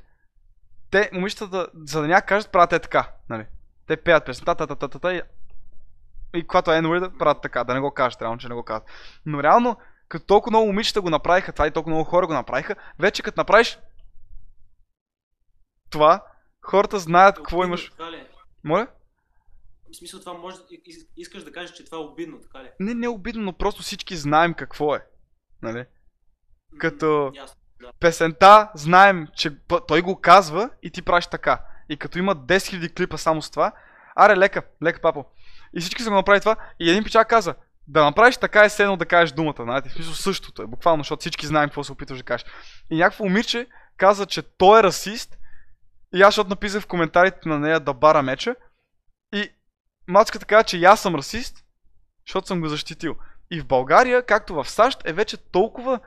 те, момичетата, за да няма кажат, правят е така, нали. Те пеят песента, та, та, та, та, та, и, и когато е N-word, правят така, да не го кажат, реално, че не го казват. Но реално, като толкова много момичета го направиха това и толкова много хора го направиха, вече като направиш това, хората знаят какво имаш. Така ли? е? Моля? В смисъл това може, ис- искаш да кажеш, че това е обидно, така ли? Не, не е обидно, но просто всички знаем какво е. Нали? Като- Ясно. Песента, знаем, че той го казва и ти правиш така. И като има 10 000 клипа само с това, аре, лека, лека, папо. И всички са го направили това и един пичак каза, да направиш така е все едно да кажеш думата, знаете, в смисъл същото е, буквално, защото всички знаем какво се опитваш да кажеш. И някакво момиче каза, че той е расист и аз защото написах в коментарите на нея да бара меча и мацката каза, че аз съм расист, защото съм го защитил. И в България, както в САЩ, е вече толкова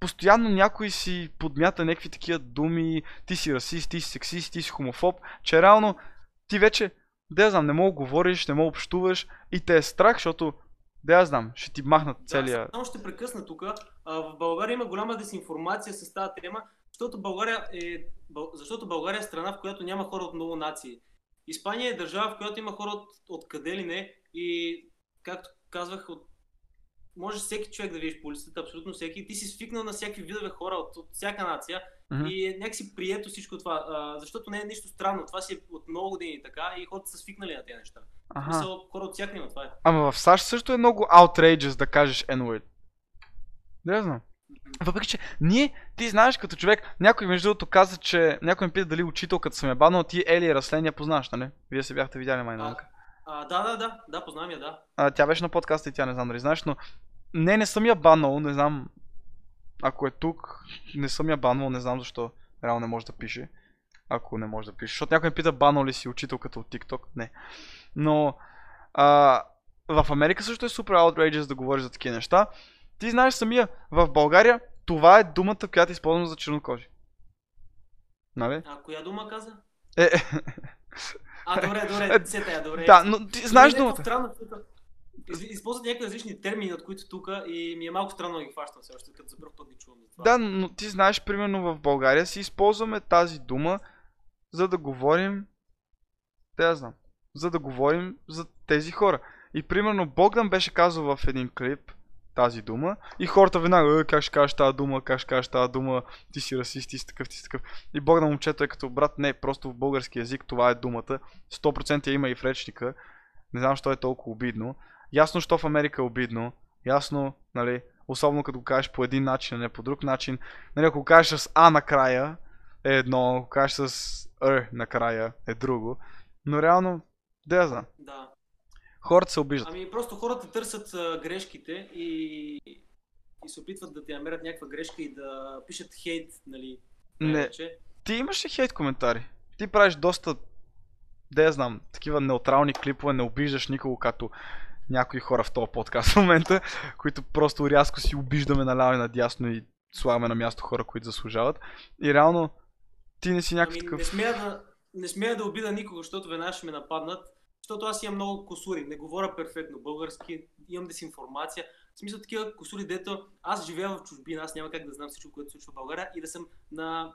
постоянно някой си подмята някакви такива думи, ти си расист, ти си сексист, ти си хомофоб, че реално ти вече, да я знам, не мога говориш, не мога общуваш и те е страх, защото, да я знам, ще ти махнат целия... Да, само ще прекъсна тук. В България има голяма дезинформация с тази тема, защото България е, защото България е страна, в която няма хора от много нации. Испания е държава, в която има хора от, от къде ли не и, както казвах, от може всеки човек да видиш по улицата, абсолютно всеки. Ти си свикнал на всякакви видове хора от, от всяка нация Мгм. и някакси прието всичко това, а, защото не е нищо странно. Това си е от много години така и хората са свикнали на тези неща. Аха. Мисъл, хора от всякакви има това е. Ама в САЩ също е много outrageous да кажеш N-word. Да, я знам. Въпреки, че ние, ти знаеш като човек, някой между другото каза, че някой ме пита дали учителката съм е банал, ти Ели Раслен я познаваш, нали? Вие се бяхте видяли май на А, да, да, да, да, познавам я, да. а, тя беше на подкаста и тя не знам дали знаеш, но не, не съм я банал, не знам ако е тук, не съм я банал, не знам защо реално не може да пише. Ако не може да пише. Защото някой ме пита банал ли си учителката от TikTok. Не. Но а, в Америка също е супер outrageous да говориш за такива неща. Ти знаеш самия, в България това е думата, която използвам за чернокожи. Нали? А коя дума каза? Е, е, А, добре, добре, се тая, добре. да, но ти знаеш е думата. Странно, използват някакви различни термини, от които тук и ми е малко странно да ги хващам все още, като за първ път ги чувам това. Да, но ти знаеш, примерно в България си използваме тази дума, за да говорим, да я знам, за да говорим за тези хора. И примерно Богдан беше казал в един клип тази дума и хората веднага, «Е, как ще кажеш тази дума, как ще кажеш тази дума, ти си расист, ти си такъв, ти си такъв. И Богдан момчето е като брат, не, просто в български язик това е думата, 100% я има и в речника, не знам, защо е толкова обидно. Ясно, що в Америка е обидно, ясно, нали, особено като го кажеш по един начин, а не по друг начин. Нали, ако кажеш с А накрая е едно, ако кажеш с Р накрая е друго. Но реално, да я знам. Да. Хората се обиждат. Ами просто хората търсят а, грешките и, и се опитват да ти намерят някаква грешка и да пишат хейт, нали? Не, най-вече. ти имаш ли хейт коментари? Ти правиш доста, да я знам, такива неутрални клипове, не обиждаш никого, като някои хора в този подкаст в момента, които просто рязко си обиждаме наляво и надясно и слагаме на място хора, които заслужават. И реално, ти не си някакъв Ами, такъв... не, смея да, не смея да обида никого, защото веднага ще ме нападнат. Защото аз имам много косури, не говоря перфектно български, имам дезинформация. В смисъл такива косури, дето аз живея в чужбина, аз няма как да знам всичко, което се случва в България и да съм на...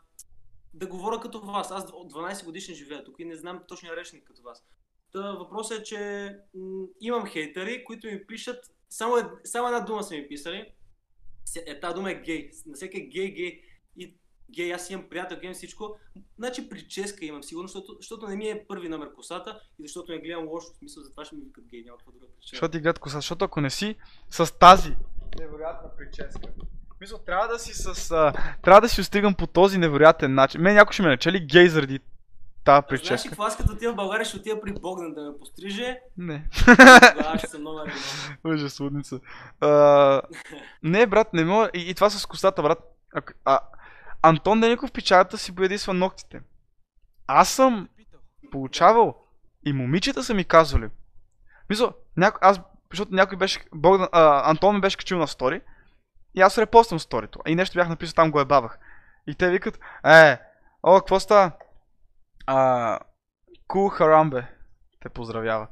да говоря като вас. Аз от 12 годишен живея тук и не знам точния речник като вас. Та въпросът е, че имам хейтери, които ми пишат, само, ед, само една дума са ми писали. Е, тази дума е гей. На всеки е гей, гей. Гей, аз имам приятел, имам всичко. Значи прическа имам сигурно, защото, защото не ми е първи номер косата и защото не гледам лошо, в смисъл, затова ще ми викат гей, няма какво друга причина. Защото ти гледат коса, защото ако не си с тази невероятна прическа. Мисля, трябва да си с... А, трябва да си остигам по този невероятен начин. Мен някой ще ме начали гей заради тази Знаеш ли прическа. какво аз като отида в България ще отида при Богдан да ме постриже, Не. тогава ще съм номер едно. Ужас, лудница. А, не, брат, не мога. И, и това с косата, брат. А, а, Антон Деников печалята си боядисва ногтите. Аз съм получавал и момичета са ми казвали. Мисля, няко, аз, защото някой беше, Богдан, а, Антон ми беше качил на стори и аз репоствам сторито. И нещо бях написал, там го ебавах. И те викат, е, о, какво става? А, кул харамбе. Те поздравява.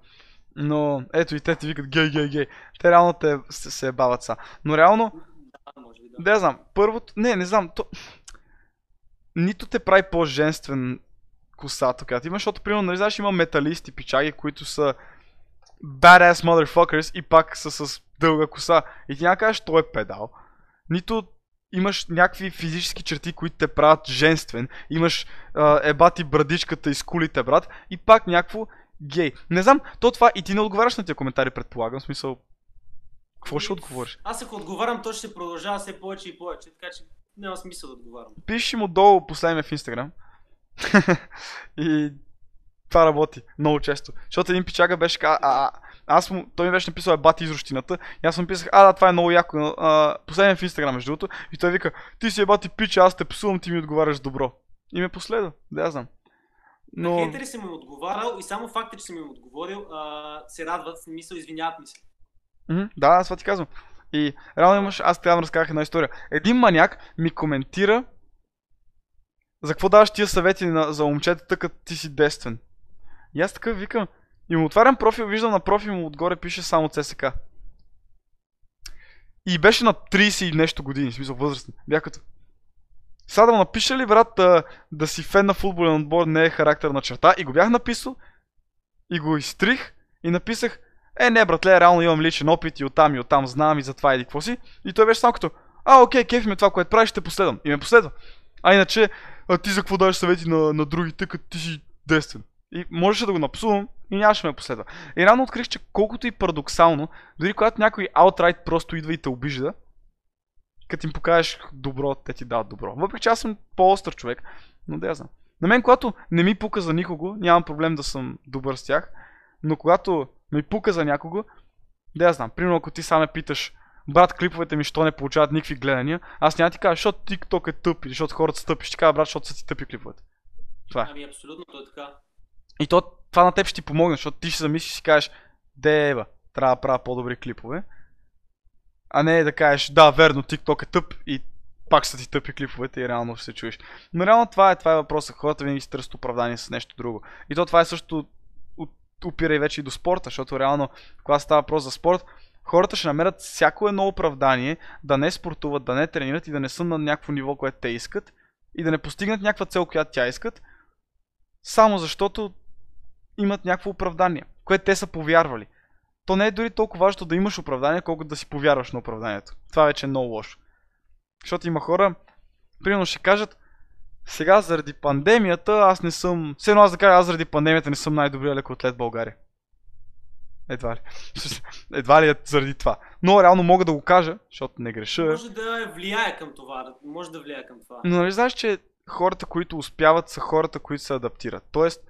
Но, ето и те ти викат гей, гей, гей. Те реално те се, се ебават са. Но реално, Да, може би да. я знам, първото, не, не знам, то... Нито те прави по-женствен косата, която имаш, защото, примерно, нали знаеш, има металисти, пичаги, които са badass motherfuckers и пак са с дълга коса. И ти няма кажеш, той е педал. Нито имаш някакви физически черти, които те правят женствен. Имаш а, ебати брадичката и скулите, брат. И пак някакво гей. Не знам, то това и ти не отговаряш на тия коментари, предполагам. В смисъл, какво ще отговориш? Аз ако отговарям, то ще продължава все повече и повече, така че няма смисъл да отговарям. пиши му долу, последния в Инстаграм. и това работи много често. Защото един пичага беше ка, а, а, аз му, той ми беше написал е бати изрощината. И аз му писах, а да, това е много яко. А, последния в Инстаграм, между другото. И той вика, ти си е бати пича, аз те псувам, ти ми отговаряш добро. И ме последва, да я знам. Но... Но, хейтери съм им отговарял и само факта, че съм им отговорил, а, се радват, в смисъл, извиняват ми се. Мгм, да, аз това ти казвам. И реално имаш, аз трябва да разказах една история. Един маняк ми коментира за какво даваш тия съвети на, за момчетата, като ти си действен. И аз така викам, и му отварям профил, виждам на профил му отгоре пише само ЦСК. И беше на 30 и нещо години, в смисъл възрастен. Бях като... Сега да му напиша ли, брат, да, да си фен на футболен отбор не е характерна черта? И го бях написал, и го изтрих, и написах, Е, не, братле, реално имам личен опит и оттам и оттам знам и затова еди какво си. И той беше само като, а, окей, кефи ме това, което правиш, ще последвам. И ме последва. А иначе, а ти за какво даваш съвети на, на другите, като ти си дестен. И можеше да го напсувам и нямаше ме последва. И рано открих, че колкото и парадоксално, дори когато някой outright просто идва и те обижда, като им покажеш добро, те ти дават добро. Въпреки че аз съм по-остър човек, но да я знам. На мен, когато не ми пука за никого, нямам проблем да съм добър с тях, но когато ми пука за някого, да я знам. Примерно, ако ти сам ме питаш, брат, клиповете ми, що не получават никакви гледания, аз няма ти кажа, защото TikTok е тъп или защото хората са тъпи. Ще кажа, брат, защото са ти тъпи клиповете. Това е. Ами абсолютно, то е така. И то, това на теб ще ти помогне, защото ти ще замислиш и си кажеш, дева, трябва да правя по-добри клипове. А не да кажеш, да, верно, TikTok е тъп и пак са ти тъпи клиповете и реално ще се чуеш. Но реално това е, това е въпросът. Хората винаги си търсят оправдание с нещо друго. И то това е също от- опира и вече и до спорта, защото реално, когато става въпрос за спорт, хората ще намерят всяко едно оправдание да не спортуват, да не тренират и да не са на някакво ниво, което те искат и да не постигнат някаква цел, която тя искат, само защото имат някакво оправдание, което те са повярвали. То не е дори толкова важно да имаш оправдание, колкото да си повярваш на оправданието. Това вече е много лошо. Защото има хора, примерно ще кажат, сега заради пандемията аз не съм... Все едно аз да кажа, аз заради пандемията не съм най-добрият лекоатлет в България. Едва ли. Едва ли е заради това. Но реално мога да го кажа, защото не греша. Може да влияе към това. Може да влияе към това. Но нали знаеш, че хората, които успяват, са хората, които се адаптират. Тоест,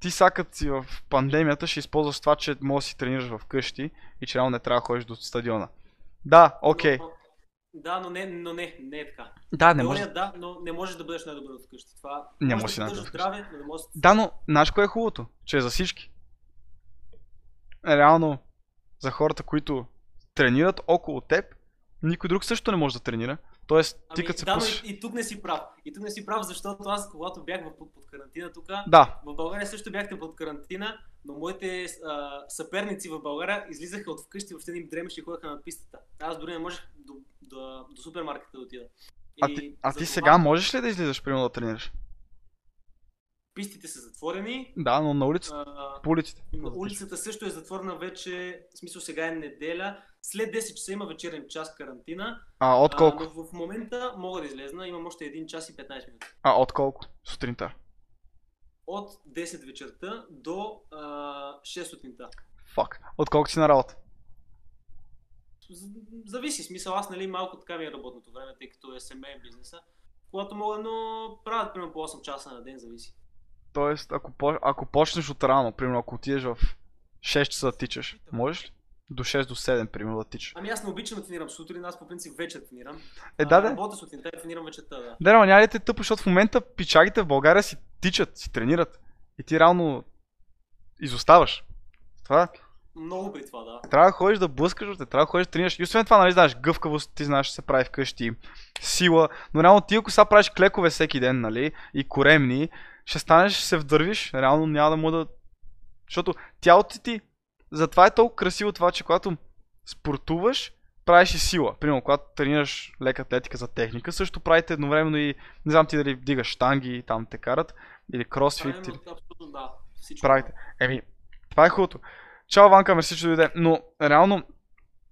ти сакът си в пандемията ще използваш това, че можеш да си тренираш вкъщи и че реално не трябва да ходиш до стадиона. Да, окей. Но- Да, но не, но не, не е така. Да, не може. да, но не можеш да бъдеш най-добър от къщи. Това Не може да бъдеш здраве, но не можеш Да, но знаеш кое е хубавото? Че е за всички. Реално, за хората, които тренират около теб, никой друг също не може да тренира. Тоест, ти Ами, като се да, пусиш... и, и, тук не си прав. И тук не си прав, защото аз, когато бях под, под карантина тук, Да, в България също бяхте под карантина, но моите а, съперници в България излизаха от вкъщи, въобще не им дремеше и ходеха на пистата. Аз дори не можех до, до, до супермаркета да отида. а И ти, а ти затова сега можеш ли да излизаш, примерно да тренираш? Пистите са затворени. Да, но на улицата, А, по улиците. улицата също е затворена вече, в смисъл сега е неделя. След 10 часа има вечерен час карантина. А, от колко? А, но в момента мога да излезна, имам още 1 час и 15 минути. А, от колко? Сутринта. От 10 вечерта до а, 6 сутринта. Фак. От колко си на работа? Зависи, смисъл, аз нали малко така ми е работното време, тъй като е семейен бизнеса. Когато мога, но правят примерно по 8 часа на ден, зависи. Тоест, ако, ако почнеш от рано, примерно ако отидеш в 6 часа да тичаш, можеш ли? До 6 до 7, примерно да тичаш. Ами аз не обичам да тренирам сутрин, аз по принцип вечер тренирам. Е, да, да. Работя сутринта и тренирам вечерта, да. Да, но няма ли те тъпо, защото в момента пичагите в България си тичат, си тренират. И ти реално изоставаш. Това Много при това, да. трябва да ходиш да блъскаш, бе, трябва да ходиш да тренираш. И освен това, нали знаеш, гъвкавост, ти знаеш, се прави вкъщи, сила. Но реално ти, ако сега правиш клекове всеки ден, нали, и коремни, ще станеш, ще се вдървиш, реално няма да му да... Защото тялото ти, затова е толкова красиво това, че когато спортуваш, правиш и сила. Примерно, когато тренираш лека атлетика за техника, също правите едновременно и, не знам ти дали вдигаш штанги и там те карат, или кросфит, Правим, или абсолютно да. Всичко. правите. Еми, това е хубавото. Чао, Ванка, мерси, че дойде. Но, реално,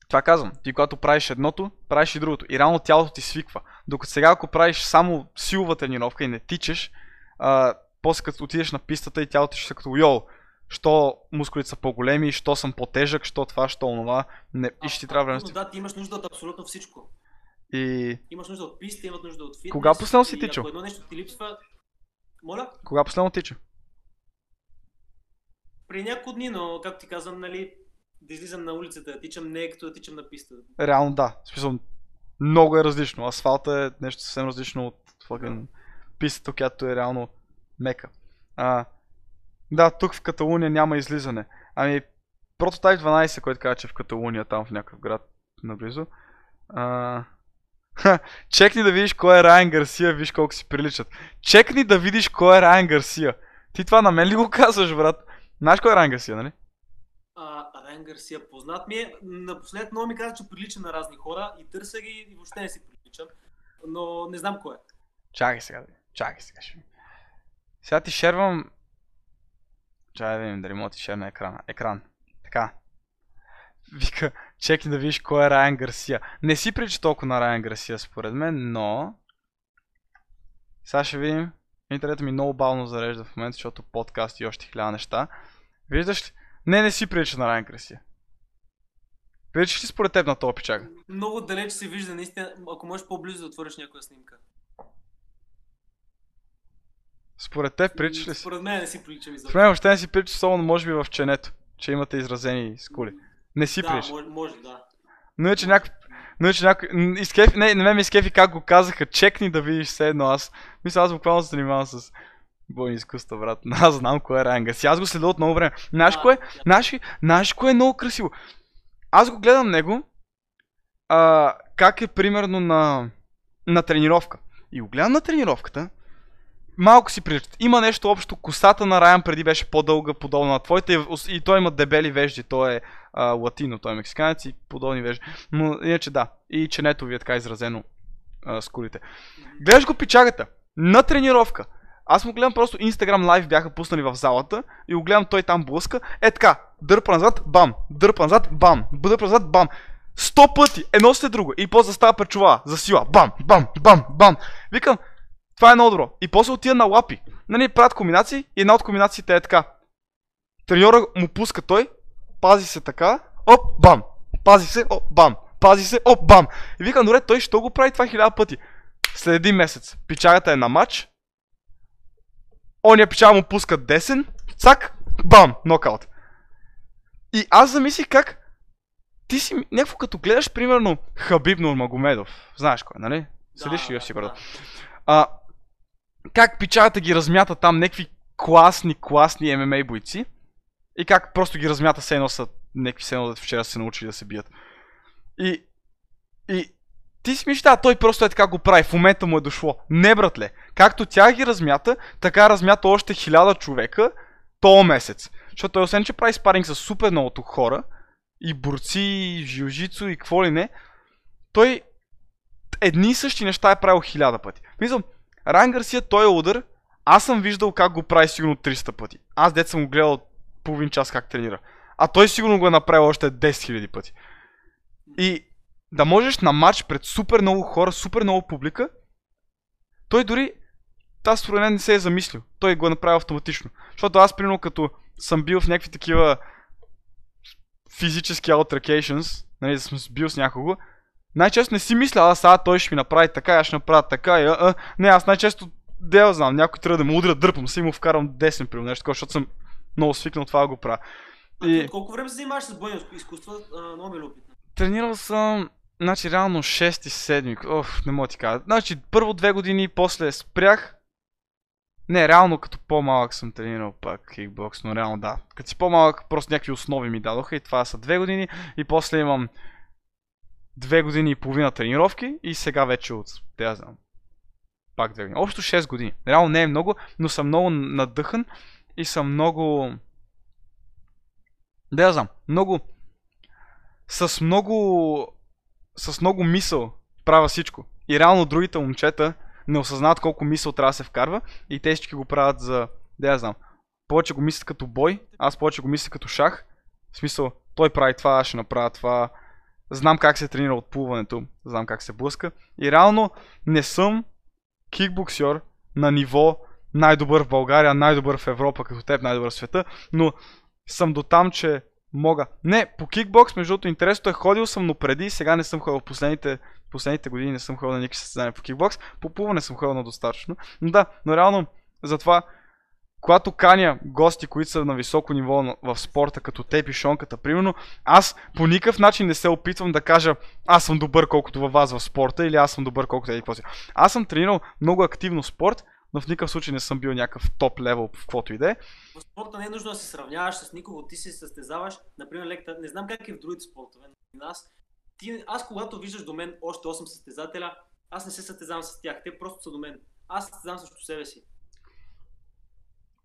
това казвам. Ти когато правиш едното, правиш и другото. И реално тялото ти свиква. Докато сега, ако правиш само силова тренировка и не тичаш, а, после като отидеш на пистата и тялото ще са като йоу, що мускулите са по-големи, що съм по-тежък, що това, що онова. Не, и ще ти трябва време. Да, ти имаш нужда от абсолютно всичко. И Имаш нужда от писта, имат нужда от фитнес. Кога последно си тичал? Едно нещо ти липсва, моля, кога последно тича? при няколко дни, но както ти казвам, нали, да излизам на улицата да тичам, не е като да тичам на писта. Реално да. В смисъл, много е различно. Асфалта е нещо съвсем различно от fucking пистата, която е реално мека. А, да, тук в Каталуния няма излизане. Ами, Prototype 12, който казва, че в Каталуния, там в някакъв град наблизо. А, ха, чекни да видиш кой е Райан Гарсия, виж колко си приличат. Чекни да видиш кой е Райан Гарсия. Ти това на мен ли го казваш, брат? Знаеш кой е Райан Гарсия, нали? А, Райан Гарсия познат ми е. Напоследък много ми каза, че прилича на разни хора и търся ги и въобще не си приличам. Но не знам кой е. Чакай сега, чакай сега. Ще... Сега ти шервам... Чакай да видим дали мога ти шерна екрана. Екран. така. Вика, чекни да видиш кой е Райан Гарсия. Не си прилича толкова на Райан Гарсия според мен, но... Сега ще видим. Интернетът ми много бавно зарежда в момента, защото подкаст и още хиляда неща. Виждаш ли? Не, не си прилича на Райан Гарсия. Приличаш ли според теб на този пичага? Много далеч се вижда, наистина. Ако можеш по-близо да отвориш някоя снимка. Според теб приличаш ли си? Според мен не си приличам изобщо. Според мен въобще не си прилича, особено може би в ченето, че имате изразени скули. Не си Да, прилича. може, може, да. Но е, че някой... Но е, че някой... м, Изкефи... Не, не ме изкефи как го казаха. Чекни да видиш все едно. Аз... Мисля, аз буквално се занимавам с бойни изкуства, брат. Аз знам кой е Райан Гарсия. Аз го следя от много време. Знаеш кое? Знаеш, знаеш кое е много красиво? Аз го гледам него, а, как е примерно на, на тренировка. И го гледам на тренировката, малко си приличат. Има нещо общо, косата на Райан преди беше по-дълга, подобна на твоите и, и той има дебели вежди, той е а, латино, той е мексиканец и подобни вежди. Но иначе да, и ченето ви е така изразено а, с кулите. Гледаш го пичагата, на тренировка. Аз му гледам просто Instagram лайв бяха пуснали в залата и го гледам той там блъска. Е така, дърпа назад, бам, дърпа назад, бам, дърпа назад, бам. Сто пъти, едно след друго. И после застава пред чува, за сила, бам, бам, бам, бам. Викам, това е много добро. И после отива на лапи. Нали, правят комбинации и една от комбинациите е така. Треньора му пуска той, пази се така, оп, бам, пази се, оп, бам, пази се, оп, бам. И викам, добре, той ще го прави това хиляда пъти. След един месец, пичагата е на матч, ония пичага му пуска десен, цак, бам, нокаут. И аз замислих как ти си някакво като гледаш, примерно, Хабиб Нурмагомедов. Знаеш кой, нали? Следиш ли UFC, брат? А, как пичагата ги размята там някакви класни, класни ММА бойци и как просто ги размята се едно са някакви се едно вчера се научили да се бият. И, и ти си мислиш, да, той просто е така го прави, в момента му е дошло. Не, братле, както тя ги размята, така размята още хиляда човека този месец. Защото той освен, че прави спаринг с супер многото хора, и борци, и жилжицу, и какво ли не, той едни и същи неща е правил хиляда пъти. Мисля, Райан Гарсия, той е удар, аз съм виждал как го прави сигурно 300 пъти. Аз дет съм го гледал половин час как тренира. А той сигурно го е направил още 10 000 пъти. И да можеш на матч пред супер много хора, супер много публика, той дори аз според не се е замислил. Той го е направил автоматично. Защото аз, примерно, като съм бил в някакви такива физически altercations, нали, да съм бил с някого, най-често не си мисля, а сега той ще ми направи така, аз ще направя така, и, а, а. Не, аз най-често дел знам, някой трябва да му удря, дърпам се и му вкарам десен, примерно, нещо защото съм много свикнал това да го правя. А И от колко време се занимаваш с бойни изкуства? А, много ми е любопитно. тренирал съм, значи реално 6 и 7, оф, не мога ти кажа. Значи първо две години, после спрях. Не, реално като по-малък съм тренирал пак кикбокс, но реално да. Като си по-малък, просто някакви основи ми дадоха и това са две години. И после имам две години и половина тренировки и сега вече от, да знам, пак две години. Общо 6 години. Реално не е много, но съм много надъхан и съм много... Да знам, много... С много... С много мисъл правя всичко. И реално другите момчета не осъзнават колко мисъл трябва да се вкарва и те всички го правят за... Да я знам. Повече го мислят като бой, аз повече го мисля като шах. В смисъл, той прави това, аз ще направя това. Знам как се тренира от плуването, знам как се блъска. И реално не съм кикбоксер на ниво най-добър в България, най-добър в Европа, като теб, най-добър в света, но съм до там, че мога. Не, по кикбокс, между другото, интересното е, ходил съм, но преди, сега не съм ходил последните, последните години, не съм ходил на никакви състезания по кикбокс, по плуване съм ходил на достатъчно. Но да, но реално, затова, когато каня гости, които са на високо ниво в спорта, като теб и Шонката, примерно, аз по никакъв начин не се опитвам да кажа, аз съм добър колкото във вас в спорта или аз съм добър колкото еди какво си. Аз съм тренирал много активно спорт, но в никакъв случай не съм бил някакъв топ левел в каквото и да е. В спорта не е нужно да се сравняваш с никого, ти се състезаваш, например, лекта, не знам как е в другите спортове, аз, ти, аз когато виждаш до мен още 8 състезателя, аз не се състезавам с тях, те просто са до мен. Аз състезавам срещу себе си.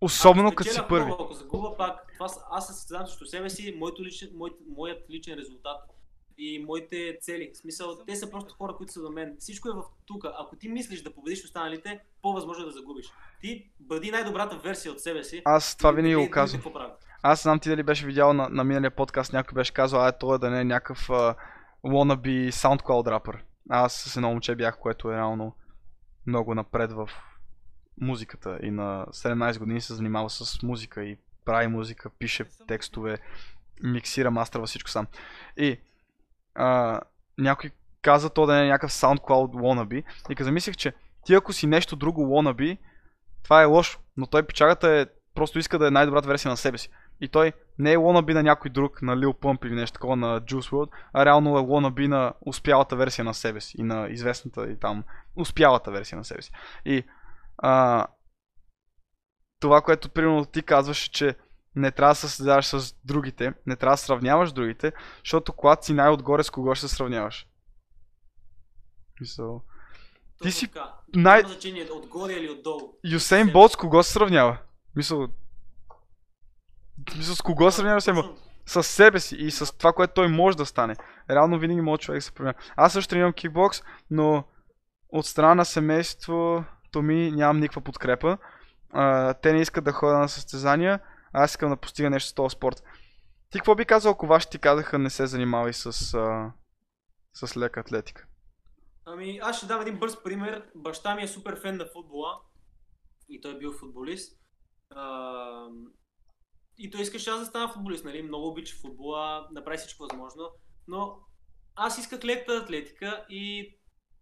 Особено като си първи. хубаво, Ако загуба пак, това, аз се състезавам срещу себе си, моето личен, мой, моят личен резултат и моите цели. В смисъл, те са просто хора, които са до мен. Всичко е в тука. Ако ти мислиш да победиш останалите, по-възможно е да загубиш. Ти бъди най-добрата версия от себе си. Аз това винаги го казвам. Аз знам ти дали беше видял на, на миналия подкаст, някой беше казал, а той да не е някакъв uh, wannabe SoundCloud рапър. Аз с едно момче бях, което е реално много напред в музиката и на 17 години се занимава с музика и прави музика, пише текстове, миксира, мастерва всичко сам. И а, някой каза то да е някакъв SoundCloud wannabe и като замислих, че ти ако си нещо друго wannabe, това е лошо, но той печагата е просто иска да е най-добрата версия на себе си. И той не е wannabe на някой друг, на Lil Pump или нещо такова на Juice WRLD, а реално е wannabe на успялата версия на себе си и на известната и там успялата версия на себе си. И а, това, което примерно ти казваш, че не трябва да се състезаваш с другите, не трябва да сравняваш другите, защото когато си най-отгоре с кого ще се сравняваш. Мисъл... Ти Точно си така. най- Няма значение отгоре или отдолу. Юсейн. Болт с кого се сравнява? Мисъл... Мисъл с кого се сравнява Юсейн Болт? С себе си и с това, което той може да стане. Реално винаги може човек да се променя. Аз също тренирам кикбокс, но от страна на семейството ми нямам никаква подкрепа. А, те не искат да ходя на състезания, а аз искам да постига нещо с този спорт. Ти какво би казал, ако вашите ти казаха не се занимавай с, а, с лека атлетика? Ами, аз ще дам един бърз пример. Баща ми е супер фен на футбола и той е бил футболист. А, и той искаше аз да стана футболист, нали? Много обича футбола, направи всичко възможно. Но аз исках леката атлетика и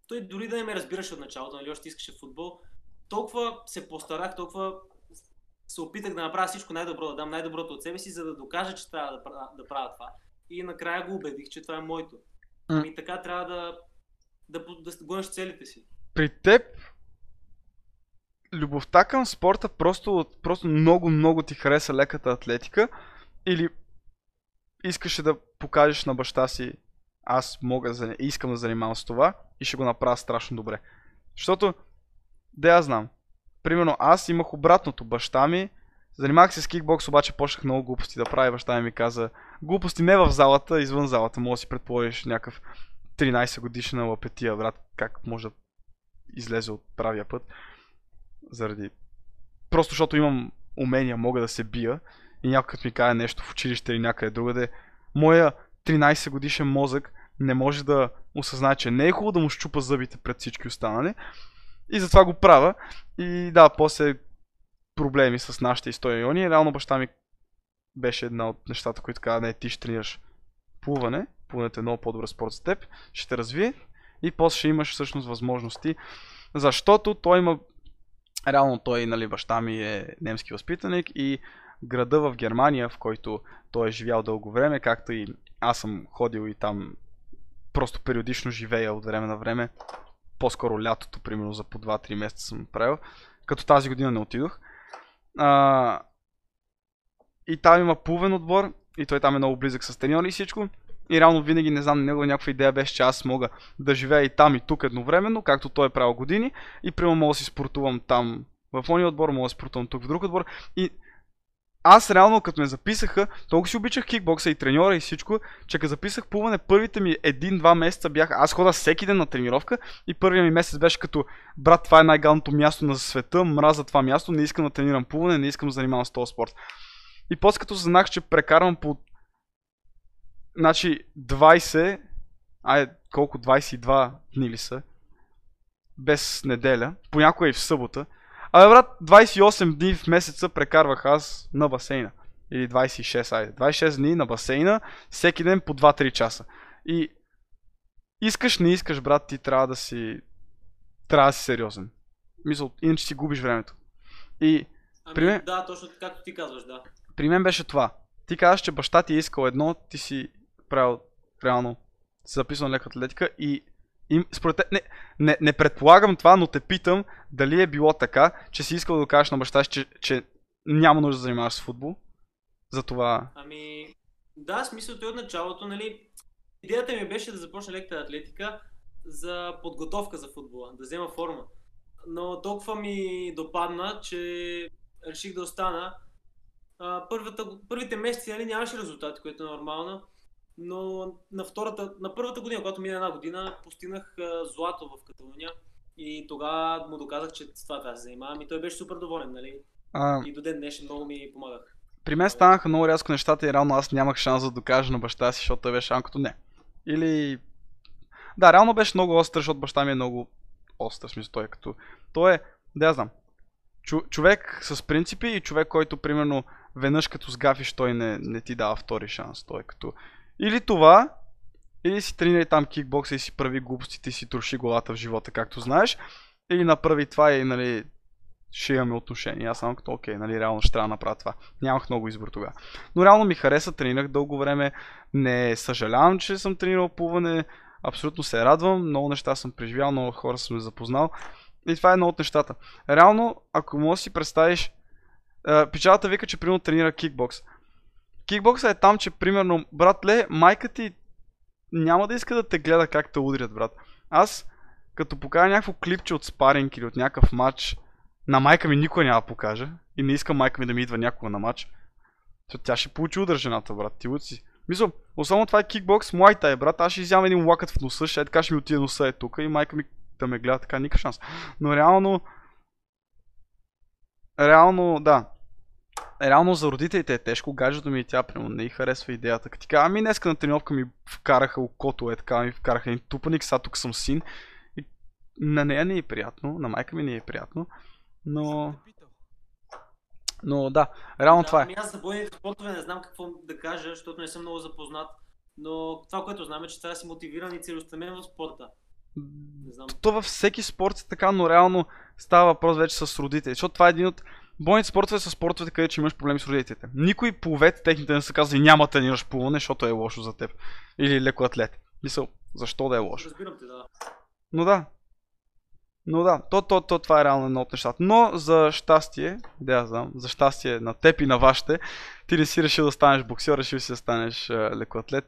той дори да не ме разбираше от началото, нали? Още искаше футбол. Толкова се постарах, толкова се опитах да направя всичко най-добро, да дам най-доброто от себе си, за да докажа, че трябва да правя, да правя това. И накрая го убедих, че това е моето. М. Ами така трябва да, да, по- да гониш целите си. При теб любовта към спорта просто, просто много, много ти хареса леката атлетика или искаше да покажеш на баща си аз мога да искам да занимавам с това и ще го направя страшно добре. Защото, да я знам. Примерно аз имах обратното. Баща ми, занимавах се с кикбокс, обаче почнах много глупости да правя. Баща ми ми каза, глупости не в залата, извън залата. Може да си предположиш някакъв 13 годишна лапетия, брат, как може да излезе от правия път. Заради... Просто защото имам умения, мога да се бия и някой ми каже нещо в училище или някъде другаде, моя 13 годишен мозък не може да осъзнае, че не е хубаво да му щупа зъбите пред всички останали. И затова го правя. И да, после проблеми с нашите истории. Реално баща ми беше една от нещата, които каза, не, ти ще тренираш плуване, плуването е много по-добър спорт за теб, ще те развие и после ще имаш всъщност възможности, защото той има, реално той, нали, баща ми е немски възпитаник и града в Германия, в който той е живял дълго време, както и аз съм ходил и там просто периодично живея от време на време, по-скоро лятото, примерно за по 2-3 месеца съм правил, като тази година не отидох. А, и там има плувен отбор и той там е много близък с треньори и всичко. И реално винаги, не знам, негова някаква идея беше, че аз мога да живея и там и тук едновременно, както той е правил години. И примерно мога да си спортувам там в ония отбор, мога да спортувам тук в друг отбор. И аз реално, като ме записаха, толкова си обичах кикбокса и треньора и всичко, че като записах плуване, първите ми един-два месеца бях, аз хода всеки ден на тренировка и първият ми месец беше като, брат, това е най-галното място на света, мраза това място, не искам да тренирам плуване, не искам да занимавам с този спорт. И после като съзнах, че прекарвам по Значи 20, ай колко 22 дни ли са, без неделя, понякога и в събота. Абе брат, 28 дни в месеца прекарвах аз на басейна. Или 26, айде. 26 дни на басейна, всеки ден по 2-3 часа. И искаш, не искаш, брат, ти трябва да си трябва да си сериозен. Мисъл, иначе си губиш времето. И Ами, При мен- да, точно както ти казваш, да. при мен беше това. Ти казваш, че баща ти е искал едно, ти си правил реално си записал на лека атлетика и, и според те, не, не, не предполагам това, но те питам дали е било така, че си искал да кажеш на баща си, че, че няма нужда да занимаваш с футбол. Затова... Ами, да, смисъл той от началото, нали, идеята ми беше да започна лекта атлетика за подготовка за футбола, да взема форма. Но толкова ми допадна, че реших да остана. А, първата, първите месеци нали, нямаше резултати, което е нормално. Но на втората, на първата година, когато мина една година, постигнах злато в Каталуния и тогава му доказах, че с това трябва да се занимавам и той беше супер доволен, нали? А, И до ден днешен много ми помагах. при мен станаха много рязко нещата и реално аз нямах шанс да докажа на баща си, защото той беше анкото не. Или... Да, реално беше много остър, защото баща ми е много остър, смисъл той е като... Той е, да я знам, чу, човек с принципи и човек, който примерно веднъж като сгафиш, той не, не ти дава втори шанс. Той е като... Или това, или си тренирай там кикбокса и си прави глупостите и си троши главата в живота, както знаеш. Или направи това и нали, ще имаме отношения. Аз само като, окей, нали, реално ще трябва да направя това. Нямах много избор тогава. Но реално ми хареса, тренирах дълго време. Не съжалявам, че съм тренирал плуване. Абсолютно се радвам. Много неща съм преживял, много хора съм запознал. И това е едно от нещата. Реално, ако можеш да си представиш, печалата вика, че примерно тренира кикбокс. Кикбокса е там, че примерно, братле, майка ти няма да иска да те гледа как те удрят, брат. Аз, като покажа някакво клипче от спаринг или от някакъв матч, на майка ми никога няма да покажа. И не искам майка ми да ми идва някога на матч. Защото тя ще получи удар жената, брат. Ти си. Мисля, особено това е кикбокс, муайтай, брат. Аз ще изям един лакът в носа, ще е така ще ми отиде носа е тук и майка ми да ме гледа така, никакъв шанс. Но реално, реално, да. Реално за родителите е тежко, гаджето ми и тя прямо не й харесва идеята. Като ти кажа, ами днеска на тренировка ми вкараха окото, е така ми вкараха един тупаник, сега тук съм син. И на нея не е приятно, на майка ми не е приятно. Но, но да, реално да, това е. Ами аз за бойните спортове не знам какво да кажа, защото не съм много запознат. Но това, което знам е, че трябва да си мотивиран и целеустремен в спорта. Не знам. то във всеки спорт е така, но реално става въпрос вече с родители. Защото това е един от бойните спортове са спортовете, където че имаш проблеми с родителите. Никой пловет техните не са казали няма да тренираш плуване, защото е лошо за теб. Или леко атлет. Мисъл, защо да е лошо? Разбирам те, да. Но да. Но да, то, то, то това е реално едно от нещата. Но за щастие, да я знам, за щастие на теб и на вашите, ти не си решил да станеш боксер, решил си да станеш лекоатлет.